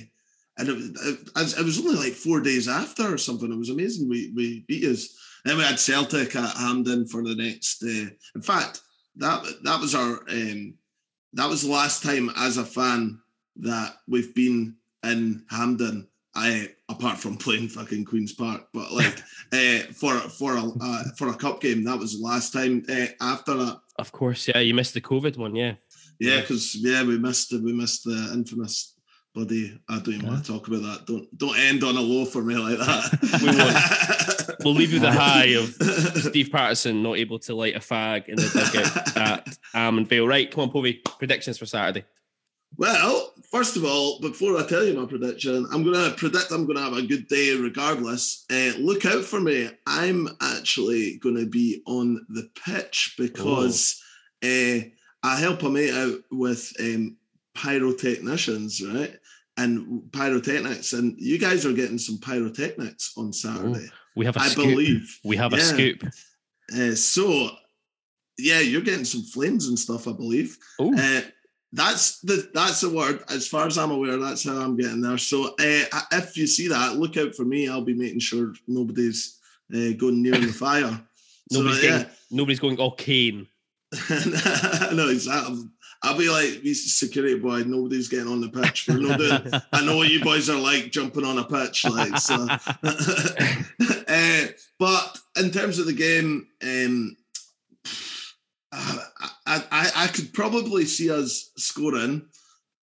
and it, was- it, it was only like four days after or something. It was amazing. We we beat us. Then we had Celtic at Hampden for the next. Uh, in fact, that that was our um, that was the last time as a fan that we've been in Hampden. I apart from playing fucking Queens Park, but like uh, [laughs] for for a uh, for a cup game, that was the last time. Uh, after that, Of course, yeah. You missed the COVID one, yeah. yeah, because yeah, we missed the, we missed the infamous bloody. I don't even want to talk about that. Don't don't end on a low for me like that. [laughs] We won't. [laughs] We'll leave you the high of Steve Paterson not able to light a fag in the dugout at Almond Vale. Right, come on, Povey. Predictions for Saturday. Well, first of all, before I tell you my prediction, I'm going to predict I'm going to have a good day regardless. Uh, look out for me. I'm actually going to be on the pitch because uh, I help a mate out with um, pyrotechnicians, right? And pyrotechnics, and you guys are getting some pyrotechnics on Saturday, We have a I scoop. believe. We have a Yeah. scoop. Uh, so, yeah, you're getting some flames and stuff, I believe. Ooh. That's the that's the word. As far as I'm aware, that's how I'm getting there. So uh, if you see that, look out for me. I'll be making sure nobody's uh, going near the fire. [laughs] So, nobody's, yeah. getting, nobody's going all cane. [laughs] no, exactly. I'll be like these security boy. Nobody's getting on the pitch. We're no doing. [laughs] I know what you boys are like jumping on a pitch, like so. uh, but in terms of the game, um, [sighs] I, I I could probably see us scoring.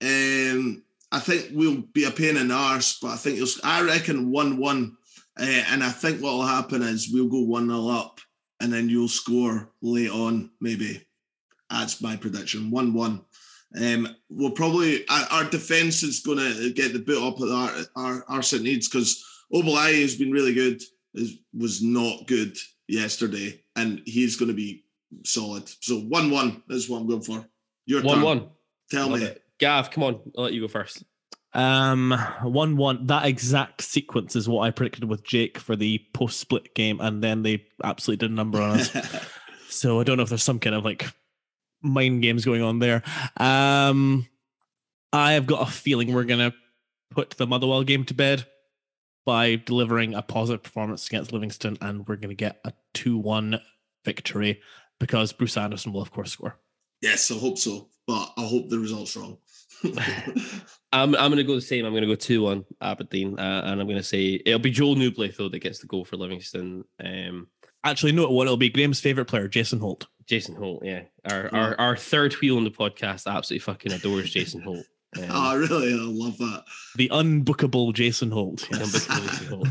Um, I think we'll be a pain in the arse, but I think you'll. I reckon one-one, uh, and I think what will happen is we'll go one 0 up, and then you'll score late on, maybe. That's my prediction. One-one. Um, we'll probably our, our defense is going to get the boot up that our our Arsenal needs because Obalai has been really good. Is, was not good yesterday, and he's going to be solid. So one-one is what I'm going for. Your One turn. one. Tell Love me. it. Gav, come on. I'll let you go first. Um, one one. That exact sequence is what I predicted with Jake for the post split game, and then they absolutely did a number on us. [laughs] so I don't know if there's some kind of like mind games going on there. Um, I have got a feeling we're gonna put the Motherwell game to bed by delivering a positive performance against Livingston, and we're gonna get a two-one victory because Bruce Anderson will of course score. yes, I hope so, but I hope the result's wrong. [laughs] [laughs] I'm I'm going to go the same. I'm going to go 2 1 Aberdeen. Uh, and I'm going to say it'll be Joel Nouble, though, that gets the goal for Livingston. Um, Actually, no, what it'll be Graham's favorite player, Jason Holt. Jason Holt, yeah. Our, our our third wheel on the podcast absolutely fucking adores Jason Holt. [laughs] Um, oh, really? I love that. The unbookable Jason Holt. the unbeatable Jason Holt.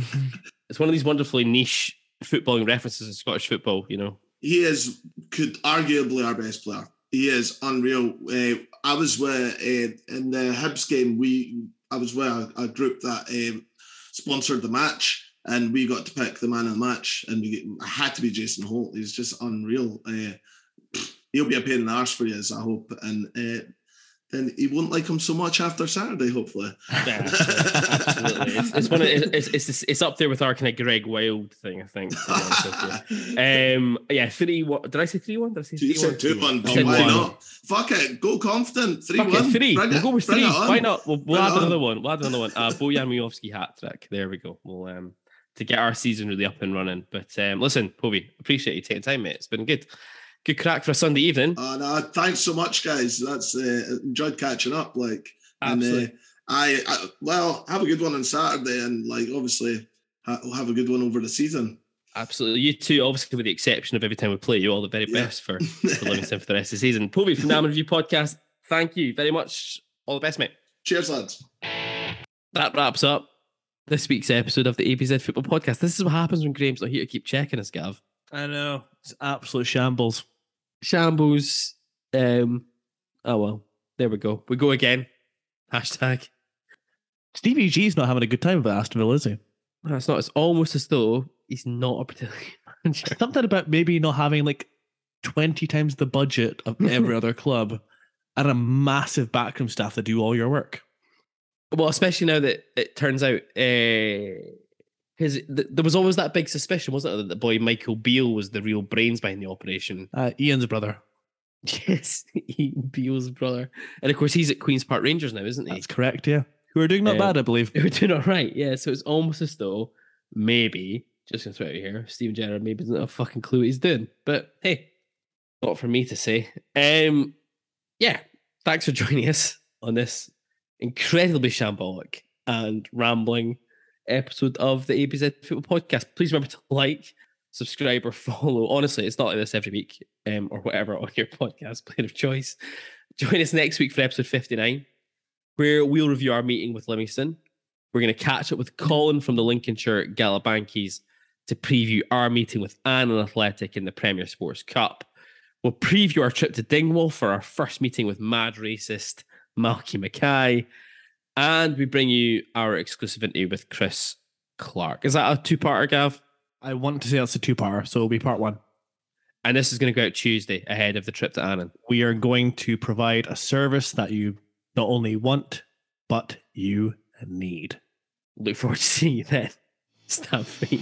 It's one of these wonderfully niche footballing references in Scottish football, you know. He is could arguably our best player. He is unreal. Uh, I was with uh, in the Hibs game. We I was with a, a group that um, sponsored the match, and we got to pick the man of the match, and we had to be Jason Holt. He's just unreal. Uh, he'll be a pain in the arse for you, I hope. And then he won't like him so much after Saturday. Hopefully, Yeah, [laughs] absolutely. It's, it's one. Of, it's, it's it's up there with our kind of Greg Wild thing. I think. to be honest with you. [laughs] Um. Yeah. Three. What did I say? Three one. Did I say three one? two one, why one. not? Fuck it, go confident. Three Fuck one. it, three. Bring we'll it- go with three. Why not? We'll, we'll add on. another one. We'll add another one. Uh, [laughs] Bojan Miovski hat trick. There we go. We'll um to get our season really up and running. But um, listen, Povey, appreciate you taking time, mate. It's been good. Good crack for a Sunday evening. Uh, no, thanks so much, guys. That's uh, enjoyed catching up. Like, Absolutely. and uh, I, I, well, have a good one on Saturday, and like, obviously, ha- we'll have a good one over the season. Absolutely. You too, obviously, with the exception of every time we play you, all the very Yeah. best for, for Livingston [laughs] for the rest of the season. Povey from the Almondview podcast, thank you very much. All the best, mate. Cheers, lads. That wraps up this week's episode of the ABZ Football Podcast. This is what happens when Graham's not here to keep checking us, Gav. I know. It's absolute shambles. Shambles. Um, oh, well. There we go. We go again. Hashtag. Stevie G's not having a good time with Aston Villa, is he? No, It's not. It's almost as though he's not a particularly [laughs] good manager. Something about maybe not having like 20 times the budget of every [laughs] other club and a massive backroom staff that do all your work. Well, especially now that it turns out, because th- there was always that big suspicion, wasn't it, that the boy Michael Beale was the real brains behind the operation. Uh, Ian's brother. [laughs] Yes, Ian Beale's brother, and of course he's at Queens Park Rangers now, isn't he? That's correct, yeah. Who are doing not Uh, bad, I believe. [laughs] We're doing all right, yeah. So it's almost as though maybe just gonna throw it out here, Steven Gerrard maybe doesn't have a fucking clue what he's doing. But hey, not for me to say. Um, yeah, thanks for [laughs] joining us on this incredibly shambolic and rambling episode of the ABZ Football Podcast. Please remember to like, subscribe, or follow. Honestly, it's not like this every week, um, or whatever on your [laughs] podcast player of choice. Join us next week for episode 59, where we'll review our meeting with Livingston. We're going to catch up with Colin from the Lincolnshire Galabankies to preview our meeting with Annan Athletic in the Premier Sports Cup. We'll preview our trip to Dingwall for our first meeting with mad racist Malky Mackay. And we bring you our exclusive interview with Chris Clark. Is that a two parter, Gav? I want to say that's a two part, so it'll be part one. And this is going to go out Tuesday ahead of the trip to Annan. We are going to provide a service that you not only want, but you need. Look forward to seeing you then. [laughs] Stab feet.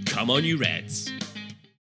Come on, you Reds!